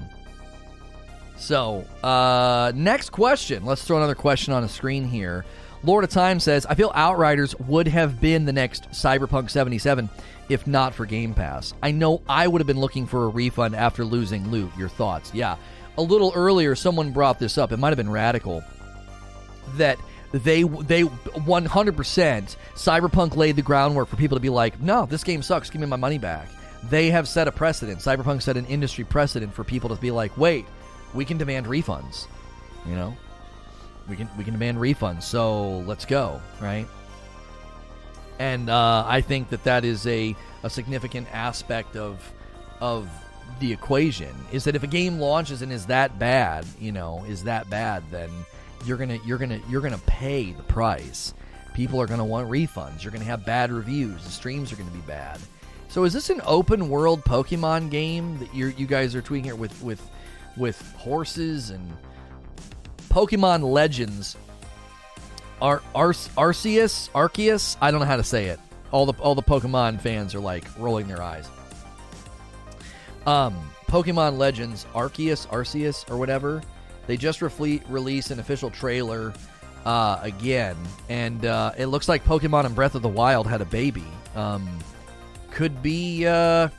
so uh, next question. Let's throw another question on the screen here. Lord of Time says, "I feel Outriders would have been the next Cyberpunk 77 if not for Game Pass. I know I would have been looking for a refund after losing loot. Your thoughts? Yeah, a little earlier, someone brought this up. It might have been Radical that." They they 100% Cyberpunk laid the groundwork for people to be like, "No, this game sucks. Give me my money back." They have set a precedent. Cyberpunk set an industry precedent for people to be like, "Wait, we can demand refunds." You know? We can we can demand refunds. So, let's go, right? And uh, I think that that is a, a significant aspect of of the equation is that if a game launches and is that bad, you know, is that bad, then you're gonna you're gonna you're gonna pay the price. People are gonna want refunds. You're gonna have bad reviews. The streams are gonna be bad. So is this an open world Pokemon game that you you guys are tweaking it with with with horses and Pokemon Legends? Ar- Ar- Arceus, Arceus. I don't know how to say it. All the all the Pokemon fans are like rolling their eyes. Um, Pokemon Legends, Arceus, Arceus, or whatever they just re- released an official trailer uh, again, and uh, it looks like Pokemon and Breath of the Wild had a baby. Um, could be uh,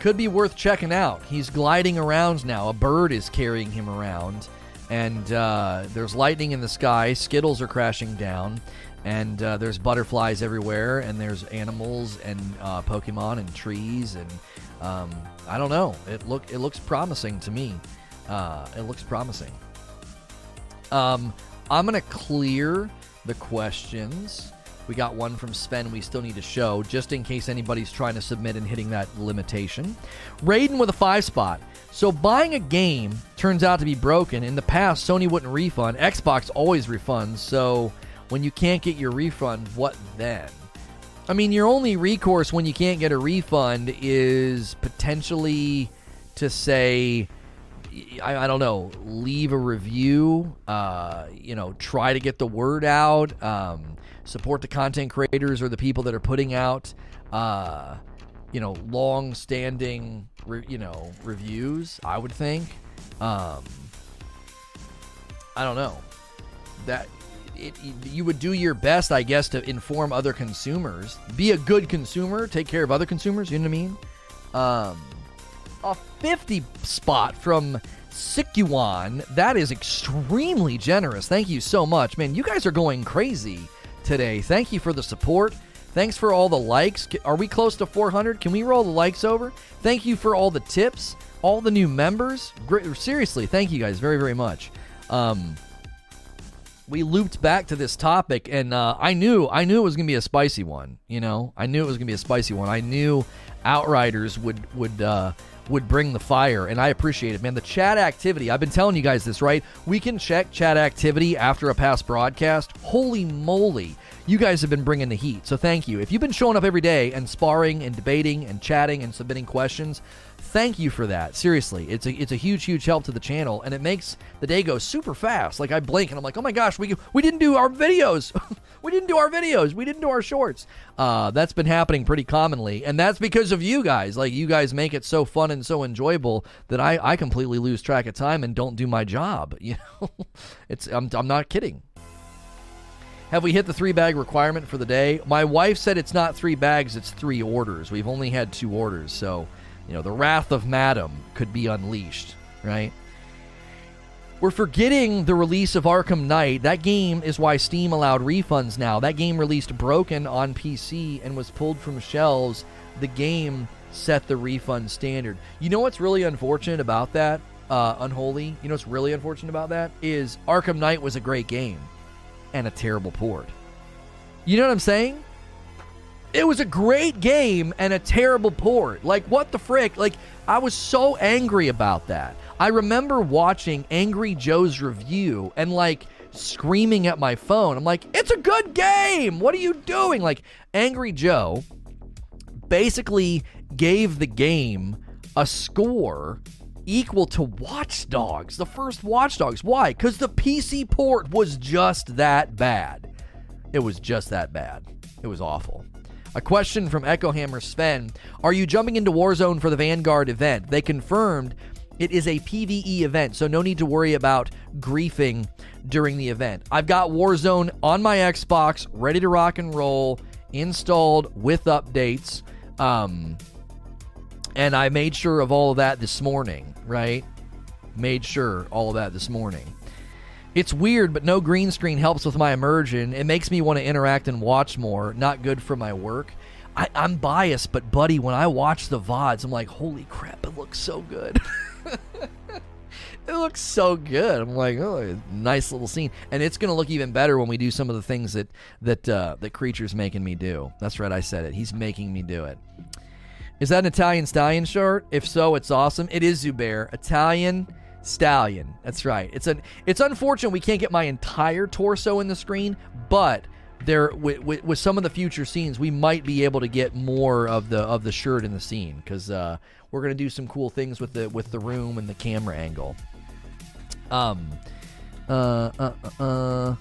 could be worth checking out. He's gliding around now. A bird is carrying him around, and uh, there's lightning in the sky. Skittles are crashing down, and uh, there's butterflies everywhere, and there's animals and uh, Pokemon and trees, and um, I don't know. It look it looks promising to me. Uh, it looks promising. Um, I'm gonna clear the questions. We got one from Sven we still need to show, just in case anybody's trying to submit and hitting that limitation. Raiden with a five spot. So buying a game turns out to be broken. In the past, Sony wouldn't refund. Xbox always refunds. So when you can't get your refund, what then? I mean, your only recourse when you can't get a refund is potentially to say, I, I, don't know, leave a review, uh, you know, try to get the word out, um, support the content creators or the people that are putting out, uh, you know, long standing, re- you know, reviews, I would think. Um, I don't know. That it, you would do your best, I guess, to inform other consumers. Be a good consumer, take care of other consumers, you know what I mean? Um, a 50 spot from Sikuan. That is extremely generous. Thank you so much. Man, you guys are going crazy today. Thank you for the support. Thanks for all the likes. Are we close to 400? Can we roll the likes over? Thank you for all the tips, all the new members. Great, seriously, thank you guys very, very much. Um, we looped back to this topic, and uh, I knew I knew it was gonna be a spicy one. You know, I knew it was gonna be a spicy one. I knew Outriders would would uh, would bring the fire, and I appreciate it, man. The chat activity, I've been telling you guys this, right? We can check chat activity after a past broadcast. Holy moly, you guys have been bringing the heat, so thank you. If you've been showing up every day and sparring and debating and chatting and submitting questions, thank you for that. Seriously, it's a it's a huge huge help to the channel, and it makes the day go super fast. Like I blink and I'm like, oh my gosh, we we didn't do our videos. we didn't do our videos. We didn't do our shorts. Uh, that's been happening pretty commonly, and that's because of you guys. Like you guys make it so fun and so enjoyable that I I completely lose track of time and don't do my job. You know, it's I'm I'm not kidding. Have we hit the three bag requirement for the day? My wife said it's not three bags, it's three orders. We've only had two orders, so you know, the wrath of Madam could be unleashed, right? We're forgetting the release of Arkham Knight. That game is why Steam allowed refunds now. That game released broken on PC and was pulled from shelves. The game set the refund standard. You know what's really unfortunate about that? Uh, unholy. You know what's really unfortunate about that is Arkham Knight was a great game and a terrible port. You know what I'm saying? It was a great game and a terrible port. Like, what the frick? Like, I was so angry about that. I remember watching Angry Joe's review and, like, screaming at my phone. I'm like, it's a good game. What are you doing? Like, Angry Joe basically gave the game a score equal to Watch Dogs, the first Watch Dogs. Why? Because the PC port was just that bad. It was just that bad. It was awful. A question from Echo Hammer Sven Are you jumping into Warzone for the Vanguard event? They confirmed it is a PvE event, so no need to worry about griefing during the event. I've got Warzone on my Xbox, ready to rock and roll, installed with updates. Um, and I made sure of all of that this morning, right? Made sure all of that this morning. It's weird, but no green screen helps with my immersion. It makes me want to interact and watch more. Not good for my work. I, am biased, but buddy, when I watch the VODs, I'm like, holy crap, it looks so good. it looks so good. I'm like, oh, nice little scene, and it's gonna look even better when we do some of the things that that uh, that creature's making me do. That's right, I said it. He's making me do it. Is that an Italian stallion shirt? If so, it's awesome. It is Zubair. Italian Stallion. That's right. It's an it's unfortunate we can't get my entire torso in the screen, but there with, with, with some of the future scenes, we might be able to get more of the of the shirt in the scene because uh, we're gonna do some cool things with the with the room and the camera angle. Um, uh, uh, uh, uh.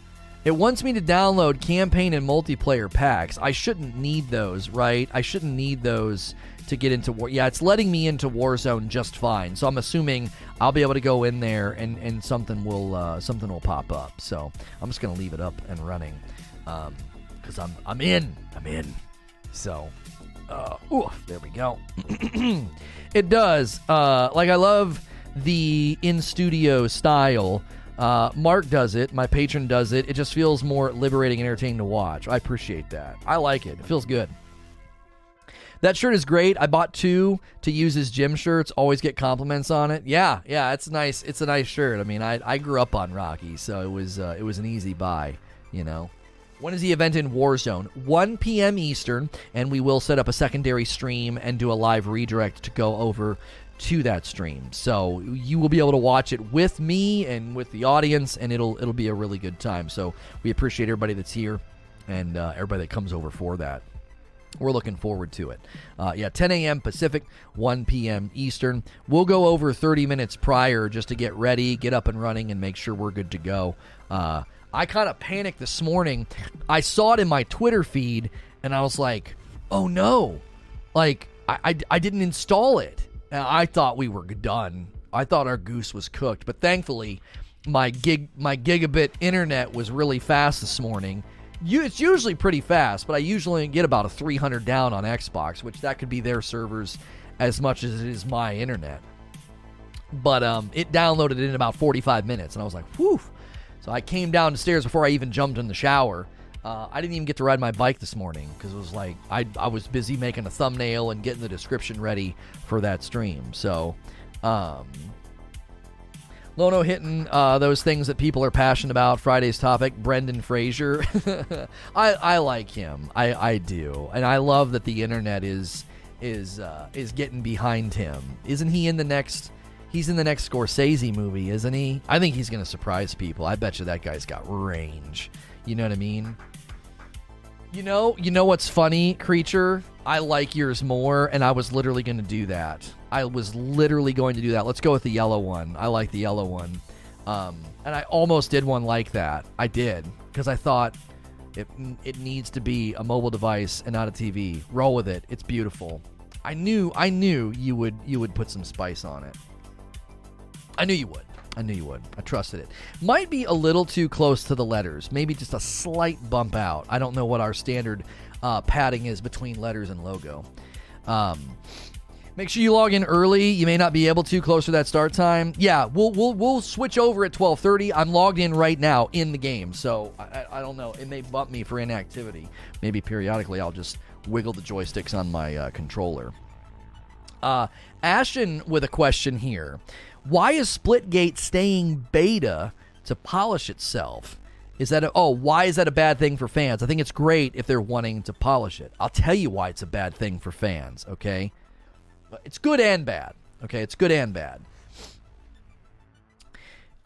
It wants me to download campaign and multiplayer packs. I shouldn't need those, right? I shouldn't need those to get into war. Yeah, it's letting me into Warzone just fine. So I'm assuming I'll be able to go in there and, and something will uh, something will pop up. So I'm just gonna leave it up and running um, because um, I'm I'm in. I'm in. So uh, ooh, there we go. it does. Uh, like I love the in studio style. Uh, Mark does it. My patron does it. It just feels more liberating and entertaining to watch. I appreciate that. I like it. It feels good. That shirt is great. I bought two to use as gym shirts. Always get compliments on it. Yeah, yeah, it's nice. It's a nice shirt. I mean, I, I grew up on Rocky, so it was uh, it was an easy buy. You know. When is the event in Warzone? 1 p.m. Eastern, and we will set up a secondary stream and do a live redirect to go over to that stream. So you will be able to watch it with me and with the audience, and it'll it'll be a really good time. So we appreciate everybody that's here and uh, everybody that comes over for that. We're looking forward to it. Uh, yeah, 10 a.m. Pacific, 1 p.m. Eastern. We'll go over 30 minutes prior just to get ready, get up and running, and make sure we're good to go. Uh, I kind of panicked this morning. I saw it in my Twitter feed, and I was like, oh no. Like, I, I, I didn't install it. I thought we were done. I thought our goose was cooked, but thankfully, my gig my gigabit internet was really fast this morning you, it's usually pretty fast, but I usually get about a 300 down on Xbox, which that could be their servers as much as it is my internet. But um, it downloaded in about 45 minutes, and I was like, whew. So I came down the stairs before I even jumped in the shower. Uh, I didn't even get to ride my bike this morning because it was like I, I was busy making a thumbnail and getting the description ready for that stream. So, um, Lono hitting uh, those things that people are passionate about. Friday's topic, Brendan Fraser. I, I like him. I, I do, and I love that the internet is is uh, is getting behind him. Isn't he in the next? He's in the next Scorsese movie, isn't he? I think he's going to surprise people. I bet you that guy's got range. You know what I mean? You know, you know what's funny, creature? I like yours more, and I was literally going to do that. I was literally going to do that. Let's go with the yellow one. I like the yellow one. Um, and I almost did one like that. I did because I thought it it needs to be a mobile device and not a TV. Roll with it. It's beautiful. I knew I knew you would you would put some spice on it. I knew you would. I knew you would. I trusted it. Might be a little too close to the letters. Maybe just a slight bump out. I don't know what our standard uh, padding is between letters and logo. Um, make sure you log in early. You may not be able to closer to that start time. Yeah, we'll we'll we'll switch over at 12:30. I'm logged in right now in the game, so I, I don't know. It may bump me for inactivity. Maybe periodically I'll just wiggle the joysticks on my uh, controller. Uh, Ashton with a question here. Why is Splitgate staying beta to polish itself? Is that a, oh why is that a bad thing for fans? I think it's great if they're wanting to polish it. I'll tell you why it's a bad thing for fans. Okay, it's good and bad. Okay, it's good and bad.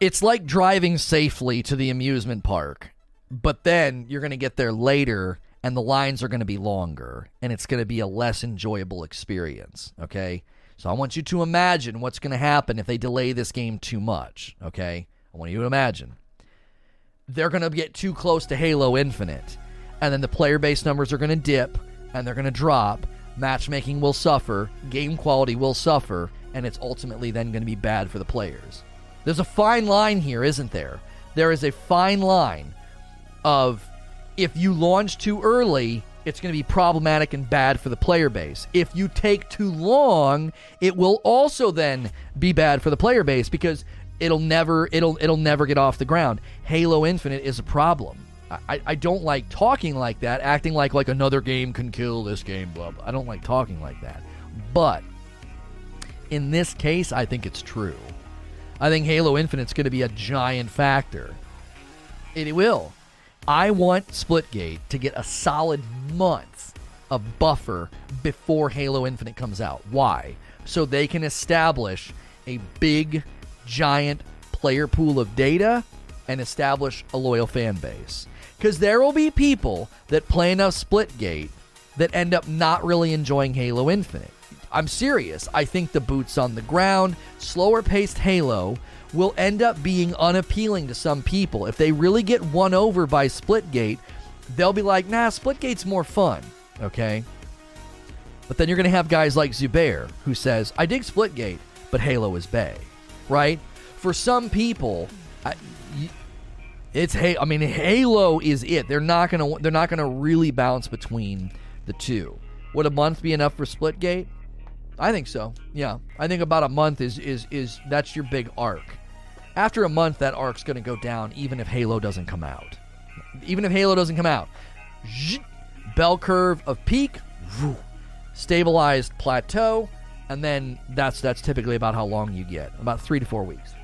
It's like driving safely to the amusement park, but then you're going to get there later and the lines are going to be longer and it's going to be a less enjoyable experience. Okay. So I want you to imagine what's going to happen if they delay this game too much. Okay. I want you to imagine. They're going to get too close to Halo Infinite, and then the player base numbers are going to dip and they're going to drop. Matchmaking will suffer, game quality will suffer, and it's ultimately then going to be bad for the players. There's a fine line here, isn't there? There is a fine line of if you launch too early, it's going to be problematic and bad for the player base. If you take too long, it will also then be bad for the player base because it'll never it'll it'll never get off the ground. Halo Infinite is a problem. I, I don't like talking like that, acting like like another game can kill this game. Blah, blah. I don't like talking like that. But in this case, I think it's true. I think Halo Infinite's going to be a giant factor. It will. I want Splitgate to get a solid month of buffer before Halo Infinite comes out. Why? So they can establish a big, giant player pool of data and establish a loyal fan base. Because there will be people that play enough Splitgate that end up not really enjoying Halo Infinite. I'm serious. I think the boots on the ground, slower paced Halo will end up being unappealing to some people. If they really get won over by Splitgate, they'll be like, nah, Splitgate's more fun. Okay? But then you're going to have guys like Zubair who says, I dig Splitgate, but Halo is Bay. Right? For some people, I, it's hey, I mean Halo is it. They're not gonna they're not gonna really bounce between the two. Would a month be enough for Splitgate? I think so. Yeah, I think about a month is is is that's your big arc. After a month, that arc's going to go down, even if Halo doesn't come out. Even if Halo doesn't come out, bell curve of peak, stabilized plateau, and then that's that's typically about how long you get, about three to four weeks.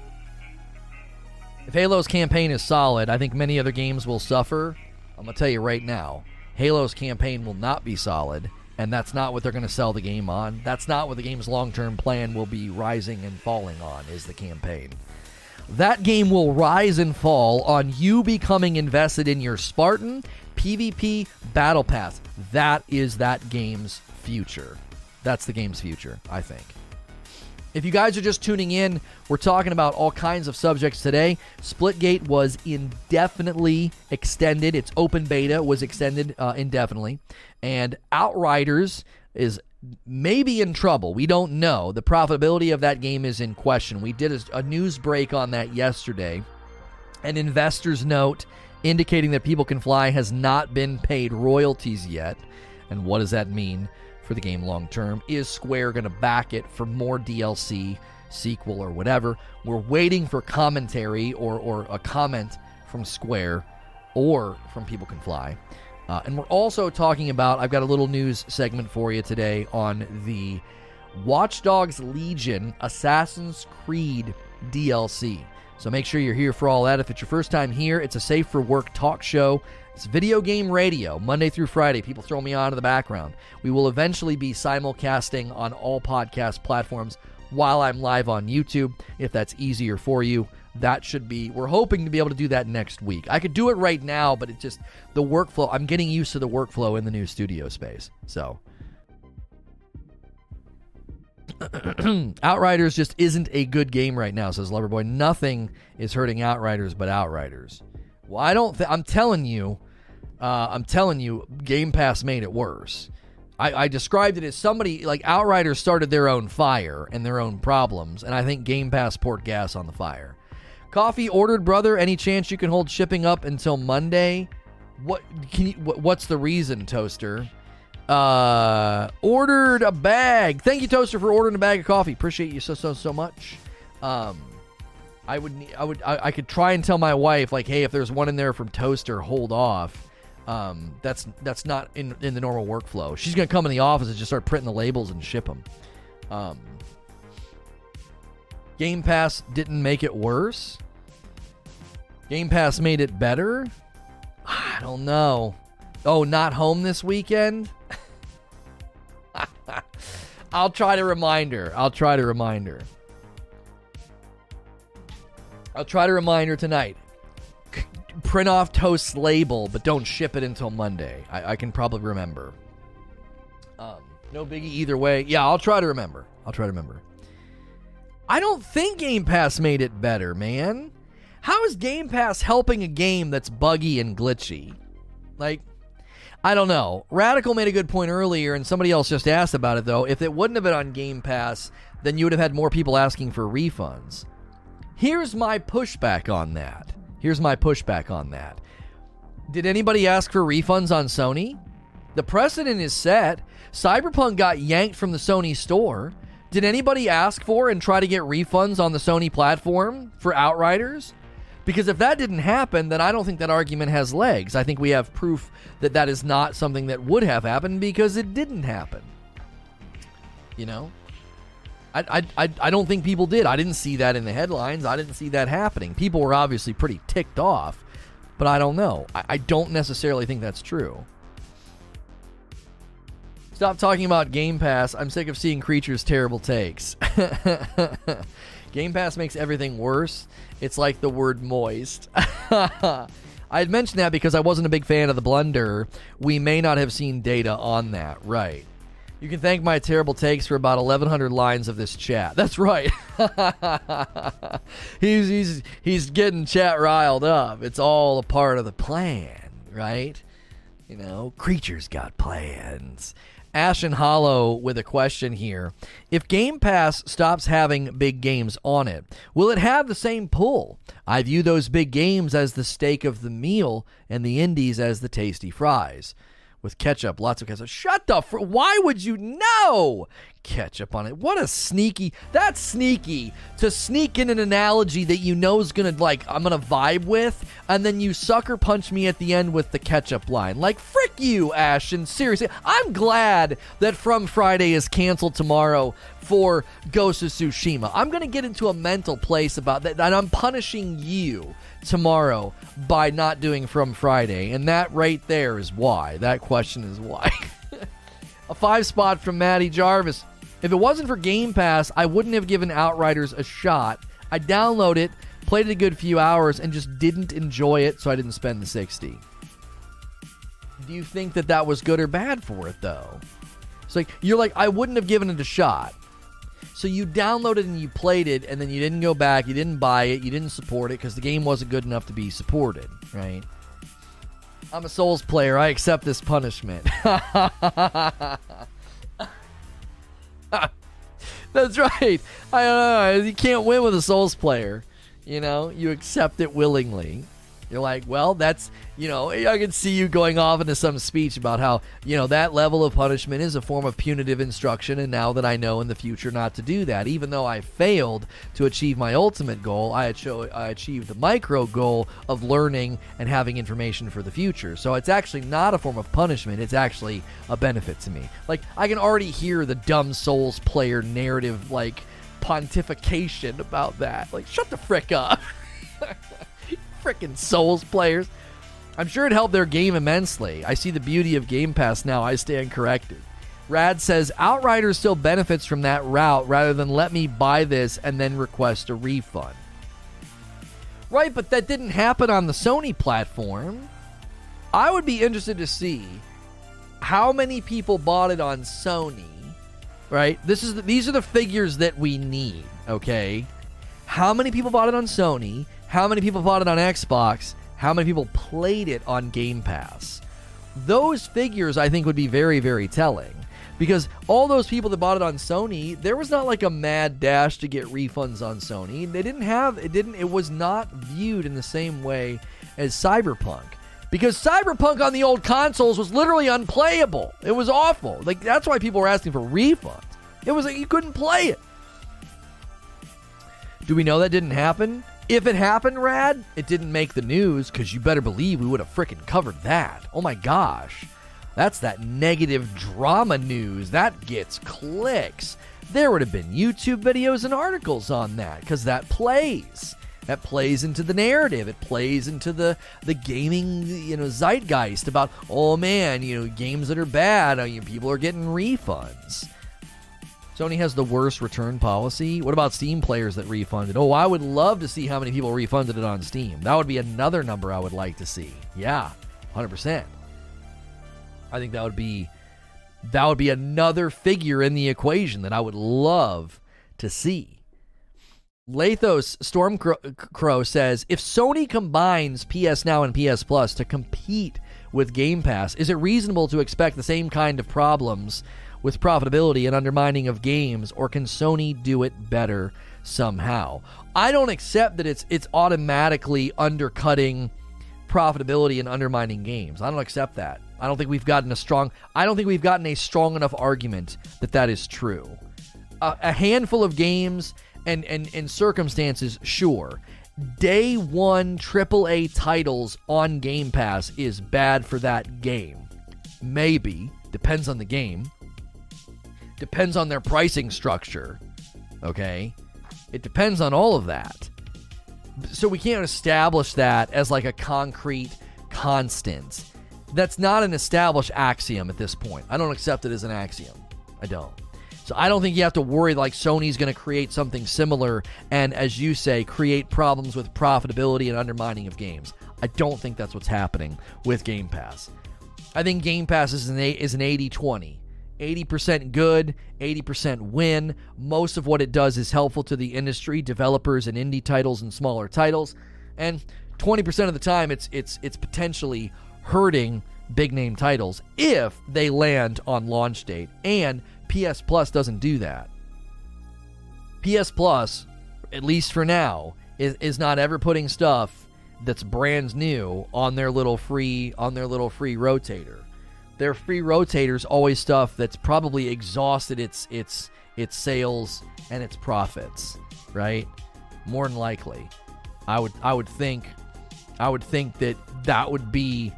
If Halo's campaign is solid, I think many other games will suffer. I'm gonna tell you right now, Halo's campaign will not be solid, and that's not what they're going to sell the game on. That's not what the game's long term plan will be rising and falling on, is the campaign. That game will rise and fall on you becoming invested in your Spartan PvP Battle Pass. That is that game's future. That's the game's future, I think. If you guys are just tuning in, we're talking about all kinds of subjects today. Splitgate was indefinitely extended. Its open beta was extended uh, indefinitely. And Outriders is maybe in trouble. We don't know. The profitability of that game is in question. We did a, a news break on that yesterday. An investor's note indicating that People Can Fly has not been paid royalties yet. And what does that mean? for the game long term. Is Square going to back it for more DLC, sequel, or whatever? We're waiting for commentary or, or a comment from Square. or from People Can Fly. Uh, and we're also talking about, I've got a little news segment for you today on the Watch Dogs Legion Assassin's Creed DLC. So make sure you're here for all that. If it's your first time here, it's a safe for work talk show. It's video game radio, Monday through Friday. People throw me on in the background. We will eventually be simulcasting on all podcast platforms while I'm live on YouTube, if that's easier for you. That should be, we're hoping to be able to do that next week. I could do it right now, but it just, the workflow, I'm getting used to the workflow in the new studio space. So, Outriders just isn't a good game right now, says Loverboy. Nothing is hurting Outriders but Outriders. Well, I don't. Th- I'm telling you, uh, I'm telling you, Game Pass made it worse. I, I described it as somebody like Outriders started their own fire and their own problems, and I think Game Pass poured gas on the fire. Coffee ordered, brother. Any chance you can hold shipping up until Monday? What can you? What, what's the reason, Toaster? Uh, ordered a bag. Thank you, Toaster, for ordering a bag of coffee. Appreciate you so so so much. Um, I would I would I, I could try and tell my wife like, hey, if there's one in there from Toaster, hold off. Um, that's that's not in in the normal workflow. She's gonna come in the office and just start printing the labels and ship them. Um, Game Pass didn't make it worse. Game Pass made it better. I don't know. Oh, not home this weekend. I'll try to remind her. I'll try to remind her. I'll try to remind her tonight. Print off Toast's label, but don't ship it until Monday. I, I can probably remember. Um, no biggie either way. Yeah, I'll try to remember. I'll try to remember. I don't think Game Pass made it better, man. How is Game Pass helping a game that's buggy and glitchy? Like, I don't know. Radical made a good point earlier, and somebody else just asked about it, though. If it wouldn't have been on Game Pass, then you would have had more people asking for refunds. Here's my pushback on that. Here's my pushback on that. Did anybody ask for refunds on Sony? The precedent is set. Cyberpunk got yanked from the Sony store. Did anybody ask for and try to get refunds on the Sony platform for Outriders? Because if that didn't happen, then I don't think that argument has legs. I think we have proof that that is not something that would have happened because it didn't happen. You know? I, I, I, don't think people did. I didn't see that in the headlines. I didn't see that happening. People were obviously pretty ticked off, but I don't know. I, I don't necessarily think that's true. Stop talking about Game Pass. I'm sick of seeing creatures' terrible takes. Game Pass makes everything worse. It's like the word moist. I had mentioned that because I wasn't a big fan of the blunder. We may not have seen data on that. Right. You can thank my terrible takes for about 1,100 lines of this chat. That's right. he's, he's, he's getting chat riled up. It's all a part of the plan, right? You know, creatures got plans. Ashen Hollow with a question here. If Game Pass stops having big games on it, will it have the same pull? I view those big games as the steak of the meal and the indies as the tasty fries with ketchup, lots of ketchup. Shut the fr- Why would you know? Ketchup on it. What a sneaky. That's sneaky to sneak in an analogy that you know is to like I'm to vibe with and then you sucker punch me at the end with the ketchup line. Like frick you, Ashton. Seriously. I'm glad that From Friday is canceled tomorrow for Ghost of Tsushima. I'm to get into a mental place about that and I'm punishing you tomorrow by not doing From Friday. And that right there is why. That question is why. a five spot from Maddie Jarvis. If it wasn't for Game Pass, I wouldn't have given Outriders a shot. I downloaded it, played it a good few hours, and just didn't enjoy it, so I didn't spend the 60. Do you think that that was good or bad for it, though? It's like, you're like, I wouldn't have given it a shot. So you downloaded and you played it, and then you didn't go back, you didn't buy it, you didn't support it because the game wasn't good enough to be supported, right? I'm a Souls player. I accept this punishment. That's right. I know. You can't win with a Souls player. You know, you accept it willingly. You're like, well, that's, you know, I can see you going off into some speech about how, you know, that level of punishment is a form of punitive instruction. And now that I know in the future not to do that, even though I failed to achieve my ultimate goal, I, achieved, I achieved the micro goal of learning and having information for the future. So it's actually not a form of punishment. It's actually a benefit to me. Like, I can already hear the dumb Souls player narrative, like, pontification about that. Like, shut the frick up. Freaking Souls players. I'm sure it helped their game immensely. I see the beauty of Game Pass now. I stand corrected. Rad says Outriders still benefits from that route rather than let me buy this and then request a refund. Right, but that didn't happen on the Sony platform. I would be interested to see how many people bought it on Sony. Right? This is the, these are the figures that we need, okay? How many people bought it on Sony? How many people bought it on Xbox, how many people played it on Game Pass. Those figures, I think, would be very, very telling. Because all those people that bought it on Sony, there was not like a mad dash to get refunds on Sony. They didn't have, it didn't, it was not viewed in the same way as Cyberpunk. Because Cyberpunk on the old consoles was literally unplayable. It was awful. Like, that's why people were asking for refunds. It was like you couldn't play it. Do we know that didn't happen? If it happened, Rad, it didn't make the news because you better believe we would have freaking covered that. Oh my gosh. That's that negative drama news. That gets clicks. There would have been YouTube videos and articles on that because that plays. That plays into the narrative. It plays into the the gaming, you know, zeitgeist about, oh man, you know, games that are bad, uh, you people are getting refunds. Sony has the worst return policy. What about Steam players that refunded? Oh, I would love to see how many people refunded it on Steam. That would be another number I would like to see. Yeah, 100%. I think that would be that would be another figure in the equation that I would love to see. Lathos Stormcrow says if Sony combines PS Now and PS Plus to compete with Game Pass, is it reasonable to expect the same kind of problems with profitability and undermining of games, or can Sony do it better somehow? I don't accept that it's it's automatically undercutting profitability and undermining games. I don't accept that. I don't think we've gotten a strong I don't think we've gotten a strong enough argument that that is true. A, a handful of games and, and and circumstances, sure. Day one AAA titles on Game Pass is bad for that game. Maybe. Depends on the game depends on their pricing structure. Okay? It depends on all of that. So we can't establish that as like a concrete constant. That's not an established axiom at this point. I don't accept it as an axiom. I don't. So I don't think you have to worry like Sony's going to create something similar and, as you say, create problems with profitability and undermining of games. I don't think that's what's happening with Game Pass. I think Game Pass is an, is an 80 20. 80% good, 80% win. Most of what it does is helpful to the industry, developers and indie titles and smaller titles. And 20% of the time it's it's it's potentially hurting big name titles if they land on launch date. And PS Plus doesn't do that. PS Plus, at least for now, is, is not ever putting stuff that's brand new on their little free on their little free rotator their free rotators always stuff that's probably exhausted its its its sales and its profits, right? More than likely. I would I would think I would think that that would be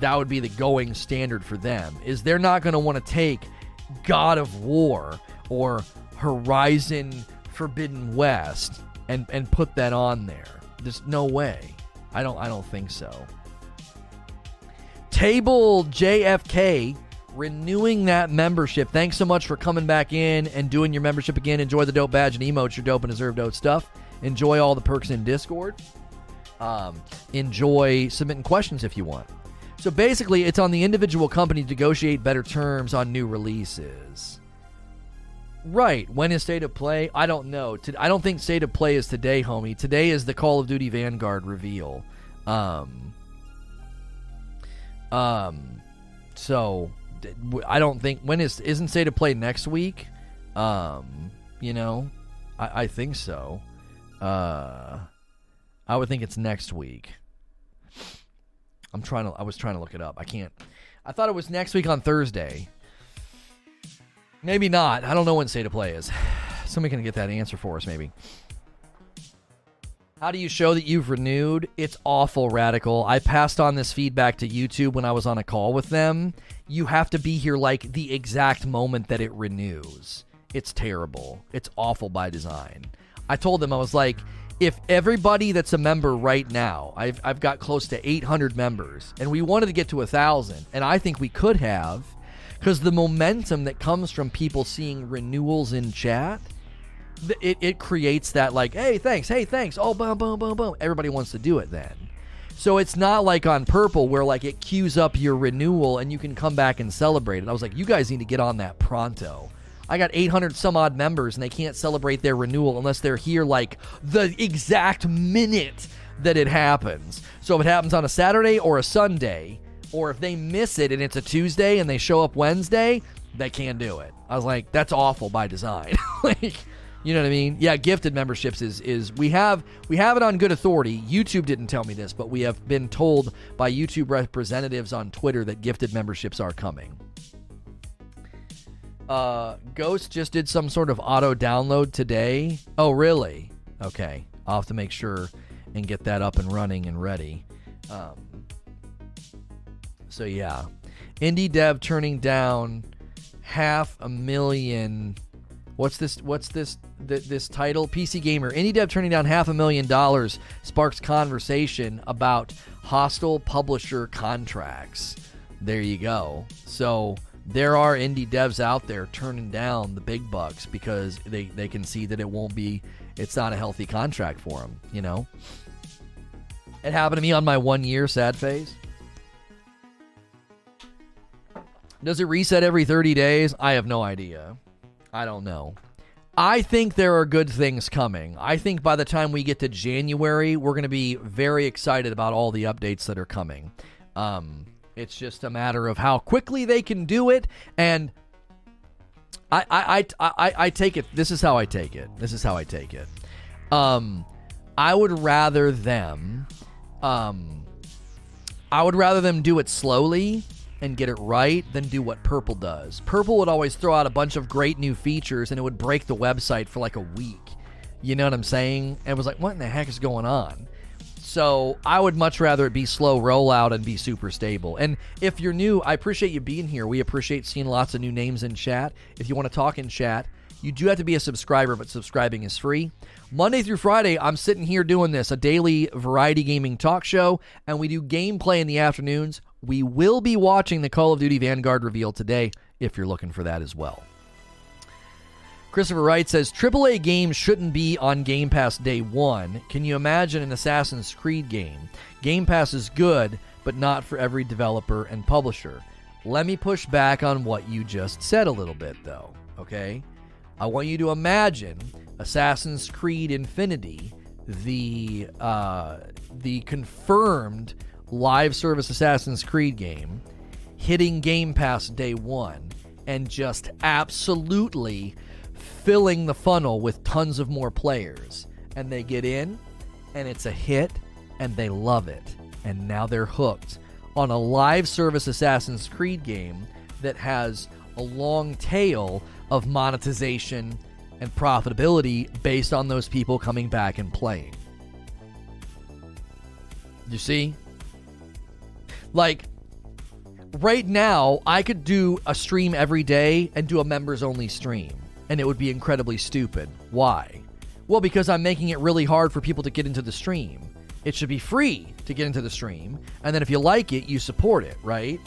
that would be the going standard for them. Is they're not going to want to take God of War or Horizon Forbidden West and and put that on there. There's no way. I don't I don't think so. Table JFK renewing that membership. Thanks so much for coming back in and doing your membership again. Enjoy the dope badge and emotes, your dope and deserved dope stuff. Enjoy all the perks in Discord. Um, enjoy submitting questions if you want. So basically, it's on the individual company to negotiate better terms on new releases. Right. When is State of Play? I don't know. I don't think State of Play is today, homie. Today is the Call of Duty Vanguard reveal. Um, um, so I don't think when is isn't State of Play next week? Um, you know, I, I think so. Uh, I, would think it's next week. I'm trying to. I was trying to look it up. I can't. I thought it was next week on Thursday. Maybe not. I don't know when State of Play is. Somebody can get that answer for us, maybe. How do you show that you've renewed? It's awful radical. I passed on this feedback to YouTube when I was on a call with them. You have to be here like the exact moment that it renews. It's terrible. It's awful by design. I told them, I was like, if everybody that's a member right now, I've, I've got close to 800 members, and we wanted to get to a 1,000, and I think we could have, because the momentum that comes from people seeing renewals in chat it, it creates that like, hey, thanks, hey, thanks, oh, boom, boom, boom, boom. Everybody wants to do it then. So it's not like on Purple where like it queues up your renewal and you can come back and celebrate it. I was like, you guys need to get on that pronto. I got 800 some odd members and they can't celebrate their renewal unless they're here like the exact minute that it happens. So if it happens on a Saturday or a Sunday, or if they miss it and it's a Tuesday and they show up Wednesday, they can't do it. I was like, that's awful by design. like, you know what I mean? Yeah, gifted memberships is is we have we have it on good authority. YouTube didn't tell me this, but we have been told by YouTube representatives on Twitter that gifted memberships are coming. Uh, Ghost just did some sort of auto download today. Oh, really? Okay, I'll have to make sure and get that up and running and ready. Um, so yeah, indie dev turning down half a million What's this? What's this? Th- this title? PC Gamer. Indie dev turning down half a million dollars sparks conversation about hostile publisher contracts. There you go. So there are indie devs out there turning down the big bucks because they, they can see that it won't be it's not a healthy contract for them you know it happened to me on my one year sad phase does it reset every 30 days i have no idea I don't know. I think there are good things coming. I think by the time we get to January, we're going to be very excited about all the updates that are coming. Um, it's just a matter of how quickly they can do it, and I, I, I, I, I take it. This is how I take it. This is how I take it. Um, I would rather them, um, I would rather them do it slowly and get it right than do what Purple does. Purple would always throw out a bunch of great new features and it would break the website for like a week. You know what I'm saying? And was like, what in the heck is going on? So I would much rather it be slow rollout and be super stable. And if you're new, I appreciate you being here. We appreciate seeing lots of new names in chat. If you want to talk in chat, you do have to be a subscriber, but subscribing is free. Monday through Friday, I'm sitting here doing this, a daily variety gaming talk show, and we do gameplay in the afternoons. We will be watching the Call of Duty Vanguard reveal today if you're looking for that as well. Christopher Wright says AAA games shouldn't be on Game Pass day one. Can you imagine an Assassin's Creed game? Game Pass is good, but not for every developer and publisher. Let me push back on what you just said a little bit, though, okay? I want you to imagine Assassin's Creed Infinity, the uh, the confirmed live service Assassin's Creed game, hitting Game Pass day one, and just absolutely filling the funnel with tons of more players. And they get in, and it's a hit, and they love it. And now they're hooked on a live service Assassin's Creed game that has a long tail of monetization and profitability based on those people coming back and playing. You see? Like, right now, I could do a stream every day and do a members only stream, and it would be incredibly stupid. Why? Well, because I'm making it really hard for people to get into the stream. It should be free to get into the stream, and then if you like it, you support it, right?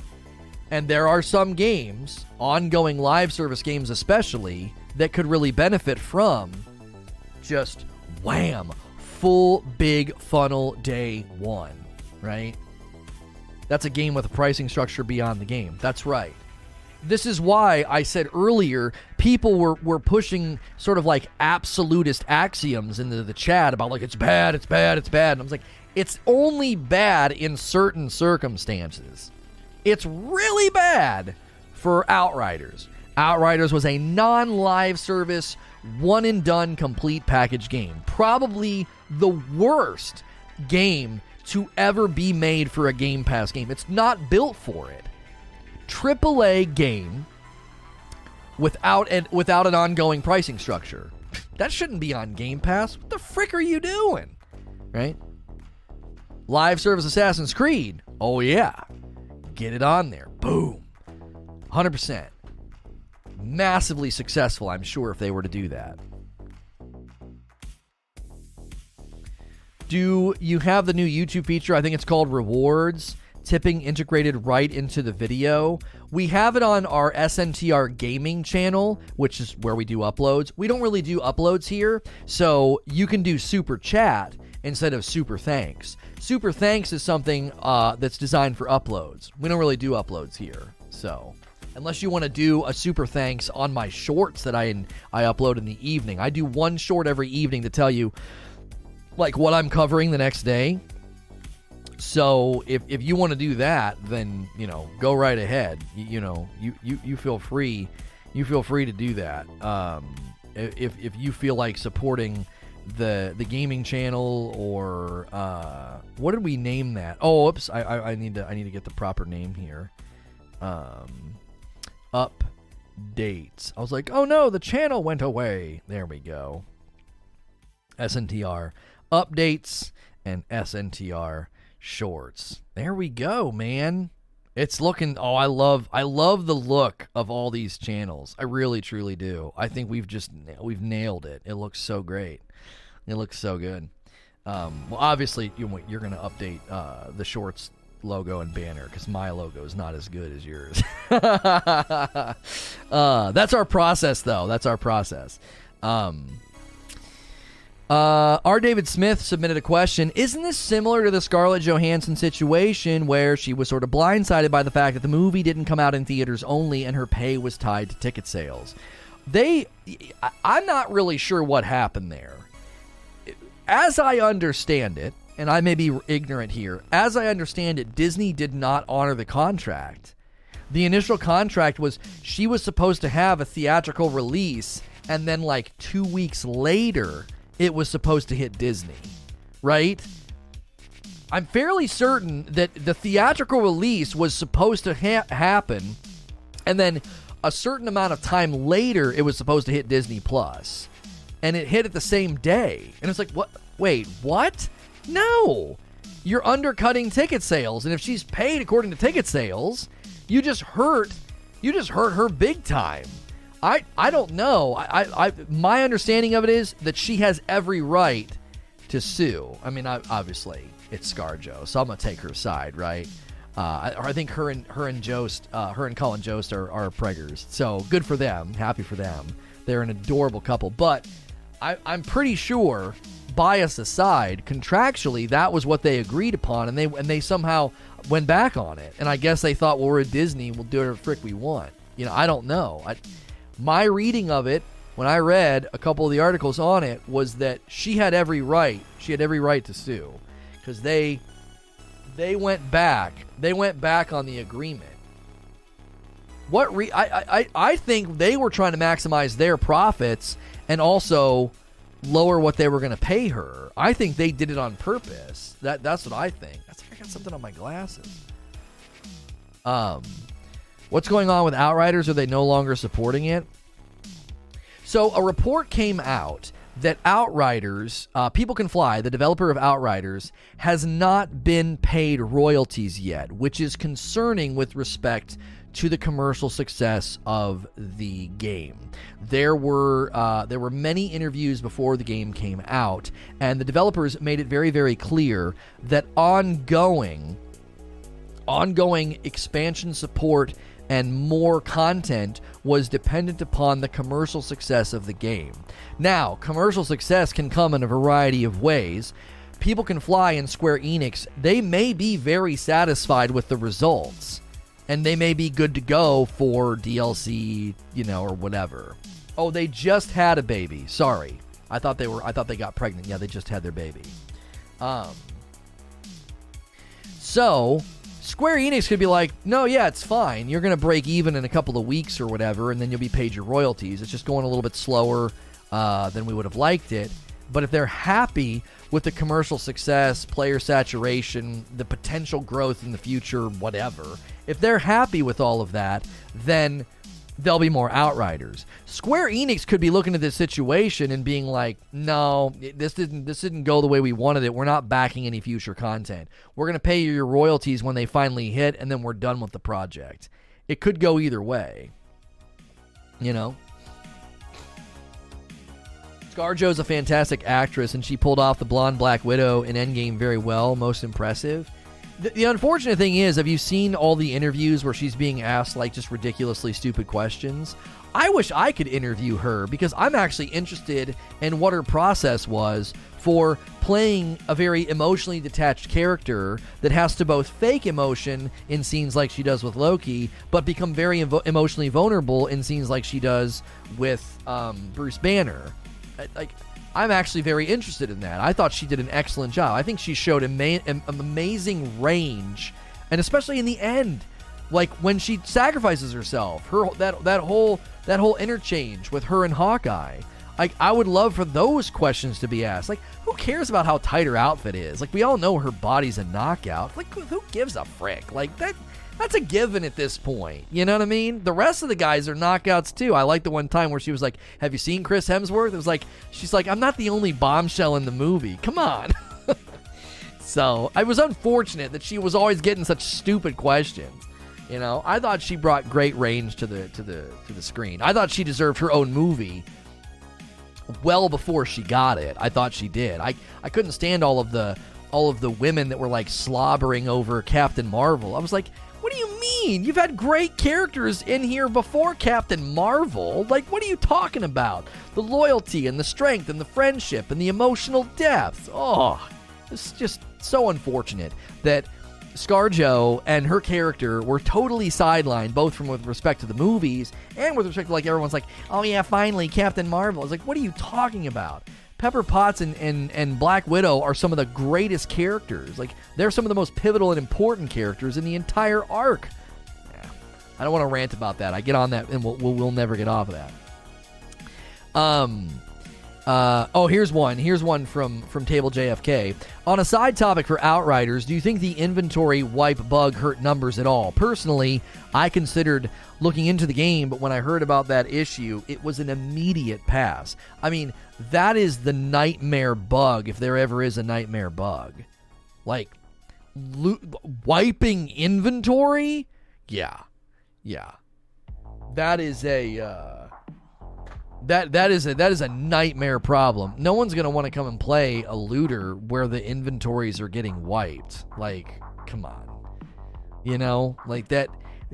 And there are some games, ongoing live service games especially, that could really benefit from just wham, full big funnel day one, right? That's a game with a pricing structure beyond the game. That's right. This is why I said earlier people were, were pushing sort of like absolutist axioms into the chat about like it's bad, it's bad, it's bad. And I was like, it's only bad in certain circumstances. It's really bad for Outriders. Outriders was a non live service, one and done complete package game. Probably the worst game to ever be made for a Game Pass game. It's not built for it. AAA game without an, without an ongoing pricing structure. That shouldn't be on Game Pass. What the frick are you doing? Right? Live service Assassin's Creed. Oh yeah. Get it on there. Boom. 100%. Massively successful, I'm sure, if they were to do that. Do you have the new YouTube feature? I think it's called Rewards, tipping integrated right into the video. We have it on our SNTR gaming channel, which is where we do uploads. We don't really do uploads here, so you can do super chat instead of super thanks. Super thanks is something uh, that's designed for uploads. We don't really do uploads here, so unless you want to do a super thanks on my shorts that I I upload in the evening. I do one short every evening to tell you like what I'm covering the next day. So if, if you want to do that, then you know go right ahead. You, you know you, you you feel free, you feel free to do that. Um, if if you feel like supporting the the gaming channel or uh, what did we name that? Oh, oops, I, I, I need to I need to get the proper name here. Um, updates. I was like, oh no, the channel went away. There we go. SNTR updates and SNTR shorts. There we go, man. It's looking oh I love I love the look of all these channels. I really truly do. I think we've just we've nailed it. It looks so great. It looks so good. Um, well, obviously you, you're going to update uh, the shorts logo and banner because my logo is not as good as yours. uh, that's our process, though. That's our process. Um, uh, R. David Smith submitted a question. Isn't this similar to the Scarlett Johansson situation where she was sort of blindsided by the fact that the movie didn't come out in theaters only and her pay was tied to ticket sales? They, I'm not really sure what happened there. As I understand it, and I may be ignorant here, as I understand it, Disney did not honor the contract. The initial contract was she was supposed to have a theatrical release, and then like two weeks later, it was supposed to hit Disney, right? I'm fairly certain that the theatrical release was supposed to ha- happen, and then a certain amount of time later, it was supposed to hit Disney Plus, and it hit it the same day. And it's like, what? Wait, what? No, you're undercutting ticket sales, and if she's paid according to ticket sales, you just hurt, you just hurt her big time. I, I don't know. I, I, my understanding of it is that she has every right to sue. I mean, I, obviously it's ScarJo, so I'm gonna take her side, right? Uh, I, I, think her and her and Jost, uh, her and Colin Jost are, are preggers. So good for them. Happy for them. They're an adorable couple. But I, I'm pretty sure, bias aside, contractually that was what they agreed upon, and they and they somehow went back on it. And I guess they thought, well, we're at Disney, we'll do whatever frick we want. You know, I don't know. I, my reading of it, when I read a couple of the articles on it, was that she had every right. She had every right to sue because they they went back. They went back on the agreement. What re- I, I I think they were trying to maximize their profits and also lower what they were going to pay her. I think they did it on purpose. That that's what I think. I think I got something on my glasses. Um What's going on with Outriders? Are they no longer supporting it? So, a report came out that Outriders, uh, People Can Fly, the developer of Outriders, has not been paid royalties yet, which is concerning with respect to the commercial success of the game. There were uh, there were many interviews before the game came out, and the developers made it very very clear that ongoing ongoing expansion support and more content was dependent upon the commercial success of the game. Now, commercial success can come in a variety of ways. People Can Fly in Square Enix, they may be very satisfied with the results, and they may be good to go for DLC, you know, or whatever. Oh, they just had a baby. Sorry. I thought they were I thought they got pregnant. Yeah, they just had their baby. Um so, Square Enix could be like, no, yeah, it's fine. You're going to break even in a couple of weeks or whatever, and then you'll be paid your royalties. It's just going a little bit slower uh, than we would have liked it. But if they're happy with the commercial success, player saturation, the potential growth in the future, whatever, if they're happy with all of that, then there'll be more outriders. Square Enix could be looking at this situation and being like, "No, this didn't this didn't go the way we wanted it. We're not backing any future content. We're going to pay you your royalties when they finally hit and then we're done with the project." It could go either way. You know? ScarJo's a fantastic actress, and she pulled off the blonde Black Widow in Endgame very well. Most impressive. The, the, unfortunate thing is, have you seen all the interviews where she's being asked like just ridiculously stupid questions? I wish I could interview her because I'm actually interested in what her process was for playing a very emotionally detached character that has to both fake emotion in scenes like she does with Loki, but become very emotionally vulnerable in scenes like she does with um, Bruce Banner like I'm actually very interested in that. I thought she did an excellent job. I think she showed ama- an amazing range, and especially in the end, like when she sacrifices herself, her that that whole that whole interchange with her and Hawkeye. Like I would love for those questions to be asked. Like who cares about how tight her outfit is? Like we all know her body's a knockout. Like who gives a frick? Like that that's a given at this point. You know what I mean? The rest of the guys are knockouts too. I like the one time where she was like, "Have you seen Chris Hemsworth?" It was like she's like, "I'm not the only bombshell in the movie. Come on." so I was unfortunate that she was always getting such stupid questions. You know, I thought she brought great range to the to the to the screen. I thought she deserved her own movie well before she got it. I thought she did. I I couldn't stand all of the all of the women that were like slobbering over Captain Marvel. I was like, what do you mean? You've had great characters in here before Captain Marvel. Like, what are you talking about? The loyalty and the strength and the friendship and the emotional depth. Oh, it's just so unfortunate that ScarJo and her character were totally sidelined, both from with respect to the movies and with respect to like everyone's like, oh yeah, finally Captain Marvel. It's like, what are you talking about? Pepper Potts and, and, and Black Widow are some of the greatest characters. Like, they're some of the most pivotal and important characters in the entire arc. I don't want to rant about that. I get on that, and we'll, we'll, we'll never get off of that. Um, uh, oh, here's one. Here's one from from Table JFK. On a side topic for Outriders, do you think the inventory wipe bug hurt numbers at all? Personally, I considered looking into the game, but when I heard about that issue, it was an immediate pass. I mean, that is the nightmare bug if there ever is a nightmare bug. Like lo- wiping inventory? Yeah. Yeah. That is a uh that that is a that is a nightmare problem. No one's gonna want to come and play a looter where the inventories are getting wiped. Like, come on, you know, like that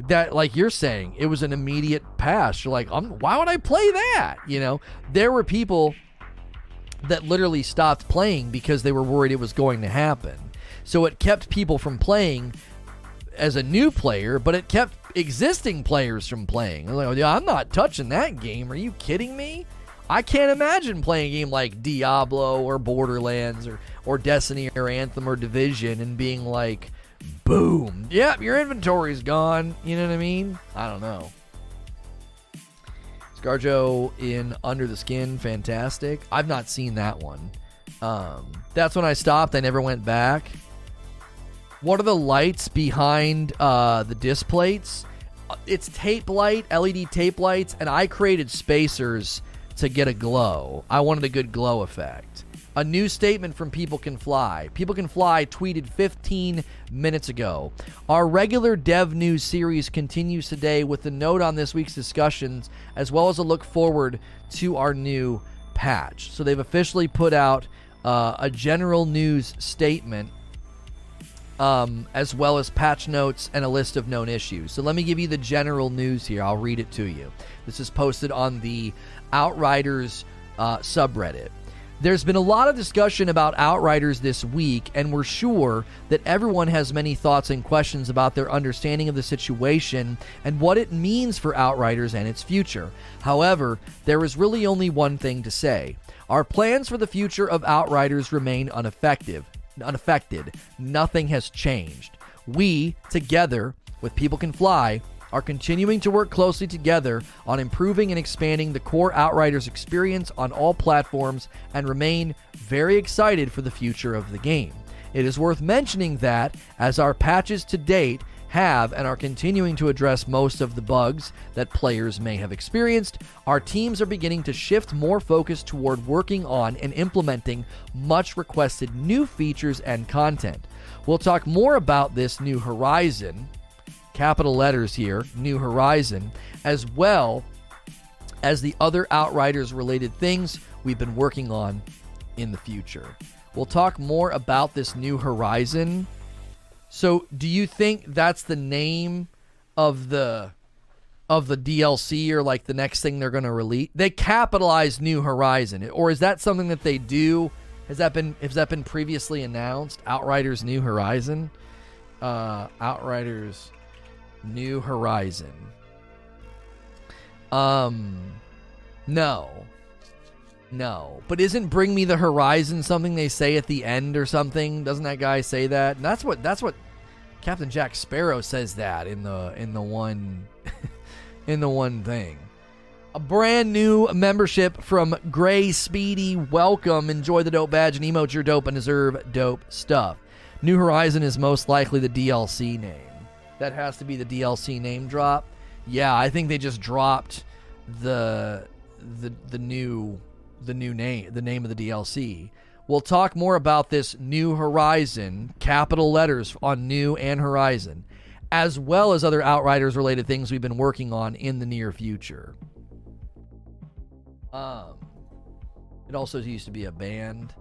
that like you're saying it was an immediate pass. You're like, um, why would I play that? You know, there were people that literally stopped playing because they were worried it was going to happen. So it kept people from playing as a new player, but it kept existing players from playing. I'm like, oh, I'm not touching that game. Are you kidding me? I can't imagine playing a game like Diablo or Borderlands or, or Destiny or Anthem or Division and being like, boom, yep, your inventory's gone. You know what I mean? I don't know. ScarJo in Under the Skin, fantastic. I've not seen that one. Um, that's when I stopped. I never went back. What are the lights behind uh, the Displates? Uh, it's tape light, LED tape lights, and I created spacers to get a glow. I wanted a good glow effect. A new statement from People Can Fly. People Can Fly tweeted 15 minutes ago. Our regular Dev News series continues today with a note on this week's discussions, as well as a look forward to our new patch. So they've officially put out uh, a general news statement um, as well as patch notes and a list of known issues. So let me give you the general news here. I'll read it to you. This is posted on the Outriders uh, subreddit. There's been a lot of discussion about Outriders this week, and we're sure that everyone has many thoughts and questions about their understanding of the situation and what it means for Outriders and its future. However, there is really only one thing to say. Our plans for the future of Outriders remain ineffective unaffected. Nothing has changed. We, together with People Can Fly, are continuing to work closely together on improving and expanding the core Outriders experience on all platforms and remain very excited for the future of the game. It is worth mentioning that, as our patches to date have and are continuing to address most of the bugs that players may have experienced, our teams are beginning to shift more focus toward working on and implementing much requested new features and content. We'll talk more about this new horizon, capital letters here, New Horizon, as well as the other Outriders related things we've been working on in the future. We'll talk more about this New Horizon so, do you think that's the name of the of the DLC or like the next thing they're going to release? They capitalize New Horizon, or is that something that they do? Has that been has that been previously announced? Outriders New Horizon, uh, Outriders New Horizon. Um, no. No, but isn't "Bring Me the Horizon" something they say at the end or something? Doesn't that guy say that? And that's what that's what Captain Jack Sparrow says that in the in the one in the one thing. A brand new membership from Gray Speedy. Welcome. Enjoy the dope badge and emote your dope and deserve dope stuff. New Horizon is most likely the DLC name. That has to be the DLC name drop. Yeah, I think they just dropped the the the new the new name, the name of the DLC. We'll talk more about this New Horizon, capital letters on New and Horizon, as well as other Outriders related things we've been working on in the near future. Um, it also used to be a band.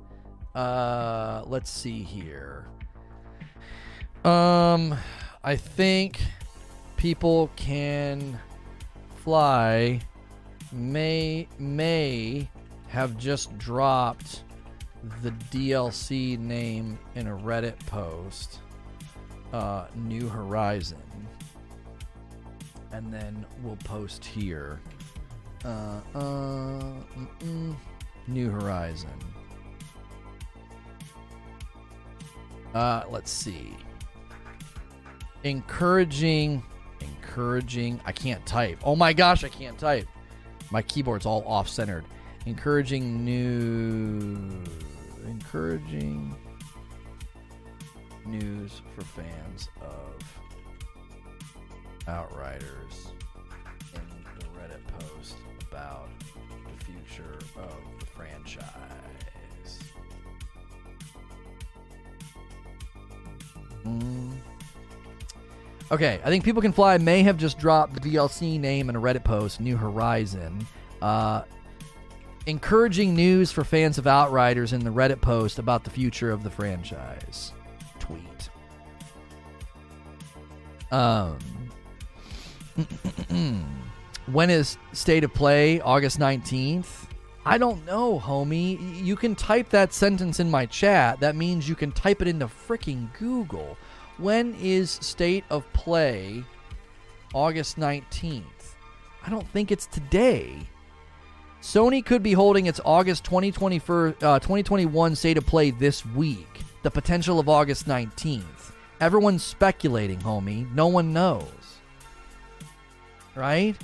Uh, let's see here. Um, I think people can fly may may have just dropped the DLC name in a Reddit post, uh, New Horizon. And then we'll post here. Uh, uh, New Horizon. Uh, let's see. Encouraging, encouraging. I can't type. Oh my gosh, I can't type. My keyboard's all off centered encouraging new encouraging news for fans of Outriders in the Reddit post about the future of the franchise. Mm. Okay, I think People Can Fly may have just dropped the DLC name in a Reddit post, New Horizon. Uh, encouraging news for fans of Outriders in the Reddit post about the future of the franchise. Tweet. Um. when is State of Play? August 19th? I don't know, homie. You can type that sentence in my chat. That means you can type it into freaking Google. When is State of Play? August 19th. I don't think it's today. Sony could be holding its August 2021, uh, 2021 State of Play this week, the potential of August 19th. Everyone's speculating, homie. No one knows. Right?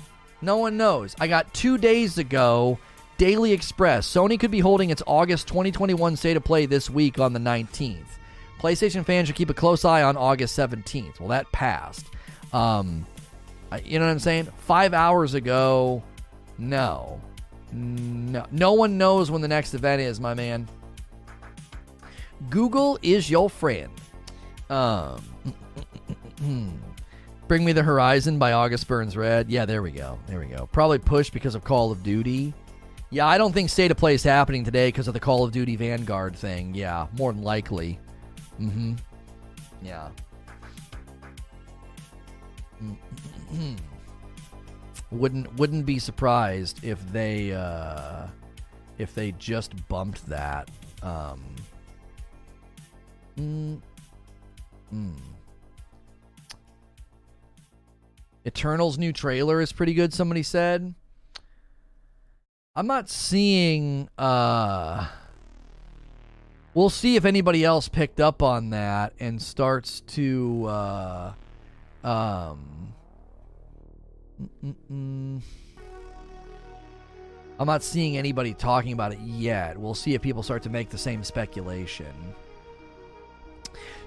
No one knows. I got two days ago, Daily Express. Sony could be holding its August 2021 State of Play this week on the 19th. PlayStation fans should keep a close eye on August 17th. Well, that passed. Um, you know what I'm saying? Five hours ago, no. No, no one knows when the next event is, my man. Google is your friend. Um, Bring Me the Horizon by August Burns Red. Yeah, there we go. There we go. Probably pushed because of Call of Duty. Yeah, I don't think State of Play is happening today because of the Call of Duty Vanguard thing. Yeah, more than likely. Mm hmm. Yeah. wouldn't wouldn't be surprised if they uh, if they just bumped that. Um, mm, mm. Eternal's new trailer is pretty good. Somebody said. I'm not seeing. Uh, we'll see if anybody else picked up on that and starts to. Uh, um, Mm-mm. I'm not seeing anybody talking about it yet. We'll see if people start to make the same speculation.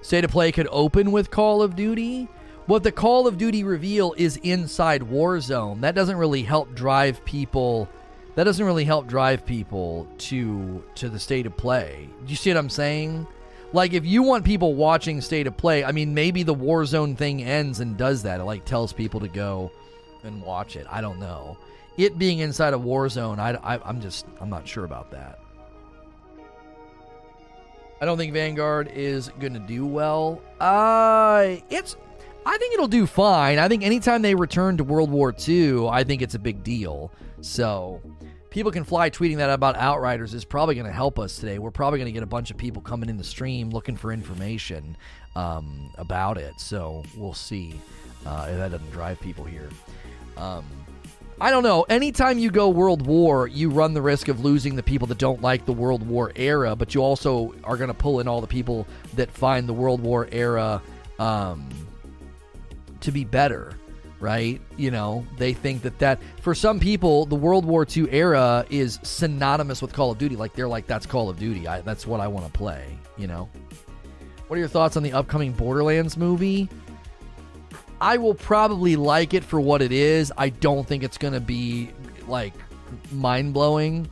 State of Play could open with Call of Duty. What the Call of Duty reveal is inside Warzone. That doesn't really help drive people. That doesn't really help drive people to to the state of play. Do you see what I'm saying? Like if you want people watching state of play, I mean maybe the Warzone thing ends and does that. It like tells people to go and watch it. I don't know. It being inside a Warzone, I, I I'm just I'm not sure about that. I don't think Vanguard is going to do well. Uh, it's. I think it'll do fine. I think anytime they return to World War II, I think it's a big deal. So, people can fly tweeting that about Outriders is probably going to help us today. We're probably going to get a bunch of people coming in the stream looking for information um, about it. So, we'll see uh, if that doesn't drive people here. Um, I don't know. Anytime you go World War, you run the risk of losing the people that don't like the World War era, but you also are going to pull in all the people that find the World War era um, to be better, right? You know, they think that that for some people, the World War II era is synonymous with Call of Duty. Like they're like, that's Call of Duty. I, that's what I want to play. You know. What are your thoughts on the upcoming Borderlands movie? I will probably like it for what it is. I don't think it's going to be like mind blowing.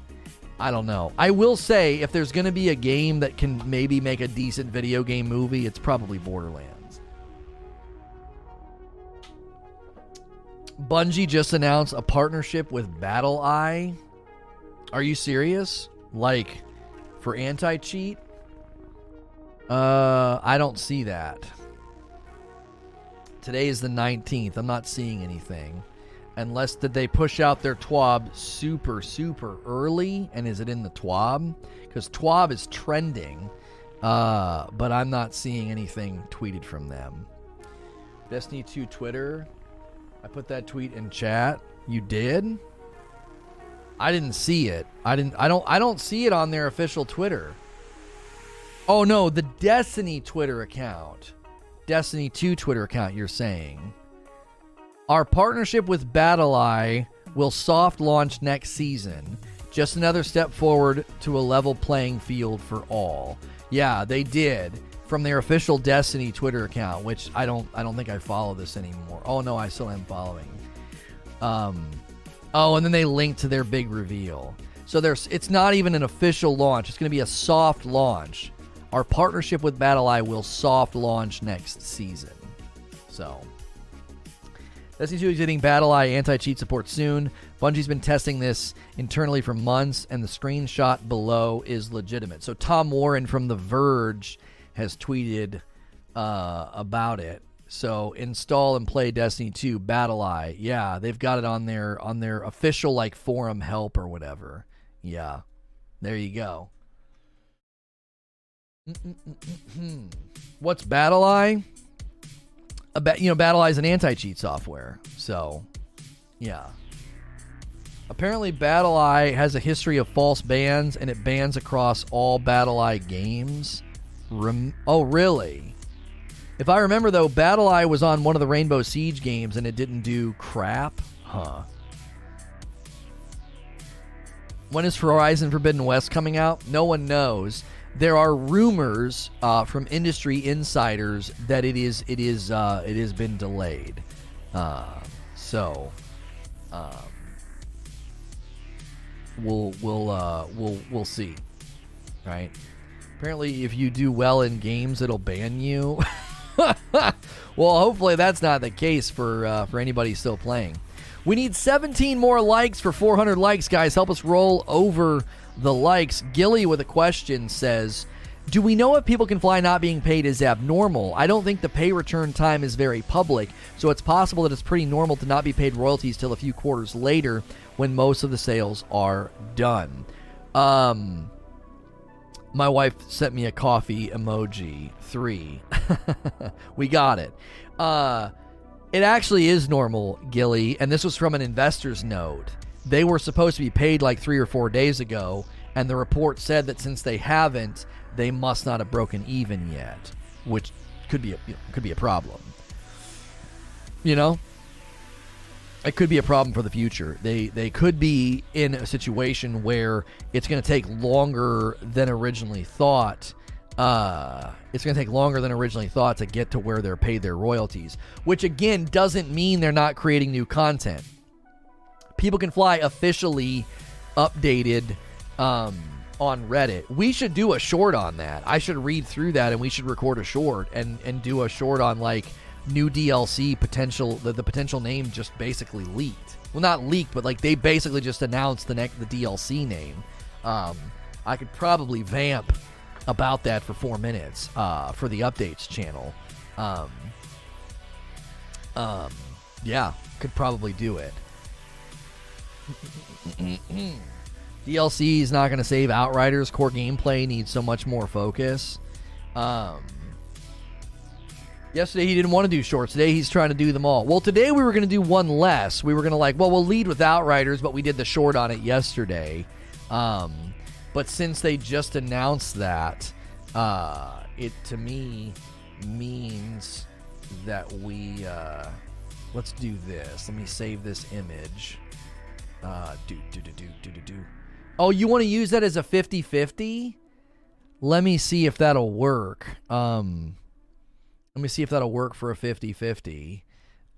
I don't know. I will say if there's going to be a game that can maybe make a decent video game movie, it's probably Borderlands. Bungie just announced a partnership with BattlEye. Are you serious? Like for anti cheat? Uh, I don't see that. Today is the 19th. I'm not seeing anything. Unless did they push out their TWAB super, super early? And is it in the TWAB? Because TWAB is trending. Uh, but I'm not seeing anything tweeted from them. Destiny 2 Twitter. I put that tweet in chat. You did? I didn't see it. I didn't I don't I don't see it on their official Twitter. Oh no, the Destiny Twitter account. Destiny 2 Twitter account, you're saying. Our partnership with BattlEye will soft launch next season. Just another step forward to a level playing field for all. Yeah, they did from their official Destiny Twitter account, which I don't I don't think I follow this anymore. Oh no, I still am following. Um Oh, and then they link to their big reveal. So there's it's not even an official launch. It's going to be a soft launch. Our partnership with BattlEye will soft launch next season. So, Destiny 2 is getting BattlEye anti cheat support soon. Bungie's been testing this internally for months, and the screenshot below is legitimate. So, Tom Warren from The Verge has tweeted uh, about it. So install and play Destiny 2 BattlEye. Yeah, they've got it on their on their official like forum help or whatever. Yeah. There you go. What's BattlEye? A ba- you know, BattlEye is an anti-cheat software. So, yeah. Apparently, BattlEye has a history of false bans, and it bans across all BattlEye games. Rem- oh, really? If I remember, though, BattlEye was on one of the Rainbow Siege games, and it didn't do crap. Huh. When is Horizon Forbidden West coming out? No one knows there are rumors uh, from industry insiders that it is it is uh, it has been delayed. Uh, so um, we'll we'll uh, we'll we'll see. Right? Apparently, if you do well in games, it'll ban you. well, hopefully that's not the case for uh, for anybody still playing. We need 17 more likes for 400 likes, guys. Help us roll over the likes. Gilly with a question says, do we know if people can fly not being paid is abnormal? I don't think the pay return time is very public, so it's possible that it's pretty normal to not be paid royalties till a few quarters later when most of the sales are done. Um, my wife sent me a coffee emoji. Three. we got it. Uh, it actually is normal, Gilly, and this was from an investor's note. They were supposed to be paid like three or four days ago, and the report said that since they haven't, they must not have broken even yet, which could be a, could be a problem. You know. It could be a problem for the future. They they could be in a situation where it's going to take longer than originally thought. Uh, it's going to take longer than originally thought to get to where they're paid their royalties, which again doesn't mean they're not creating new content. People Can Fly officially updated um, on Reddit. We should do a short on that. I should read through that and we should record a short and and do a short on like new DLC potential. The, the potential name just basically leaked. Well, not leaked, but like they basically just announced the next the DLC name. Um, I could probably vamp about that for four minutes uh, for the updates channel. Um, um, yeah, could probably do it. DLC is not going to save Outriders. Core gameplay needs so much more focus. Um, yesterday he didn't want to do shorts. Today he's trying to do them all. Well, today we were going to do one less. We were going to like, well, we'll lead with Outriders, but we did the short on it yesterday. Um, but since they just announced that, uh, it to me means that we uh, let's do this. Let me save this image. Uh, do do do do do do do. Oh, you want to use that as a 50-50? Let me see if that'll work. Um, let me see if that'll work for a 50-50.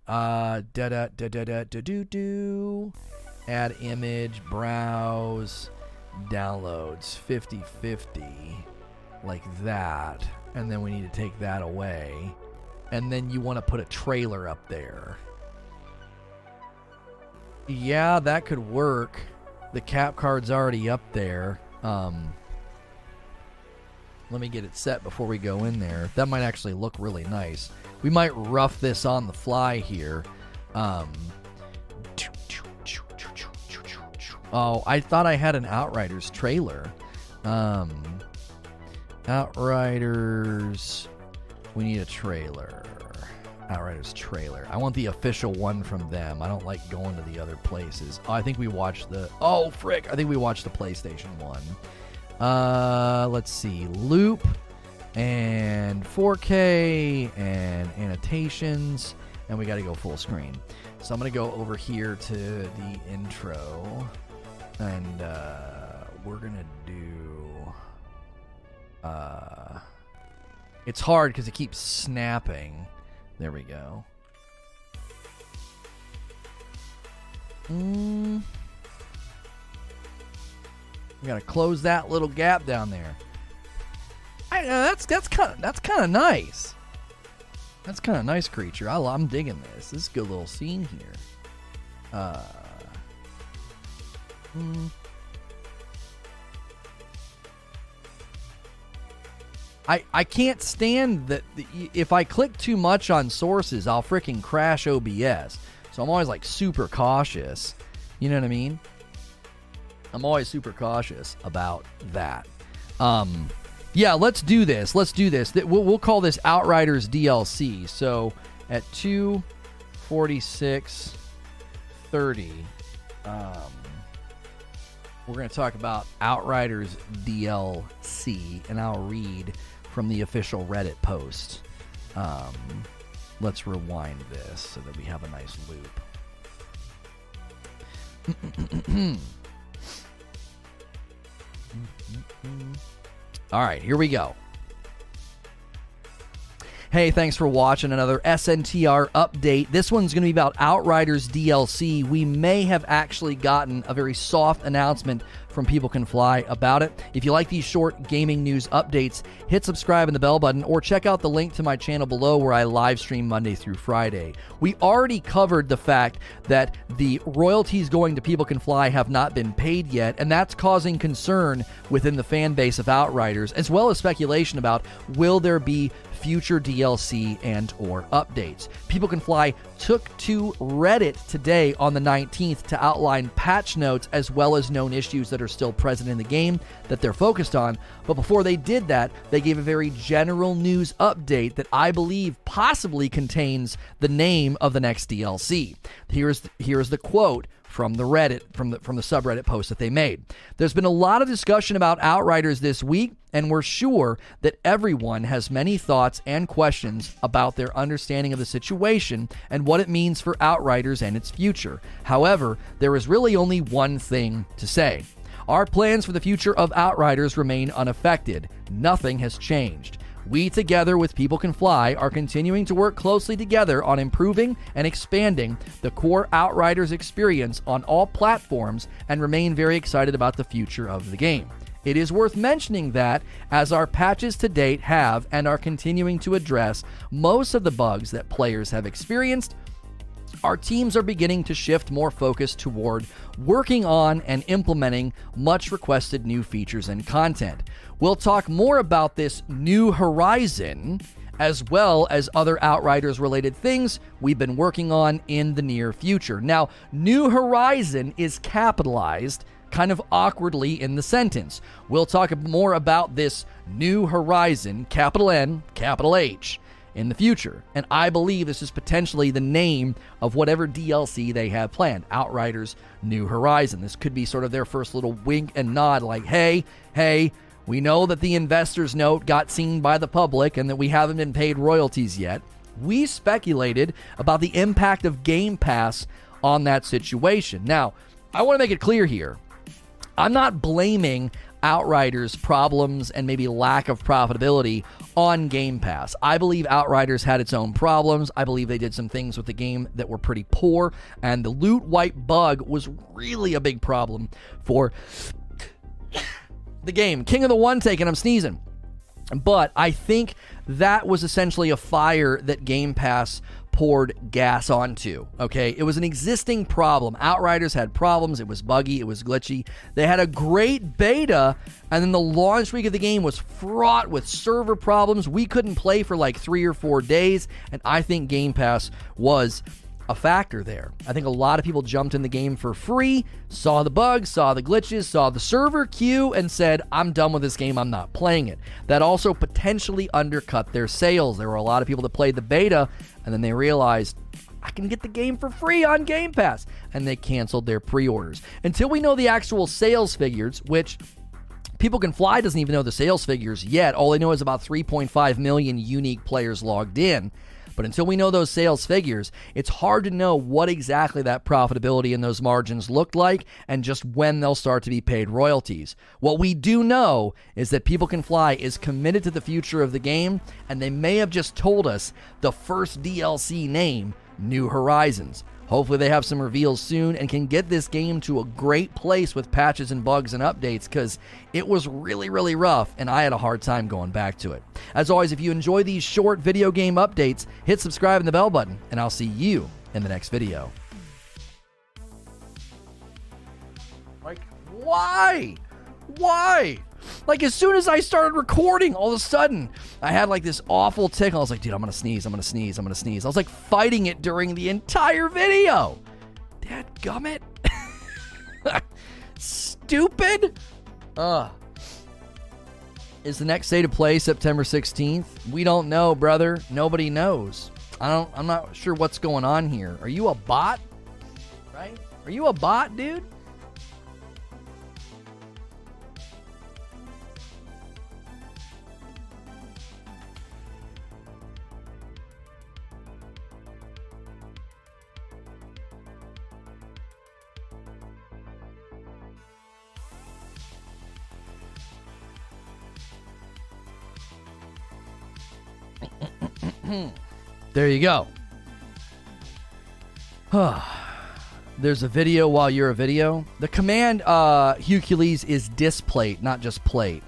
Uh, da da da da da da do do. Add image, browse, downloads, 50-50, like that. And then we need to take that away. And then you want to put a trailer up there. Yeah, that could work. The cap card's already up there. Um, let me get it set before we go in there. That might actually look really nice. We might rough this on the fly here. Um, oh, I thought I had an Outriders trailer. Um, Outriders. We need a trailer. Outriders trailer. I want the official one from them. I don't like going to the other places. Oh, I think we watched the. Oh, frick! I think we watched the PlayStation one. Uh, let's see. Loop and 4K and annotations, and we got to go full screen. So I'm gonna go over here to the intro, and uh, we're gonna do. Uh, it's hard because it keeps snapping. There we go. Mm. We gotta close that little gap down there. I, uh, that's that's kind of that's kind of nice. That's kind of nice creature. I, I'm digging this. This is a good little scene here. Uh. Hmm. I, I can't stand that if I click too much on sources, I'll freaking crash OBS. So I'm always like super cautious. You know what I mean? I'm always super cautious about that. Um, yeah, let's do this. Let's do this. We'll, we'll call this Outriders DLC. So at 246.30, um, we're going to talk about Outriders DLC, and I'll read from the official Reddit post. Um, let's rewind this so that we have a nice loop. All right, here we go. Hey, thanks for watching another SNTR update. This one's going to be about Outriders DLC. We may have actually gotten a very soft announcement from People Can Fly about it. If you like these short gaming news updates, hit subscribe and the bell button or check out the link to my channel below where I live stream Monday through Friday. We already covered the fact that the royalties going to People Can Fly have not been paid yet, and that's causing concern within the fan base of Outriders, as well as speculation about will there be future DLC and or updates. People Can Fly took to Reddit today on the 19th to outline patch notes as well as known issues that are still present in the game that they're focused on. But before they did that, they gave a very general news update that I believe possibly contains the name of the next DLC. Here's here's the quote from the Reddit from the from the subreddit post that they made. There's been a lot of discussion about Outriders this week, and we're sure that everyone has many thoughts and questions about their understanding of the situation and what it means for Outriders and its future. However, there is really only one thing to say. Our plans for the future of Outriders remain unaffected. Nothing has changed. We, together with People Can Fly, are continuing to work closely together on improving and expanding the core Outriders experience on all platforms and remain very excited about the future of the game. It is worth mentioning that, as our patches to date have and are continuing to address most of the bugs that players have experienced, our teams are beginning to shift more focus toward working on and implementing much requested new features and content. We'll talk more about this new horizon as well as other Outriders related things we've been working on in the near future. Now, New Horizon is capitalized kind of awkwardly in the sentence. We'll talk more about this New Horizon, capital N, capital H in the future. And I believe this is potentially the name of whatever DLC they have planned Outriders New Horizon. This could be sort of their first little wink and nod like, hey, hey, we know that the investor's note got seen by the public and that we haven't been paid royalties yet. We speculated about the impact of Game Pass on that situation. Now, I want to make it clear here. I'm not blaming Outriders' problems and maybe lack of profitability on Game Pass. I believe Outriders had its own problems. I believe they did some things with the game that were pretty poor, and the loot wipe bug was really a big problem for the game. King of the One taking, I'm sneezing. But I think that was essentially a fire that Game Pass poured gas onto. Okay, it was an existing problem. Outriders had problems. It was buggy. It was glitchy. They had a great beta, and then the launch week of the game was fraught with server problems. We couldn't play for like three or four days, and I think Game Pass was a factor there. I think a lot of people jumped in the game for free, saw the bugs, saw the glitches, saw the server queue, and said, I'm done with this game, I'm not playing it. That also potentially undercut their sales. There were a lot of people that played the beta, and then they realized, I can get the game for free on Game Pass. And they canceled their pre orders. Until we know the actual sales figures, which People Can Fly doesn't even know the sales figures yet. All they know is about 3.5 million unique players logged in. But until we know those sales figures, it's hard to know what exactly that profitability and those margins looked like and just when they'll start to be paid royalties. What we do know is that People Can Fly is committed to the future of the game, and they may have just told us the first DLC name, New Horizons. Hopefully, they have some reveals soon and can get this game to a great place with patches and bugs and updates because it was really, really rough and I had a hard time going back to it. As always, if you enjoy these short video game updates, hit subscribe and the bell button, and I'll see you in the next video. Like, why? Why? Like as soon as I started recording, all of a sudden I had like this awful tickle. I was like, dude, I'm gonna sneeze, I'm gonna sneeze, I'm gonna sneeze. I was like fighting it during the entire video. Dad gummit. Stupid. Ugh. Is the next day to play September 16th? We don't know, brother. Nobody knows. I don't I'm not sure what's going on here. Are you a bot? Right? Are you a bot, dude? There you go. There's a video while you're a video. The command uh, Hercules is displate, not just plate.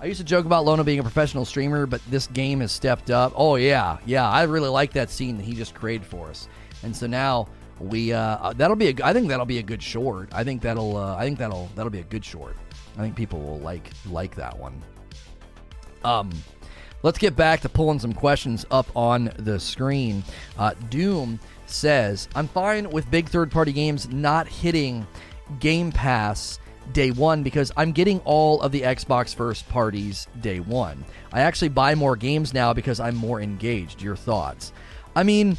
I used to joke about Lona being a professional streamer, but this game has stepped up. Oh yeah, yeah, I really like that scene that he just created for us, and so now we uh, that'll be a. I think that'll be a good short. I think that'll. Uh, I think that'll that'll be a good short. I think people will like like that one. Um, Let's get back to pulling some questions up on the screen. Uh, Doom says, I'm fine with big third party games not hitting Game Pass day one because I'm getting all of the Xbox first parties day one. I actually buy more games now because I'm more engaged. Your thoughts? I mean,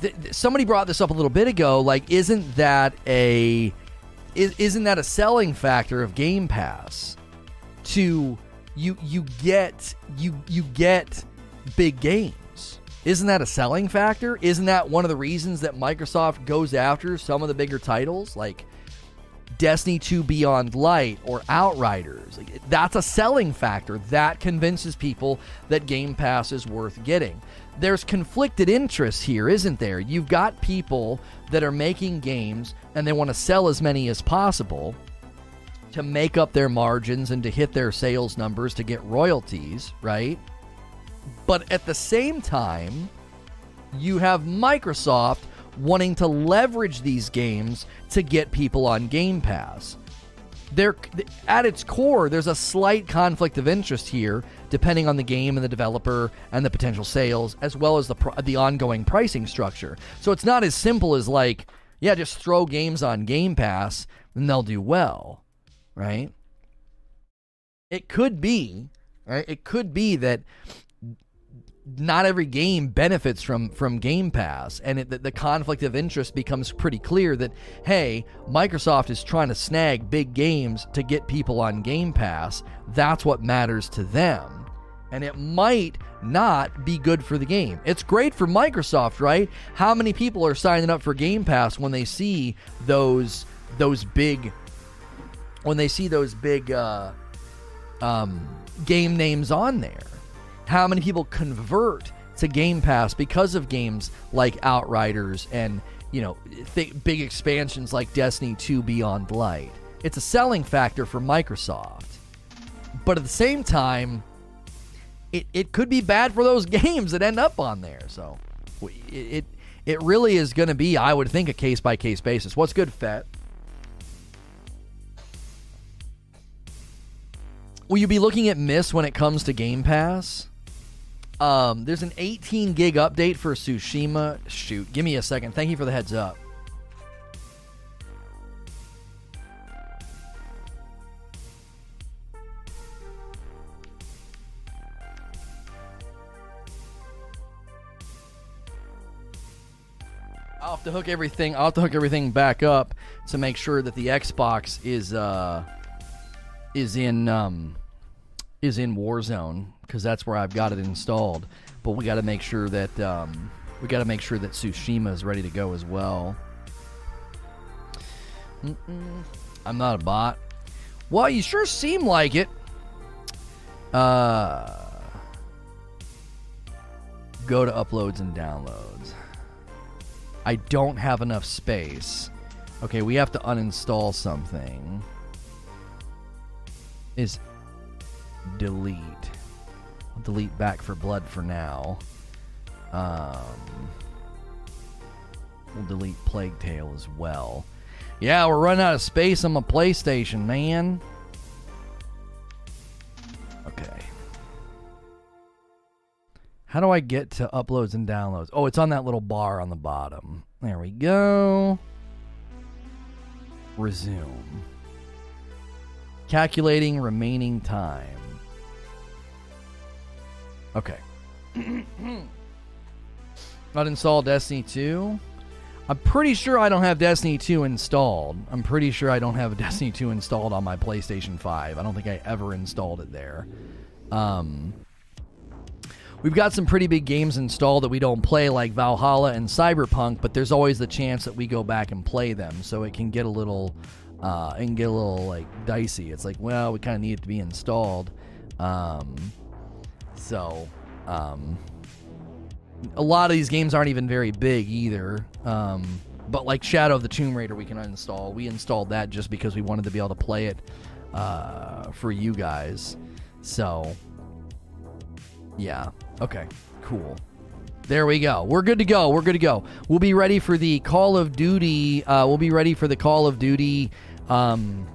th- th- somebody brought this up a little bit ago. Like, isn't that a is, isn't that a selling factor of Game Pass? To you you get you you get big games. Isn't that a selling factor? Isn't that one of the reasons that Microsoft goes after some of the bigger titles like Destiny 2 Beyond Light or Outriders? That's a selling factor that convinces people that Game Pass is worth getting. There's conflicted interests here, isn't there? You've got people that are making games and they want to sell as many as possible to make up their margins and to hit their sales numbers to get royalties, right? But at the same time, you have Microsoft wanting to leverage these games to get people on Game Pass. There, at its core, there's a slight conflict of interest here, depending on the game and the developer and the potential sales, as well as the the ongoing pricing structure. So it's not as simple as like, yeah, just throw games on Game Pass and they'll do well, right? It could be, right? It could be that not every game benefits from from Game Pass, and it, the, the, conflict of interest becomes pretty clear. That hey, Microsoft is trying to snag big games to get people on Game Pass. That's what matters to them, and it might not be good for the game. It's great for Microsoft, right? How many people are signing up for Game Pass when they see those those big when they see those big uh, um, game names on there? how many people convert to Game Pass because of games like Outriders and you know th- big expansions like Destiny 2 Beyond Light. It's a selling factor for Microsoft, but at the same time, it, it could be bad for those games that end up on there. So it it, it really is going to be, I would think, a case by case basis. What's good, Fett? Will you be looking at Miss when it comes to Game Pass? Um, there's an 18 gig update for Tsushima. Shoot, give me a second. Thank you for the heads up. I'll have to hook everything. I'll have to hook everything back up to make sure that the Xbox is uh is in um is in Warzone because that's where I've got it installed. But we got to make sure that um, we got to make sure that Tsushima is ready to go as well. Mm-mm. I'm not a bot. Well, you sure seem like it. Uh, go to uploads and downloads. I don't have enough space. Okay, we have to uninstall something. Is delete. I'll delete Back 4 Blood for now. Um, we'll delete Plague Tale as well. Yeah, we're running out of space on my PlayStation, man. Okay. How do I get to uploads and downloads? Oh, it's on that little bar on the bottom. There we go. Resume. Calculating remaining time. Okay. Not install Destiny 2. I'm pretty sure I don't have Destiny 2 installed. I'm pretty sure I don't have Destiny 2 installed on my PlayStation 5. I don't think I ever installed it there. Um, we've got some pretty big games installed that we don't play, like Valhalla and Cyberpunk, but there's always the chance that we go back and play them, so it can get a little, uh, get a little like dicey. It's like, well, we kind of need it to be installed. Um, so, um, a lot of these games aren't even very big either. Um, but like Shadow of the Tomb Raider, we can uninstall. We installed that just because we wanted to be able to play it uh, for you guys. So, yeah. Okay. Cool. There we go. We're good to go. We're good to go. We'll be ready for the Call of Duty. Uh, we'll be ready for the Call of Duty um,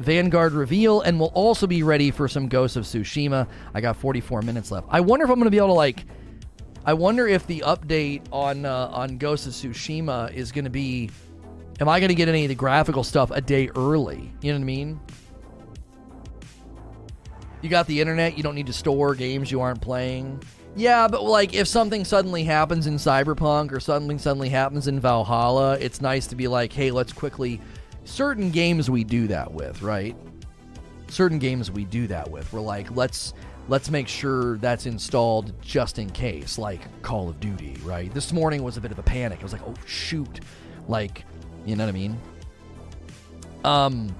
Vanguard reveal, and we'll also be ready for some Ghosts of Tsushima. I got 44 minutes left. I wonder if I'm going to be able to like. I wonder if the update on uh, on Ghosts of Tsushima is going to be. Am I going to get any of the graphical stuff a day early? You know what I mean? You got the internet. You don't need to store games you aren't playing. Yeah, but like if something suddenly happens in Cyberpunk or something suddenly happens in Valhalla, it's nice to be like, hey, let's quickly. Certain games we do that with, right? Certain games we do that with. We're like, let's let's make sure that's installed just in case, like Call of Duty, right? This morning was a bit of a panic. I was like, oh shoot, like, you know what I mean? Um.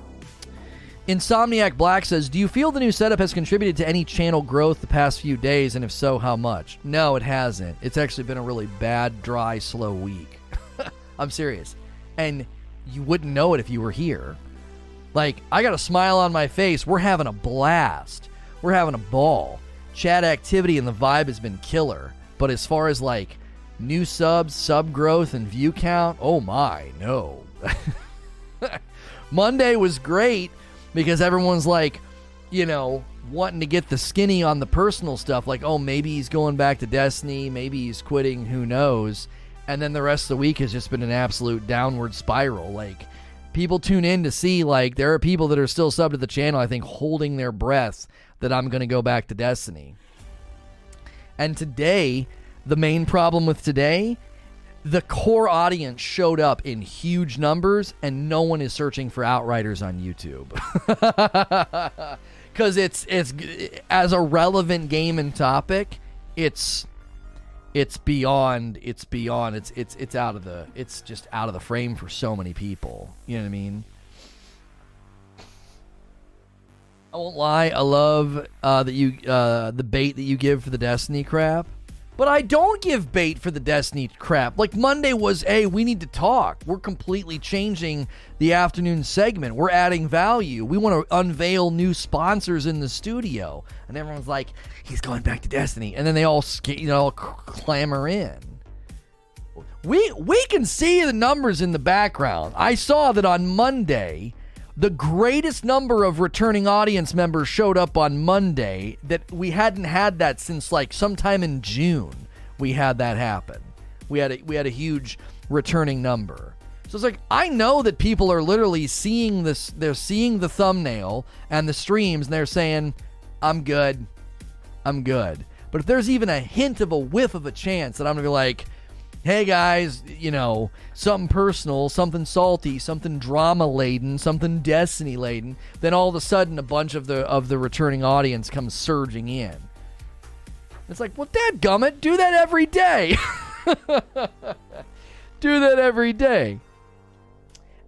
Insomniac Black says, Do you feel the new setup has contributed to any channel growth the past few days? And if so, how much? No, it hasn't. It's actually been a really bad, dry, slow week. I'm serious. And you wouldn't know it if you were here. Like, I got a smile on my face. We're having a blast. We're having a ball. Chat activity and the vibe has been killer. But as far as like new subs, sub growth, and view count, oh my, no. Monday was great because everyone's like, you know, wanting to get the skinny on the personal stuff. Like, oh, maybe he's going back to Destiny. Maybe he's quitting. Who knows? And then the rest of the week has just been an absolute downward spiral. Like, people tune in to see, like, there are people that are still sub to the channel, I think, holding their breath that I'm going to go back to Destiny. And today, the main problem with today the core audience showed up in huge numbers and no one is searching for outriders on youtube because it's it's as a relevant game and topic it's it's beyond it's beyond it's it's it's out of the it's just out of the frame for so many people. You know what i mean? I won't lie i love uh, that you uh, the bait that you give for the destiny crap but I don't give bait for the Destiny crap. Like Monday was, hey, we need to talk. We're completely changing the afternoon segment. We're adding value. We want to unveil new sponsors in the studio. And everyone's like, he's going back to Destiny. And then they all, you know, all clamor in. We we can see the numbers in the background. I saw that on Monday the greatest number of returning audience members showed up on Monday that we hadn't had that since like sometime in June. We had that happen. We had a, we had a huge returning number. So it's like I know that people are literally seeing this they're seeing the thumbnail and the streams and they're saying I'm good. I'm good. But if there's even a hint of a whiff of a chance that I'm going to be like hey guys, you know, something personal, something salty, something drama laden, something destiny laden, then all of a sudden a bunch of the of the returning audience comes surging in. It's like, well, dad gummit, do that every day. do that every day.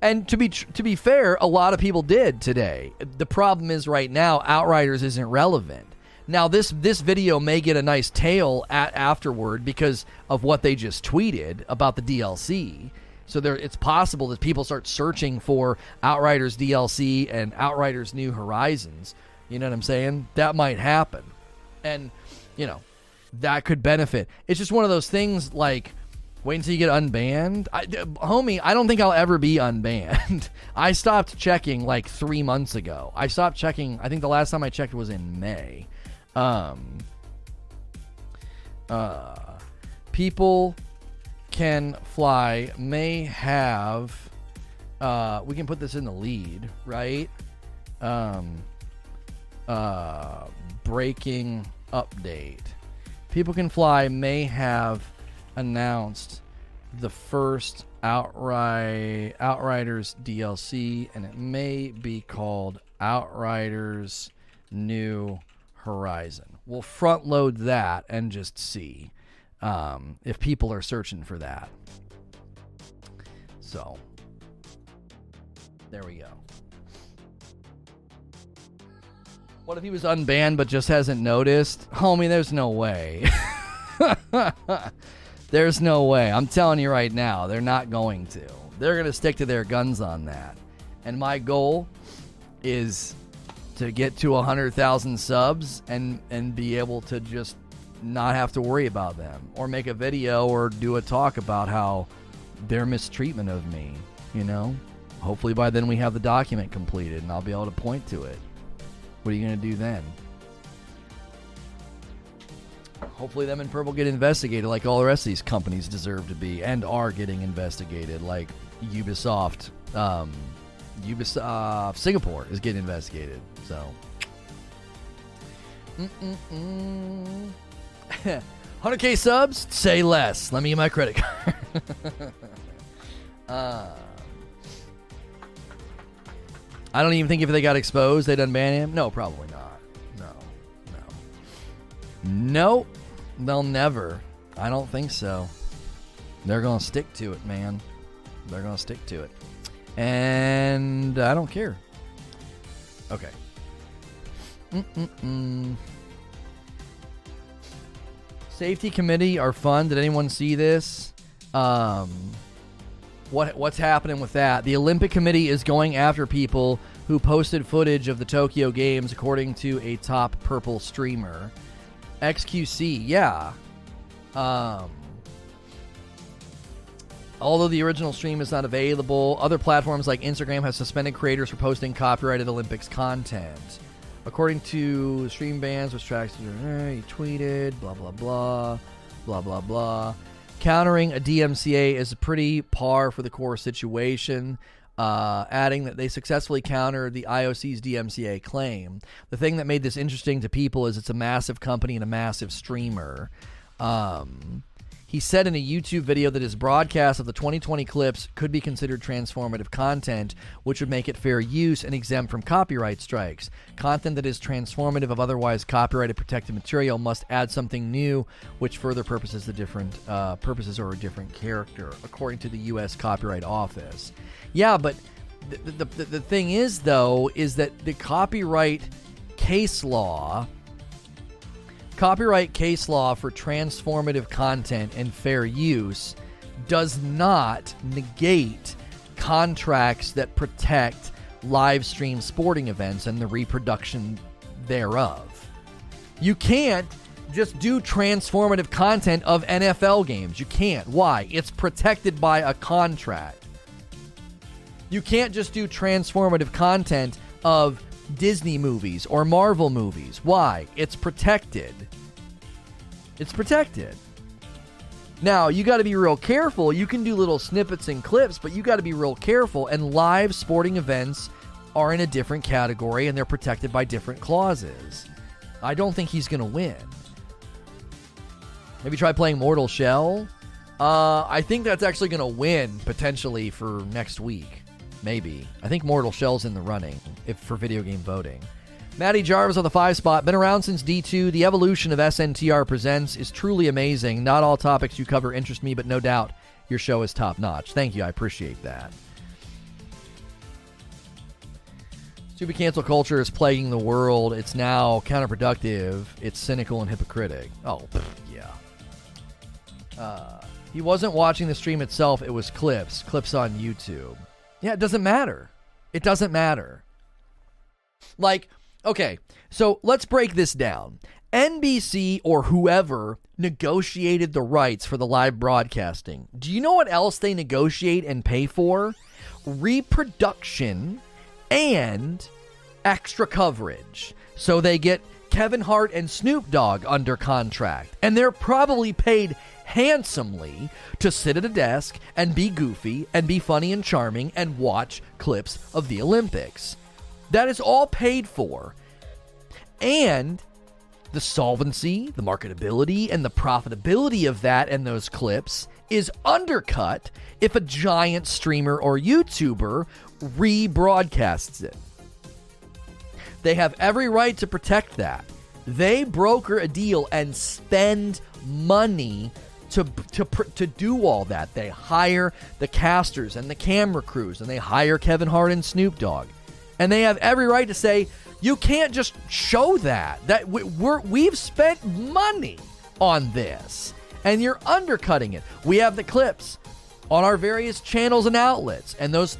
And to be tr- to be fair, a lot of people did today. The problem is right now, Outriders isn't relevant. Now this this video may get a nice tail at afterward because of what they just tweeted about the DLC. So there, it's possible that people start searching for Outriders DLC and Outriders New Horizons. You know what I'm saying? That might happen, and you know that could benefit. It's just one of those things like. Wait until you get unbanned. I, homie, I don't think I'll ever be unbanned. I stopped checking like three months ago. I stopped checking, I think the last time I checked was in May. Um, uh, people can fly may have. Uh, we can put this in the lead, right? Um, uh, breaking update. People Can Fly may have announced the first Outright Outriders DLC, and it may be called Outriders New Horizon. We'll front load that and just see um, if people are searching for that. So, there we go. What if he was unbanned but just hasn't noticed? Homie, there's no way. there's no way. I'm telling you right now, they're not going to. They're going to stick to their guns on that. And my goal is to get to 100,000 subs and and be able to just not have to worry about them or make a video or do a talk about how their mistreatment of me, you know? Hopefully by then we have the document completed and I'll be able to point to it. What are you going to do then? Hopefully them and Purple get investigated like all the rest of these companies deserve to be and are getting investigated like Ubisoft um, Ubisoft Singapore is getting investigated. So. Mm-mm-mm. 100k subs, say less. Let me get my credit card. uh, I don't even think if they got exposed, they done ban him. No, probably not. No, no, no. They'll never. I don't think so. They're gonna stick to it, man. They're gonna stick to it, and I don't care. Okay. Mm-mm-mm. Safety committee are fun. Did anyone see this? Um, what what's happening with that? The Olympic Committee is going after people who posted footage of the Tokyo Games, according to a top purple streamer. XQC, yeah. Um, although the original stream is not available, other platforms like Instagram have suspended creators for posting copyrighted Olympics content. According to stream bans, which tracks he tweeted, blah blah blah, blah blah blah. Countering a DMCA is pretty par for the course situation. Uh, adding that they successfully countered the IOC's DMCA claim. The thing that made this interesting to people is it's a massive company and a massive streamer. Um, he said in a YouTube video that his broadcast of the 2020 clips could be considered transformative content, which would make it fair use and exempt from copyright strikes. Content that is transformative of otherwise copyrighted protected material must add something new, which further purposes the different uh, purposes or a different character, according to the U.S. Copyright Office. Yeah, but the, the, the, the thing is, though, is that the copyright case law Copyright case law for transformative content and fair use does not negate contracts that protect live stream sporting events and the reproduction thereof. You can't just do transformative content of NFL games. You can't. Why? It's protected by a contract. You can't just do transformative content of Disney movies or Marvel movies. Why? It's protected. It's protected. Now, you got to be real careful. You can do little snippets and clips, but you got to be real careful. And live sporting events are in a different category and they're protected by different clauses. I don't think he's going to win. Maybe try playing Mortal Shell. Uh, I think that's actually going to win potentially for next week. Maybe. I think Mortal Shell's in the running if for video game voting. Matty Jarvis on the five spot. Been around since D2. The evolution of SNTR Presents is truly amazing. Not all topics you cover interest me, but no doubt your show is top notch. Thank you. I appreciate that. Stupid cancel culture is plaguing the world. It's now counterproductive. It's cynical and hypocritic. Oh, yeah. Uh, he wasn't watching the stream itself, it was clips. Clips on YouTube. Yeah, it doesn't matter. It doesn't matter. Like, Okay, so let's break this down. NBC or whoever negotiated the rights for the live broadcasting. Do you know what else they negotiate and pay for? Reproduction and extra coverage. So they get Kevin Hart and Snoop Dogg under contract, and they're probably paid handsomely to sit at a desk and be goofy and be funny and charming and watch clips of the Olympics. That is all paid for. And the solvency, the marketability, and the profitability of that and those clips is undercut if a giant streamer or YouTuber rebroadcasts it. They have every right to protect that. They broker a deal and spend money to, to, to do all that. They hire the casters and the camera crews, and they hire Kevin Hart and Snoop Dogg. And they have every right to say, you can't just show that. That we're we've spent money on this, and you're undercutting it. We have the clips on our various channels and outlets, and those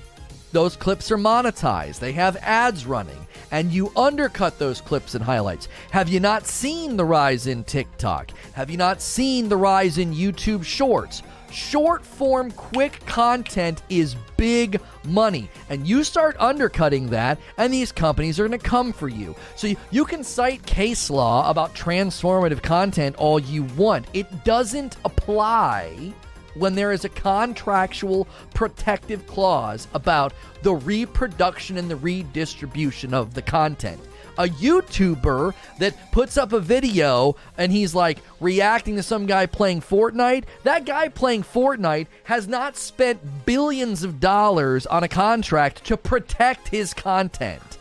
those clips are monetized. They have ads running, and you undercut those clips and highlights. Have you not seen the rise in TikTok? Have you not seen the rise in YouTube Shorts? Short form, quick content is big money. And you start undercutting that, and these companies are going to come for you. So you, you can cite case law about transformative content all you want, it doesn't apply when there is a contractual protective clause about the reproduction and the redistribution of the content. a YouTuber that puts up a video and he's like reacting to some guy playing Fortnite. That guy playing Fortnite has not spent billions of dollars on a contract to protect his content.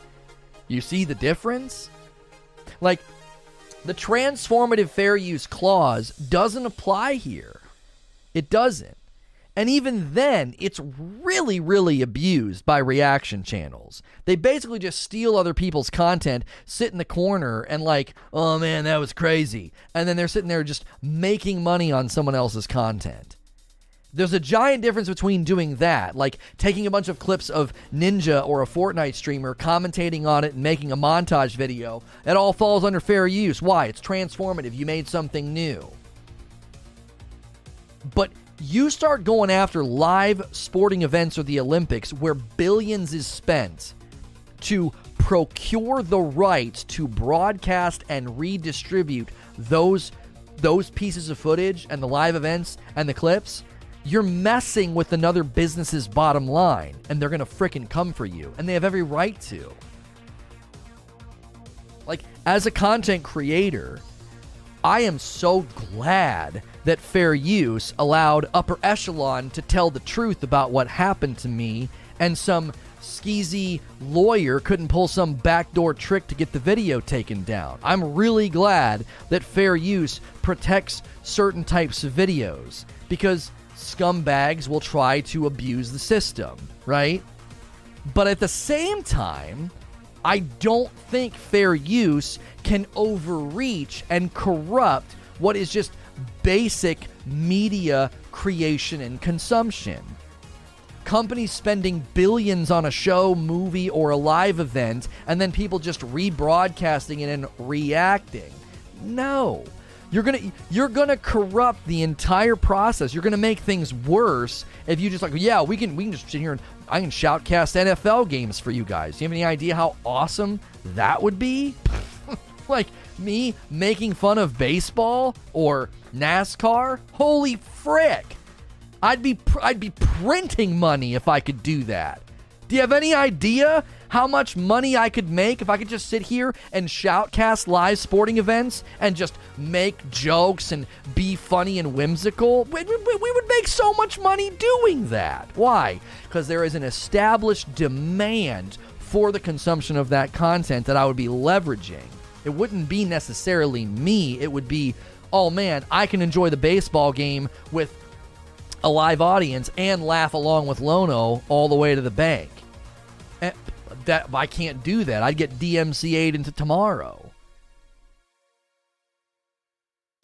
You see the difference? Like, the transformative fair use clause doesn't apply here. It doesn't. And even then, it's really, really abused by reaction channels. They basically just steal other people's content, sit in the corner, and like, oh man, that was crazy. And then they're sitting there just making money on someone else's content. There's a giant difference between doing that, like taking a bunch of clips of Ninja or a Fortnite streamer, commentating on it, and making a montage video. It all falls under fair use. Why? It's transformative. You made something new. But you start going after live sporting events or the Olympics where billions is spent to procure the rights to broadcast and redistribute those those pieces of footage and the live events and the clips, you're messing with another business's bottom line and they're going to fricking come for you and they have every right to. Like as a content creator, I am so glad that fair use allowed upper echelon to tell the truth about what happened to me, and some skeezy lawyer couldn't pull some backdoor trick to get the video taken down. I'm really glad that fair use protects certain types of videos because scumbags will try to abuse the system, right? But at the same time, I don't think fair use can overreach and corrupt what is just basic media creation and consumption. Companies spending billions on a show, movie, or a live event, and then people just rebroadcasting it and reacting. No. You're gonna you're gonna corrupt the entire process. You're gonna make things worse if you just like, yeah, we can we can just sit here and I can shoutcast NFL games for you guys. Do you have any idea how awesome that would be? like me making fun of baseball or NASCAR? Holy frick! I'd be pr- I'd be printing money if I could do that. Do you have any idea how much money I could make if I could just sit here and shoutcast live sporting events and just make jokes and be funny and whimsical? We, we, we would make so much money doing that. Why? Because there is an established demand for the consumption of that content that I would be leveraging. It wouldn't be necessarily me, it would be, oh man, I can enjoy the baseball game with a live audience and laugh along with Lono all the way to the bank. And that I can't do that. I'd get DMCA'd into tomorrow.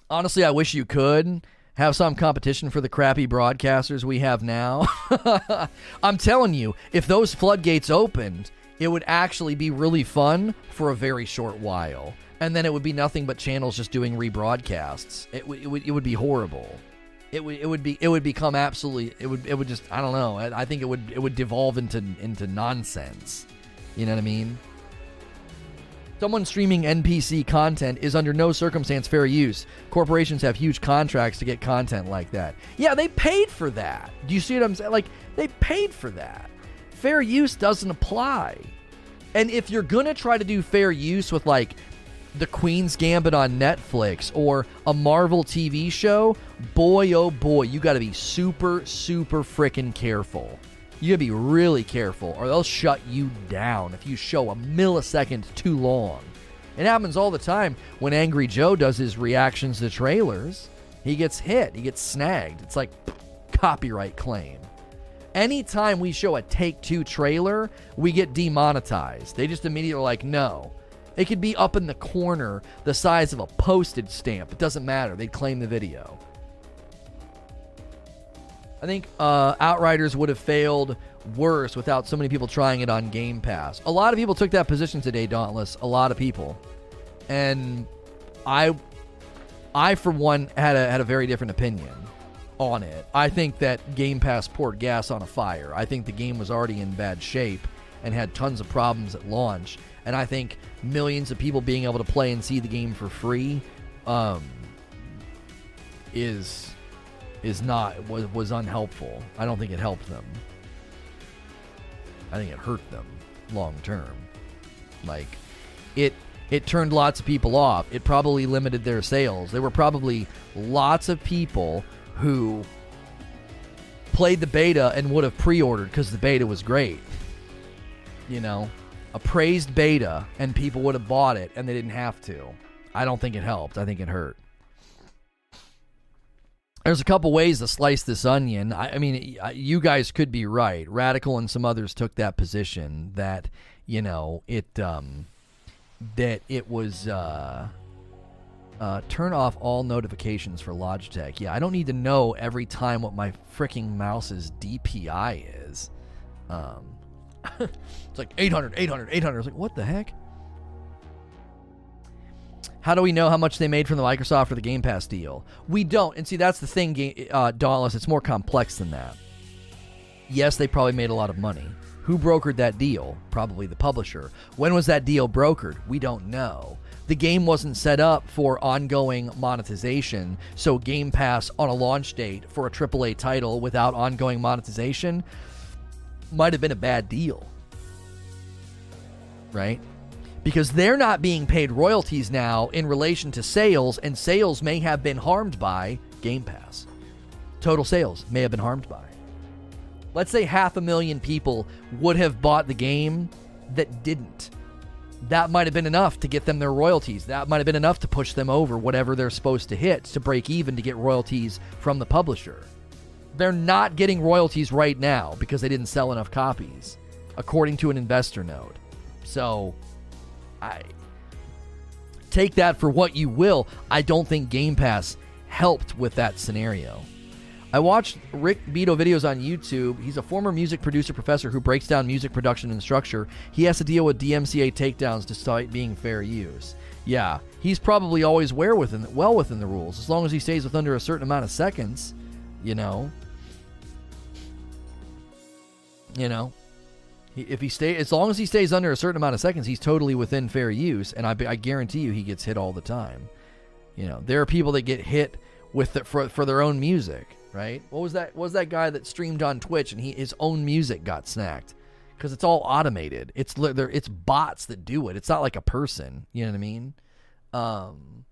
Honestly, I wish you could have some competition for the crappy broadcasters we have now. I'm telling you, if those floodgates opened, it would actually be really fun for a very short while. And then it would be nothing but channels just doing rebroadcasts. It, w- it, would, it would be horrible. It would it would be it would become absolutely it would it would just I don't know I, I think it would it would devolve into into nonsense. You know what I mean? Someone streaming NBC content is under no circumstance fair use. Corporations have huge contracts to get content like that. Yeah, they paid for that. Do you see what I'm saying? Like they paid for that fair use doesn't apply. And if you're going to try to do fair use with like the Queen's Gambit on Netflix or a Marvel TV show, boy oh boy, you got to be super super freaking careful. You got to be really careful or they'll shut you down if you show a millisecond too long. It happens all the time when Angry Joe does his reactions to trailers. He gets hit, he gets snagged. It's like copyright claim anytime we show a Take Two trailer, we get demonetized. They just immediately like, no. It could be up in the corner, the size of a postage stamp. It doesn't matter. They'd claim the video. I think uh, Outriders would have failed worse without so many people trying it on Game Pass. A lot of people took that position today, Dauntless. A lot of people, and I, I for one had a had a very different opinion on it. I think that Game Pass poured gas on a fire. I think the game was already in bad shape and had tons of problems at launch. And I think millions of people being able to play and see the game for free um, is is not was was unhelpful. I don't think it helped them. I think it hurt them long term. Like it it turned lots of people off. It probably limited their sales. There were probably lots of people who played the beta and would have pre-ordered because the beta was great. You know, a praised beta and people would have bought it and they didn't have to. I don't think it helped. I think it hurt. There's a couple ways to slice this onion. I, I mean, you guys could be right. Radical and some others took that position that you know it um, that it was uh, uh, turn off all notifications for Logitech. Yeah, I don't need to know every time what my freaking mouse's DPI is. Um, it's like 800, 800, 800. I was like, what the heck? How do we know how much they made from the Microsoft or the Game Pass deal? We don't. And see, that's the thing, uh, Dauntless. It's more complex than that. Yes, they probably made a lot of money. Who brokered that deal? Probably the publisher. When was that deal brokered? We don't know. The game wasn't set up for ongoing monetization, so Game Pass on a launch date for a AAA title without ongoing monetization might have been a bad deal. Right? because they're not being paid royalties now in relation to sales, and sales may have been harmed by Game Pass. Total sales may have been harmed by. Let's say half a million people would have bought the game that didn't. That might have been enough to get them their royalties. That might have been enough to push them over whatever they're supposed to hit to break even to get royalties from the publisher. They're not getting royalties right now because they didn't sell enough copies, according to an investor note. So I take that for what you will. I don't think Game Pass helped with that scenario. I watched Rick Beato videos on YouTube. He's a former music producer professor who breaks down music production and structure. He has to deal with DMCA takedowns despite being fair use. Yeah, he's probably always well within well within the rules as long as he stays with under a certain amount of seconds. You know. You know if he stay as long as he stays under a certain amount of seconds, he's totally within fair use, and I, I guarantee you he gets hit all the time. You know, there are people that get hit with the, for for their own music, right? What was that? What was that guy that streamed on Twitch and he his own music got snacked because it's all automated. It's. It's bots that do it. It's not like a person. You know what I mean? Um,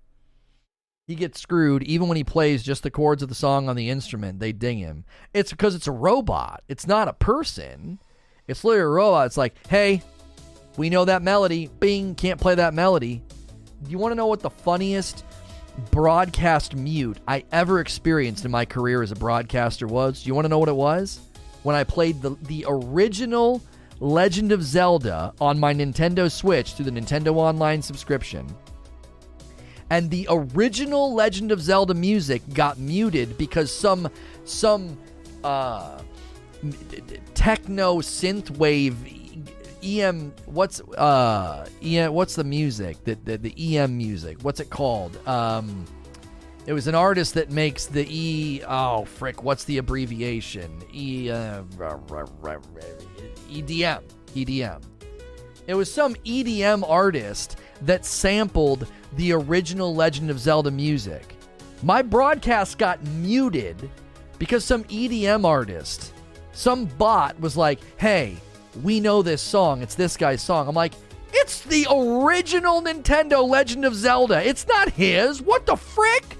he gets screwed even when he plays just the chords of the song on the instrument. They ding him. It's because it's a robot. It's not a person. It's literally a robot. It's like, hey, we know that melody. Bing, can't play that melody. Do you want to know what the funniest broadcast mute I ever experienced in my career as a broadcaster was? Do you want to know what it was? When I played the, the original Legend of Zelda on my Nintendo Switch through the Nintendo Online subscription. And the original Legend of Zelda music got muted because some some uh techno synthwave EM what's uh EM what's the music the, the the EM music? What's it called? Um it was an artist that makes the E oh frick what's the abbreviation? E uh, EDM EDM it was some EDM artist that sampled the original Legend of Zelda music. My broadcast got muted because some EDM artist some bot was like, hey, we know this song. It's this guy's song. I'm like, it's the original Nintendo Legend of Zelda. It's not his. What the frick?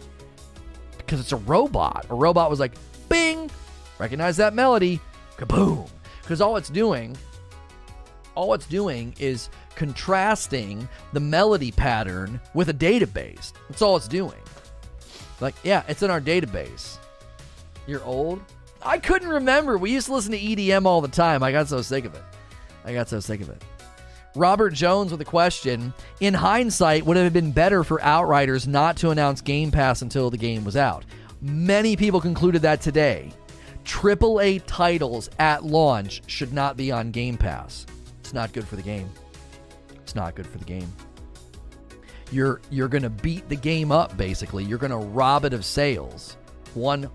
Because it's a robot. A robot was like, bing, recognize that melody, kaboom. Because all it's doing, all it's doing is contrasting the melody pattern with a database. That's all it's doing. Like, yeah, it's in our database. You're old? I couldn't remember. We used to listen to EDM all the time. I got so sick of it. I got so sick of it. Robert Jones with a question. In hindsight, would it have been better for Outriders not to announce Game Pass until the game was out? Many people concluded that today. AAA titles at launch should not be on Game Pass. It's not good for the game. It's not good for the game. You're you're going to beat the game up basically. You're going to rob it of sales. 1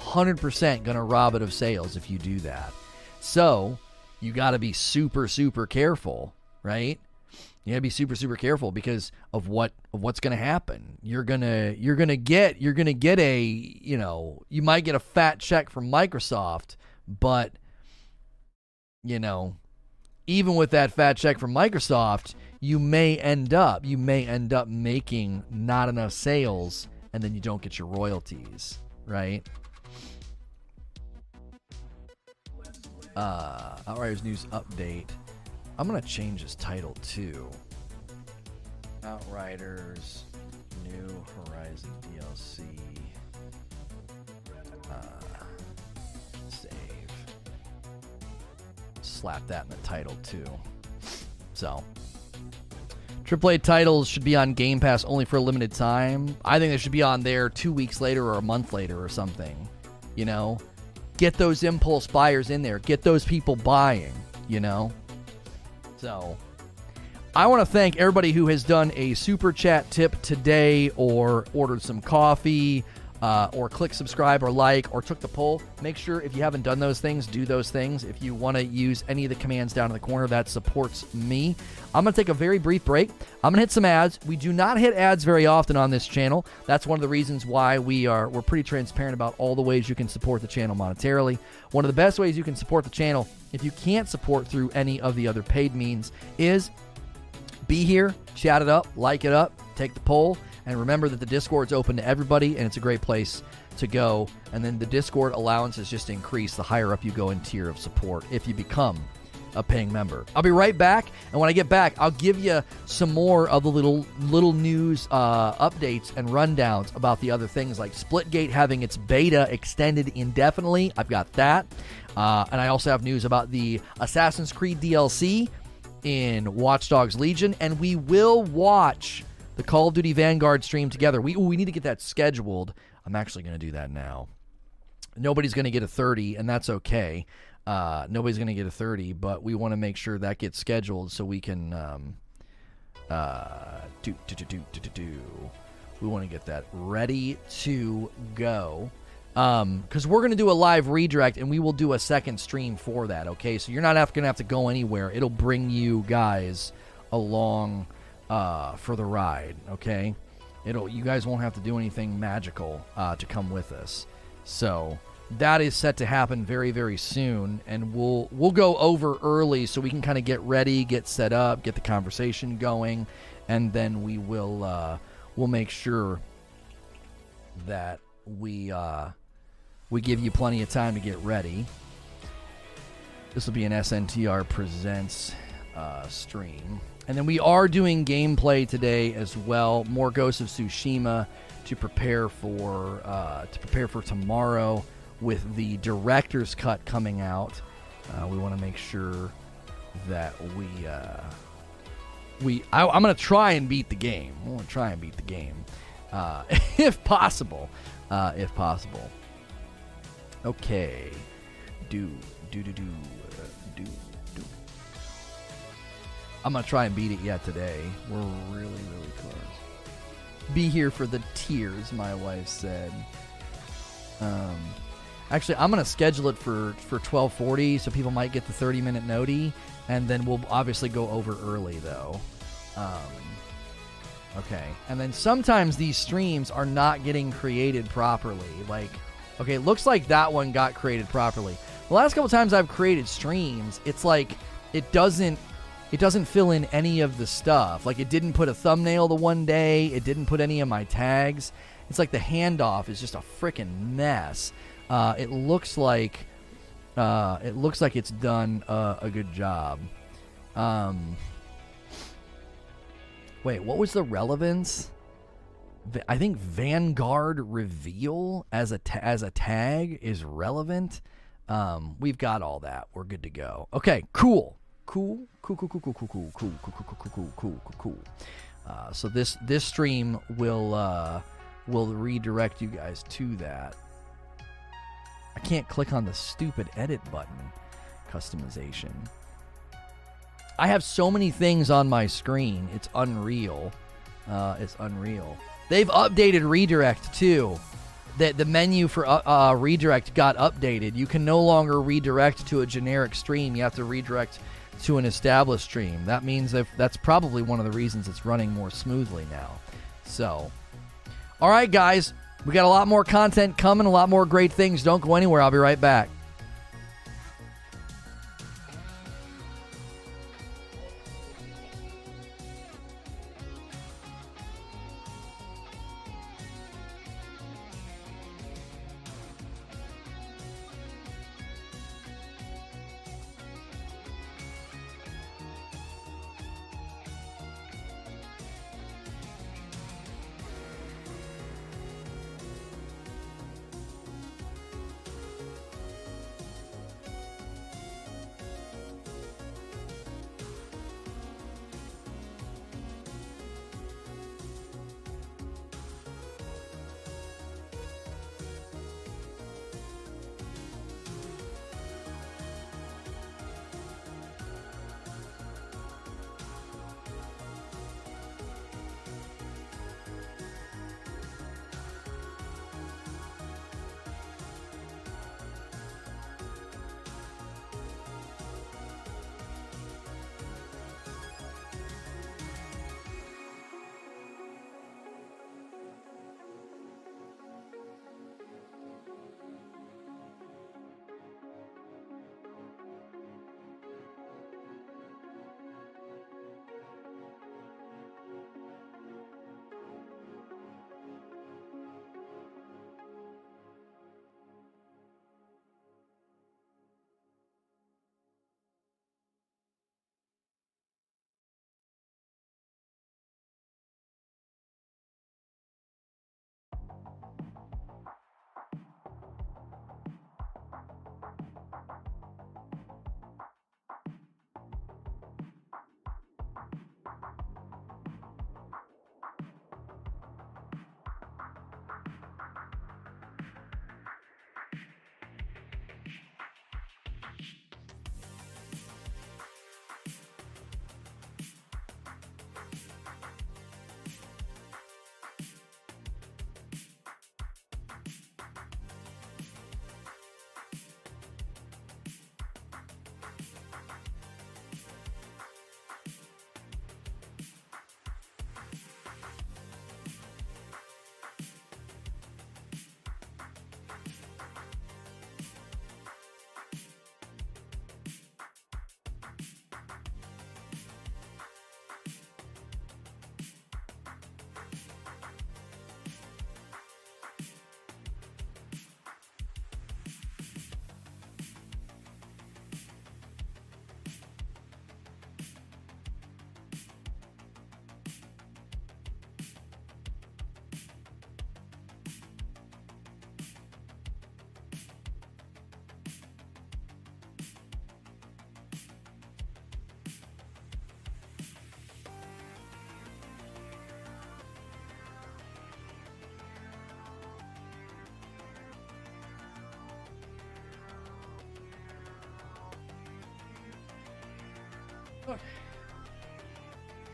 100% going to rob it of sales if you do that. So you got to be super, super careful, right? You got to be super, super careful because of what of what's going to happen. You're gonna you're gonna get you're gonna get a you know you might get a fat check from Microsoft, but you know even with that fat check from Microsoft, you may end up you may end up making not enough sales and then you don't get your royalties, right? Uh, Outriders news update. I'm gonna change this title too. Outriders New Horizon DLC. Uh, save. Slap that in the title too. So, AAA titles should be on Game Pass only for a limited time. I think they should be on there two weeks later or a month later or something. You know, get those impulse buyers in there. Get those people buying. You know. So, I want to thank everybody who has done a super chat tip today, or ordered some coffee, uh, or click subscribe or like or took the poll. Make sure if you haven't done those things, do those things. If you want to use any of the commands down in the corner, that supports me. I'm going to take a very brief break. I'm going to hit some ads. We do not hit ads very often on this channel. That's one of the reasons why we are we're pretty transparent about all the ways you can support the channel monetarily. One of the best ways you can support the channel if you can't support through any of the other paid means is be here, chat it up, like it up, take the poll and remember that the Discord's open to everybody, and it's a great place to go. And then the Discord allowances just increase the higher up you go in tier of support if you become a paying member. I'll be right back, and when I get back, I'll give you some more of the little little news uh, updates and rundowns about the other things like Splitgate having its beta extended indefinitely. I've got that, uh, and I also have news about the Assassin's Creed DLC in Watch Dogs Legion, and we will watch the Call of Duty Vanguard stream together. We we need to get that scheduled. I'm actually going to do that now. Nobody's going to get a 30, and that's okay. Uh, nobody's going to get a 30, but we want to make sure that gets scheduled so we can um, uh, do do do do do do. We want to get that ready to go because um, we're going to do a live redirect and we will do a second stream for that. Okay, so you're not going to have to go anywhere. It'll bring you guys along uh, for the ride. Okay, it'll you guys won't have to do anything magical uh, to come with us. So that is set to happen very very soon, and we'll we'll go over early so we can kind of get ready, get set up, get the conversation going, and then we will uh, we'll make sure that we uh, we give you plenty of time to get ready. This will be an SNTR presents uh, stream. And then we are doing gameplay today as well. More Ghosts of Tsushima to prepare for uh, to prepare for tomorrow with the director's cut coming out. Uh, we want to make sure that we uh, we I, am going to try and beat the game. I want to try and beat the game uh, if possible, uh, if possible. Okay, do do do do. I'm gonna try and beat it yet today. We're really, really close. Be here for the tears, my wife said. Um, actually, I'm gonna schedule it for for 12:40, so people might get the 30 minute noti, and then we'll obviously go over early though. Um, okay, and then sometimes these streams are not getting created properly. Like, okay, looks like that one got created properly. The last couple times I've created streams, it's like it doesn't it doesn't fill in any of the stuff. Like it didn't put a thumbnail the one day, it didn't put any of my tags. It's like the handoff is just a freaking mess. Uh, it looks like uh, it looks like it's done uh, a good job. Um, wait, what was the relevance? I think Vanguard reveal as a ta- as a tag is relevant. Um, we've got all that. We're good to go. Okay, cool cool, cool, cool, cool, cool, cool, cool, cool, cool, cool, cool, cool, cool, cool, cool. Uh, so this this stream will uh, will redirect you guys to that. I can't click on the stupid edit button. Customization. I have so many things on my screen. It's unreal. Uh, it's unreal. They've updated redirect too. The, the menu for uh, uh, redirect got updated. You can no longer redirect to a generic stream. You have to redirect to an established stream. That means if that's probably one of the reasons it's running more smoothly now. So, all right, guys, we got a lot more content coming, a lot more great things. Don't go anywhere. I'll be right back.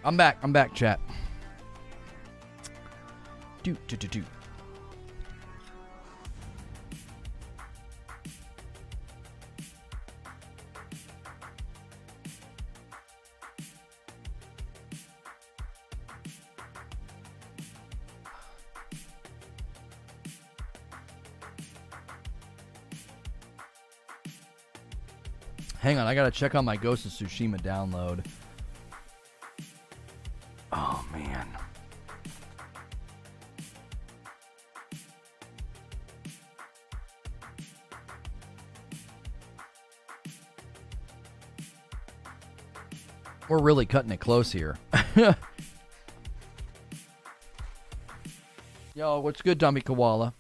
I'm back. I'm back, chat. Do do do do. Hang on, I gotta check on my Ghost of Tsushima download. Really cutting it close here. Yo, what's good, Dummy Koala?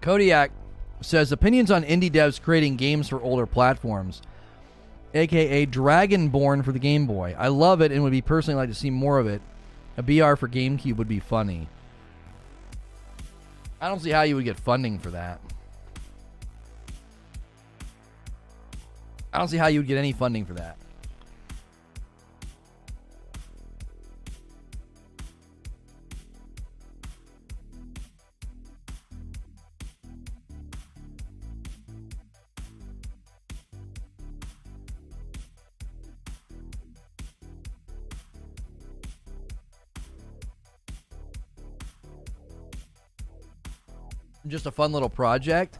Kodiak says opinions on indie devs creating games for older platforms, aka Dragonborn for the Game Boy. I love it and would be personally like to see more of it. A BR for GameCube would be funny. I don't see how you would get funding for that. I don't see how you would get any funding for that. just a fun little project.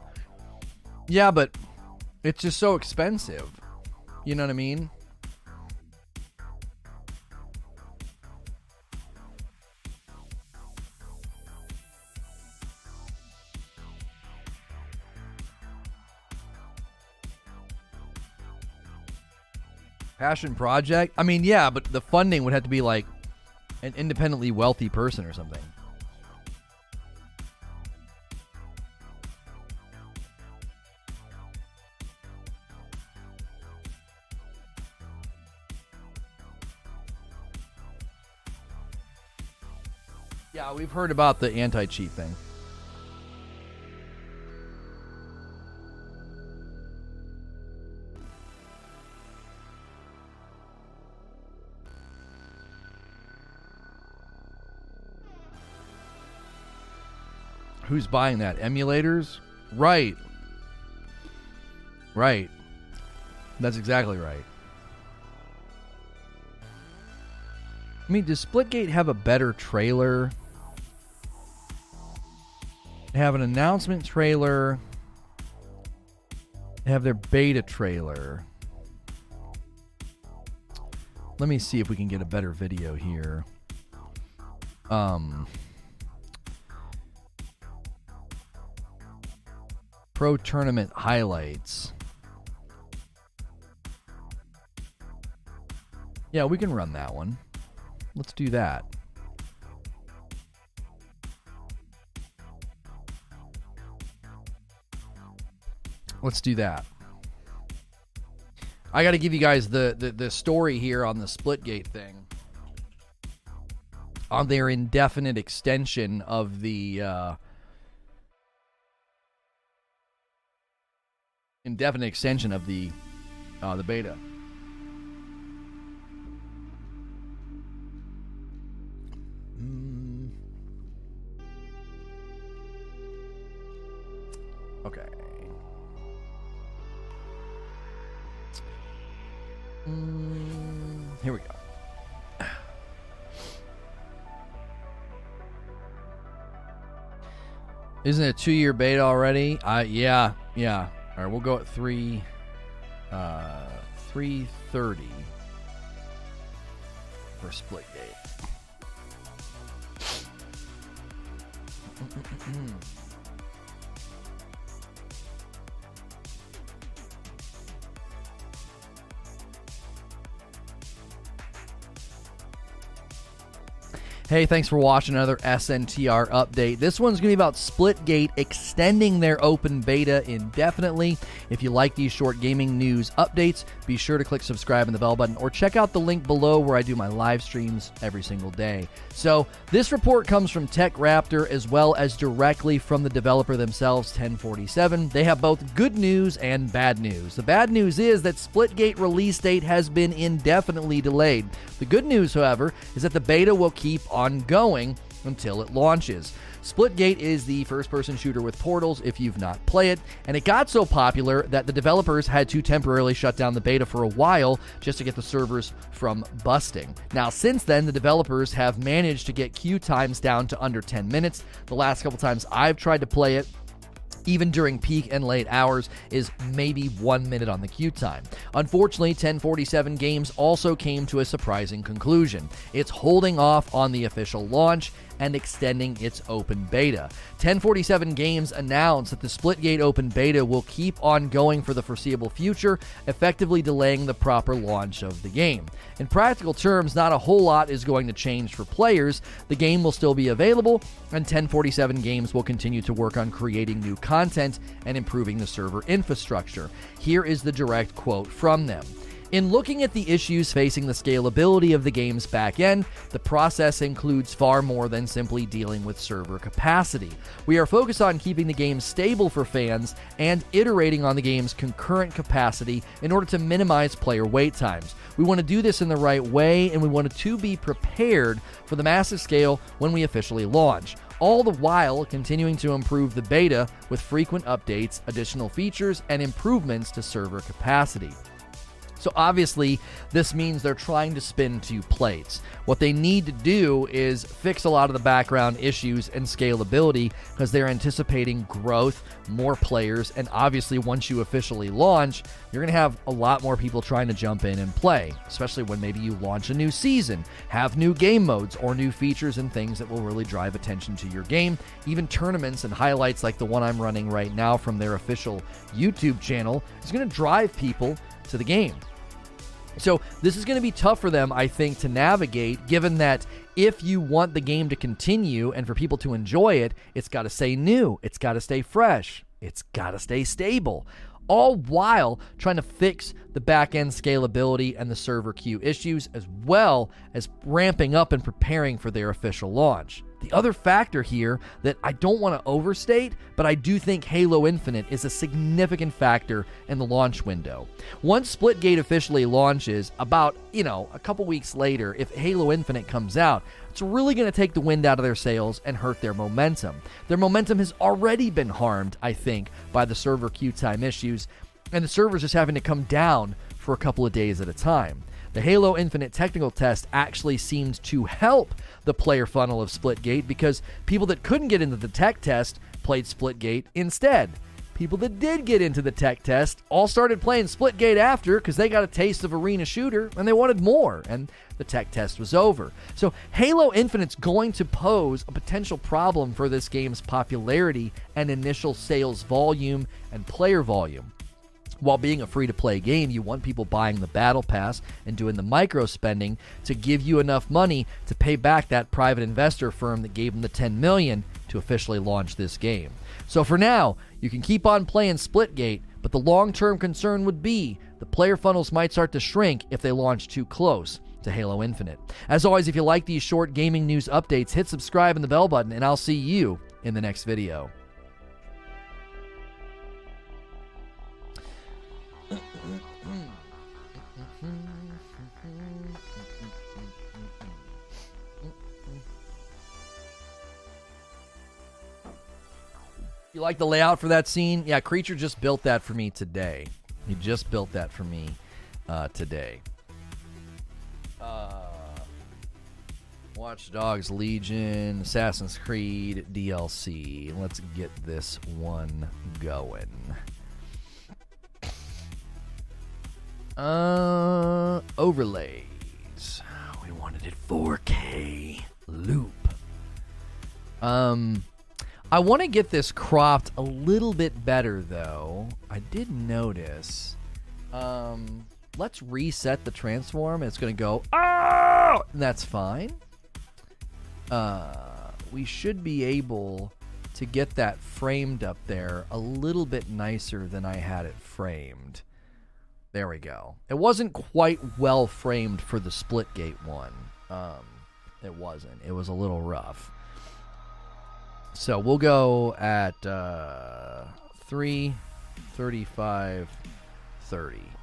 Yeah, but it's just so expensive. You know what I mean? Passion project? I mean, yeah, but the funding would have to be like an independently wealthy person or something. We've heard about the anti cheat thing. Who's buying that? Emulators? Right. Right. That's exactly right. I mean, does Splitgate have a better trailer? Have an announcement trailer. Have their beta trailer. Let me see if we can get a better video here. Um, Pro Tournament highlights. Yeah, we can run that one. Let's do that. Let's do that. I got to give you guys the, the, the story here on the Splitgate thing. On their indefinite extension of the uh, indefinite extension of the uh, the beta. Here we go. Isn't it a two-year beta already? Uh, yeah, yeah. All right, we'll go at three, uh, three thirty for Splitgate. Hey, thanks for watching another SNTR update. This one's going to be about Splitgate extending their open beta indefinitely. If you like these short gaming news updates, be sure to click subscribe and the bell button or check out the link below where I do my live streams every single day. So, this report comes from TechRaptor as well as directly from the developer themselves, 1047. They have both good news and bad news. The bad news is that Splitgate release date has been indefinitely delayed. The good news, however, is that the beta will keep ongoing until it launches. Splitgate is the first person shooter with portals if you've not played it, and it got so popular that the developers had to temporarily shut down the beta for a while just to get the servers from busting. Now, since then, the developers have managed to get queue times down to under 10 minutes. The last couple times I've tried to play it, even during peak and late hours, is maybe one minute on the queue time. Unfortunately, 1047 Games also came to a surprising conclusion. It's holding off on the official launch and extending its open beta. 1047 Games announced that the Splitgate open beta will keep on going for the foreseeable future, effectively delaying the proper launch of the game. In practical terms, not a whole lot is going to change for players. The game will still be available, and 1047 Games will continue to work on creating new content and improving the server infrastructure. Here is the direct quote from them. In looking at the issues facing the scalability of the game's backend, the process includes far more than simply dealing with server capacity. We are focused on keeping the game stable for fans and iterating on the game's concurrent capacity in order to minimize player wait times. We want to do this in the right way and we want to be prepared for the massive scale when we officially launch all the while continuing to improve the beta with frequent updates, additional features, and improvements to server capacity. So obviously, this means they're trying to spin two plates. What they need to do is fix a lot of the background issues and scalability because they're anticipating growth, more players, and obviously, once you officially launch, you're going to have a lot more people trying to jump in and play, especially when maybe you launch a new season, have new game modes, or new features and things that will really drive attention to your game. Even tournaments and highlights like the one I'm running right now from their official YouTube channel is going to drive people to the game. So this is going to be tough for them, I think, to navigate, given that if you want the game to continue and for people to enjoy it, it's got to stay new, it's got to stay fresh, it's got to stay stable. All while trying to fix the back end scalability and the server queue issues, as well as ramping up and preparing for their official launch. The other factor here that I don't want to overstate, but I do think Halo Infinite is a significant factor in the launch window. Once Splitgate officially launches, about, you know, a couple weeks later, if Halo Infinite comes out, it's really going to take the wind out of their sails and hurt their momentum. Their momentum has already been harmed, I think, by the server queue time issues, and the servers just having to come down for a couple of days at a time. The Halo Infinite technical test actually seemed to help the player funnel of Splitgate because people that couldn't get into the tech test played Splitgate instead. People that did get into the tech test all started playing Splitgate after because they got a taste of arena shooter and they wanted more, and the tech test was over. So, Halo Infinite's going to pose a potential problem for this game's popularity and initial sales volume and player volume. While being a free to play game, you want people buying the battle pass and doing the micro spending to give you enough money to pay back that private investor firm that gave them the 10 million to officially launch this game. So for now, you can keep on playing Splitgate, but the long-term concern would be the player funnels might start to shrink if they launch too close to Halo Infinite. As always, if you like these short gaming news updates, hit subscribe and the bell button and I'll see you in the next video. You like the layout for that scene? Yeah, Creature just built that for me today. He just built that for me uh, today. Uh, Watch Dogs Legion, Assassin's Creed DLC. Let's get this one going. Uh, overlays. We wanted it 4K loop. Um, I want to get this cropped a little bit better, though. I did notice. Um, let's reset the transform. It's going to go, oh, and that's fine. uh, we should be able to get that framed up there a little bit nicer than I had it framed. There we go. It wasn't quite well framed for the Splitgate one. Um, it wasn't. It was a little rough. So we'll go at uh, 3, 35, 30.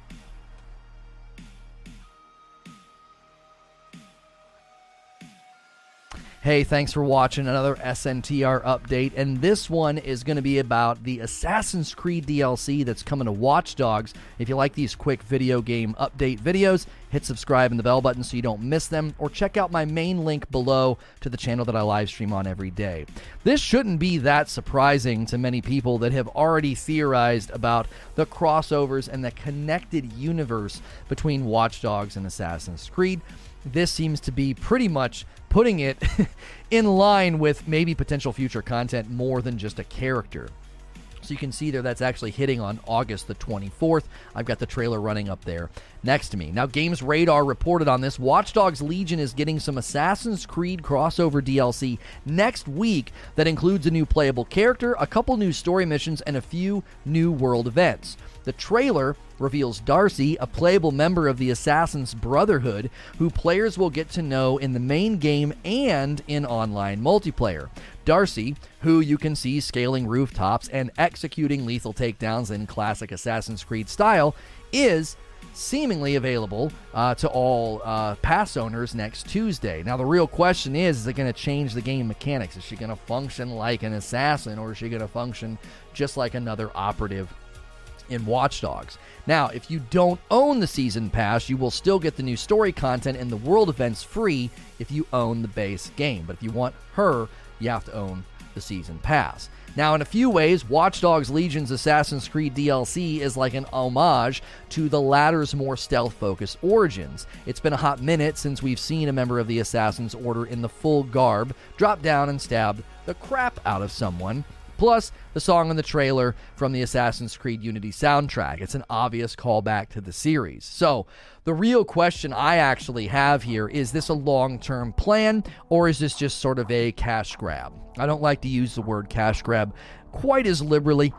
Hey, thanks for watching another SNTR update. And this one is going to be about the Assassin's Creed DLC that's coming to Watch Dogs. If you like these quick video game update videos, hit subscribe and the bell button so you don't miss them, or check out my main link below to the channel that I live stream on every day. This shouldn't be that surprising to many people that have already theorized about the crossovers and the connected universe between Watch Dogs and Assassin's Creed. This seems to be pretty much putting it in line with maybe potential future content more than just a character. So you can see there that's actually hitting on August the 24th. I've got the trailer running up there next to me. Now, Games Radar reported on this. Watch Dogs Legion is getting some Assassin's Creed crossover DLC next week that includes a new playable character, a couple new story missions, and a few new world events. The trailer reveals Darcy, a playable member of the Assassin's Brotherhood, who players will get to know in the main game and in online multiplayer. Darcy, who you can see scaling rooftops and executing lethal takedowns in classic Assassin's Creed style, is seemingly available uh, to all uh, pass owners next Tuesday. Now, the real question is is it going to change the game mechanics? Is she going to function like an assassin or is she going to function just like another operative in Watch Dogs. Now, if you don't own the season pass, you will still get the new story content and the world events free if you own the base game. But if you want her, you have to own the season pass. Now, in a few ways, Watch Dogs Legion's Assassin's Creed DLC is like an homage to the latter's more stealth focused origins. It's been a hot minute since we've seen a member of the Assassin's Order in the full garb drop down and stab the crap out of someone plus the song in the trailer from the Assassin's Creed Unity soundtrack. It's an obvious callback to the series. So, the real question I actually have here is this a long term plan or is this just sort of a cash grab? I don't like to use the word cash grab quite as liberally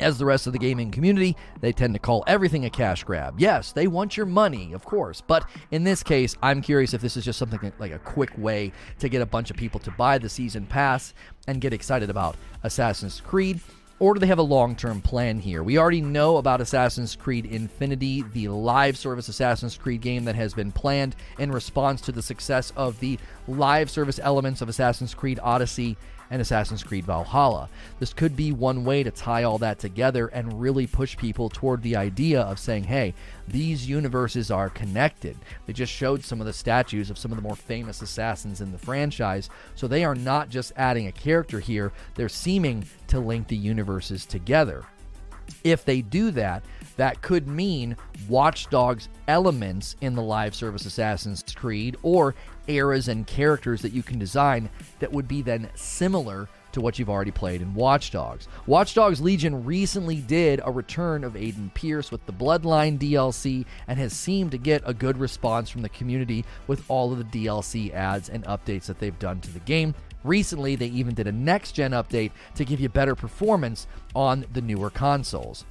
as the rest of the gaming community, they tend to call everything a cash grab. Yes, they want your money, of course, but in this case, I'm curious if this is just something like a quick way to get a bunch of people to buy the season pass and get excited about Assassin's Creed. Or do they have a long term plan here? We already know about Assassin's Creed Infinity, the live service Assassin's Creed game that has been planned in response to the success of the live service elements of Assassin's Creed Odyssey and Assassin's Creed Valhalla. This could be one way to tie all that together and really push people toward the idea of saying, hey, these universes are connected. They just showed some of the statues of some of the more famous assassins in the franchise, so they are not just adding a character here, they're seeming to link the universes together. If they do that, that could mean Watch Dogs elements in the live service Assassin's Creed or eras and characters that you can design that would be then similar to what you've already played in Watch Dogs. Watch Dogs Legion recently did a return of Aiden Pearce with the Bloodline DLC and has seemed to get a good response from the community with all of the DLC ads and updates that they've done to the game. Recently, they even did a next gen update to give you better performance on the newer consoles.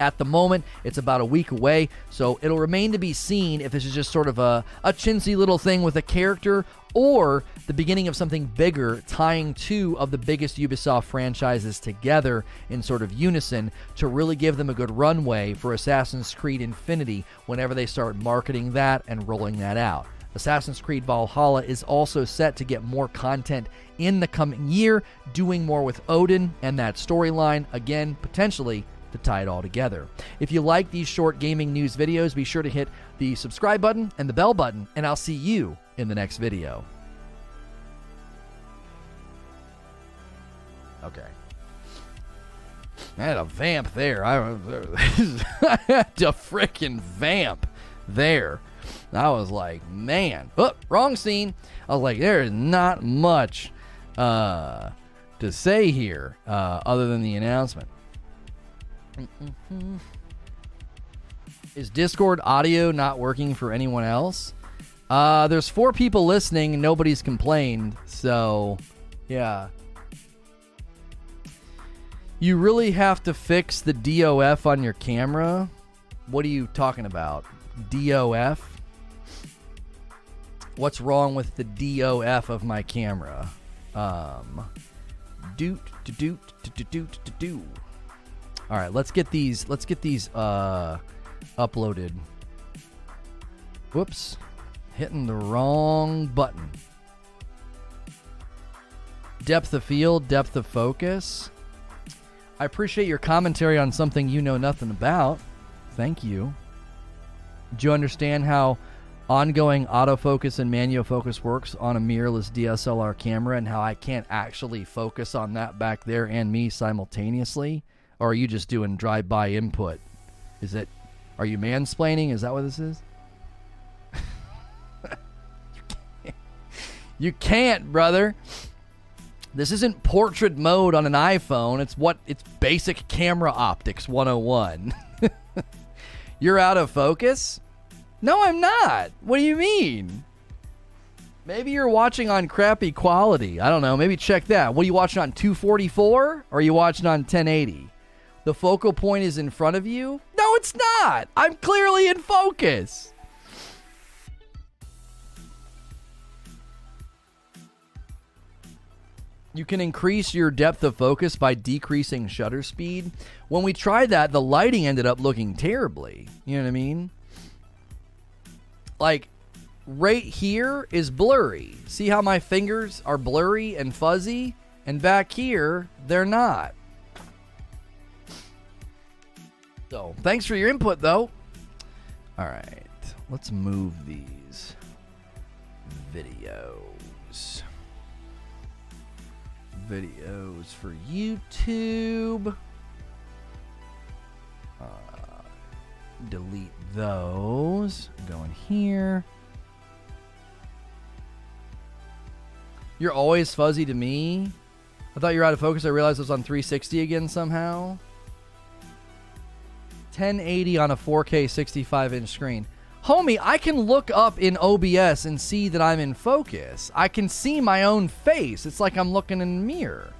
At the moment, it's about a week away, so it'll remain to be seen if this is just sort of a, a chintzy little thing with a character or the beginning of something bigger, tying two of the biggest Ubisoft franchises together in sort of unison to really give them a good runway for Assassin's Creed Infinity whenever they start marketing that and rolling that out. Assassin's Creed Valhalla is also set to get more content in the coming year, doing more with Odin and that storyline, again, potentially to tie it all together. If you like these short gaming news videos, be sure to hit the subscribe button and the bell button, and I'll see you in the next video. Okay. I had a vamp there. I, I had a freaking vamp there. I was like, man, oh, wrong scene. I was like, there is not much uh, to say here uh, other than the announcement. Is Discord audio not working for anyone else? Uh, there's four people listening nobody's complained. So, yeah. You really have to fix the DOF on your camera. What are you talking about? DOF? What's wrong with the DOF of my camera? Um, doot, doot, doot, doot, doot, doot. All right, let's get these. Let's get these uh, uploaded. Whoops, hitting the wrong button. Depth of field, depth of focus. I appreciate your commentary on something you know nothing about. Thank you. Do you understand how ongoing autofocus and manual focus works on a mirrorless DSLR camera and how I can't actually focus on that back there and me simultaneously? Or are you just doing drive by input? Is it, are you mansplaining? Is that what this is? you can't, brother. This isn't portrait mode on an iPhone. It's what it's basic camera optics 101. You're out of focus? No, I'm not. What do you mean? Maybe you're watching on crappy quality. I don't know. Maybe check that. What are you watching on 244 or are you watching on 1080? The focal point is in front of you? No, it's not. I'm clearly in focus. You can increase your depth of focus by decreasing shutter speed. When we tried that, the lighting ended up looking terribly. You know what I mean? Like, right here is blurry. See how my fingers are blurry and fuzzy? And back here, they're not. So, thanks for your input, though. All right, let's move these videos videos for YouTube. Uh, delete those. Go in here. You're always fuzzy to me. I thought you were out of focus. I realized it was on 360 again somehow. 1080 on a 4K 65 inch screen. Homie, I can look up in OBS and see that I'm in focus. I can see my own face. It's like I'm looking in a mirror.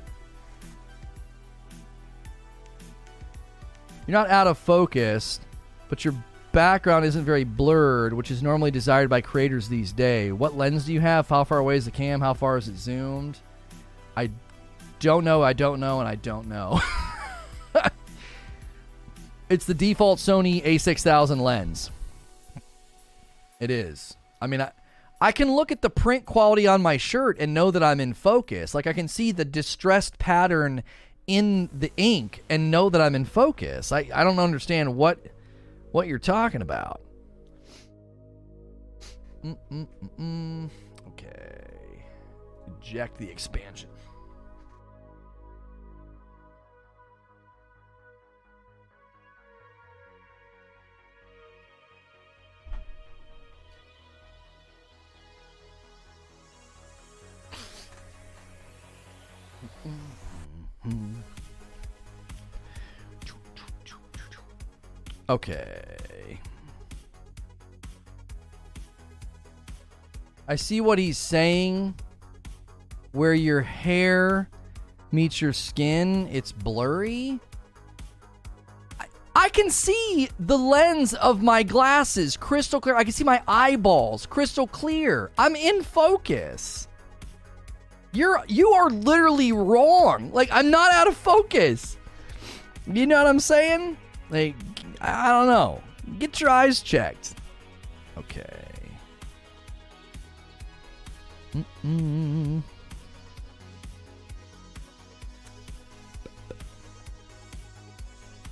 You're not out of focus, but your background isn't very blurred, which is normally desired by creators these days. What lens do you have? How far away is the cam? How far is it zoomed? I don't know, I don't know, and I don't know. it's the default Sony a6000 lens. It is. I mean, I, I can look at the print quality on my shirt and know that I'm in focus. Like I can see the distressed pattern in the ink and know that I'm in focus. I, I don't understand what what you're talking about. Mm-mm-mm-mm. Okay. Eject the expansion. Okay. I see what he's saying. Where your hair meets your skin, it's blurry. I, can see the lens of my glasses crystal clear. I can see my eyeballs crystal clear. I'm in focus. You're you are literally wrong. Like I'm not out of focus. You know what I'm saying? Like I don't know. Get your eyes checked. Okay. Mm-mm.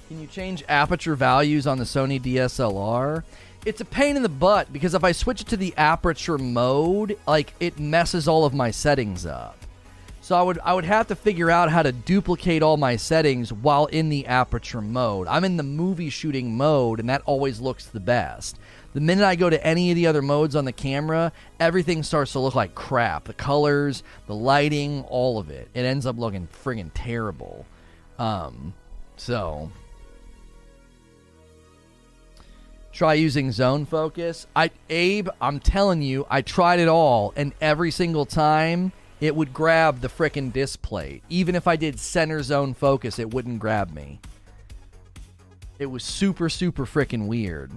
Can you change aperture values on the Sony DSLR? It's a pain in the butt because if I switch it to the aperture mode, like it messes all of my settings up. So I would I would have to figure out how to duplicate all my settings while in the aperture mode. I'm in the movie shooting mode and that always looks the best. The minute I go to any of the other modes on the camera, everything starts to look like crap. The colors, the lighting, all of it. It ends up looking friggin' terrible. Um, so Try using zone focus. I Abe, I'm telling you, I tried it all, and every single time it would grab the frickin' display. Even if I did center zone focus, it wouldn't grab me. It was super, super frickin' weird.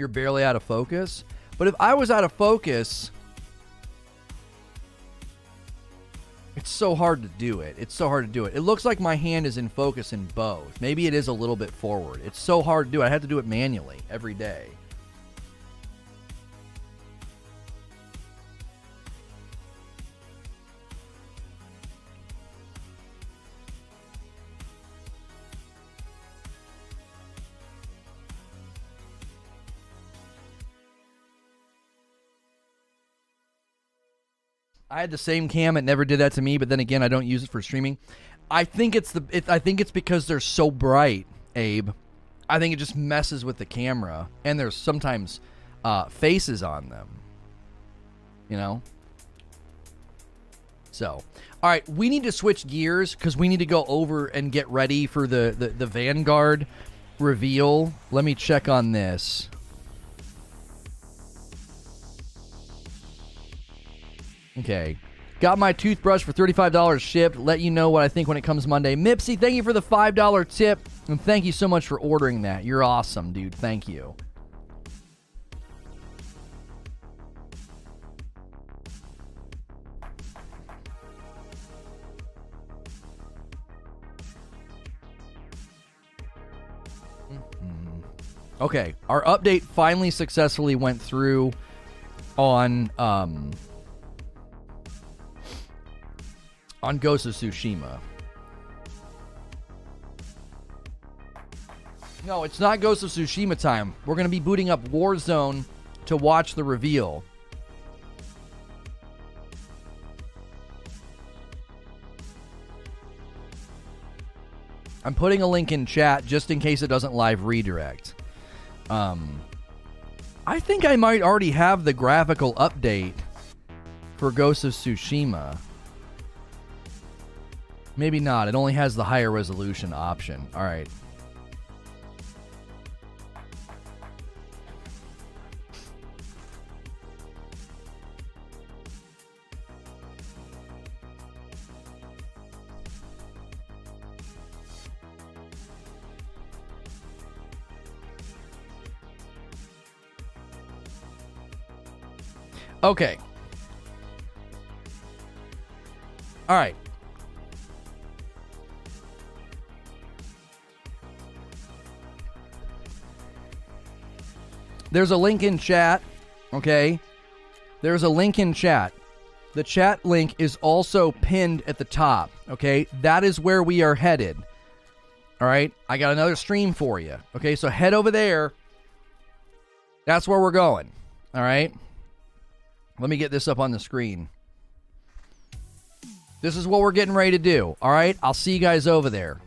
You're barely out of focus. But if I was out of focus, it's so hard to do it. It's so hard to do it. It looks like my hand is in focus in both. Maybe it is a little bit forward. It's so hard to do. I have to do it manually every day. I had the same cam. It never did that to me. But then again, I don't use it for streaming. I think it's the. It, I think it's because they're so bright, Abe. I think it just messes with the camera, and there's sometimes uh, faces on them. You know. So, all right, we need to switch gears because we need to go over and get ready for the, the, the Vanguard reveal. Let me check on this. Okay. Got my toothbrush for $35 shipped. Let you know what I think when it comes Monday. Mipsy, thank you for the $5 tip. And thank you so much for ordering that. You're awesome, dude. Thank you. Mm-hmm. Okay, our update finally successfully went through on um, on Ghost of Tsushima. No, it's not Ghost of Tsushima time. We're going to be booting up Warzone to watch the reveal. I'm putting a link in chat just in case it doesn't live redirect. Um, I think I might already have the graphical update for Ghost of Tsushima. Maybe not. It only has the higher resolution option. All right. Okay. All right. There's a link in chat, okay? There's a link in chat. The chat link is also pinned at the top, okay? That is where we are headed. All right? I got another stream for you. Okay? So head over there. That's where we're going. All right? Let me get this up on the screen. This is what we're getting ready to do. All right? I'll see you guys over there.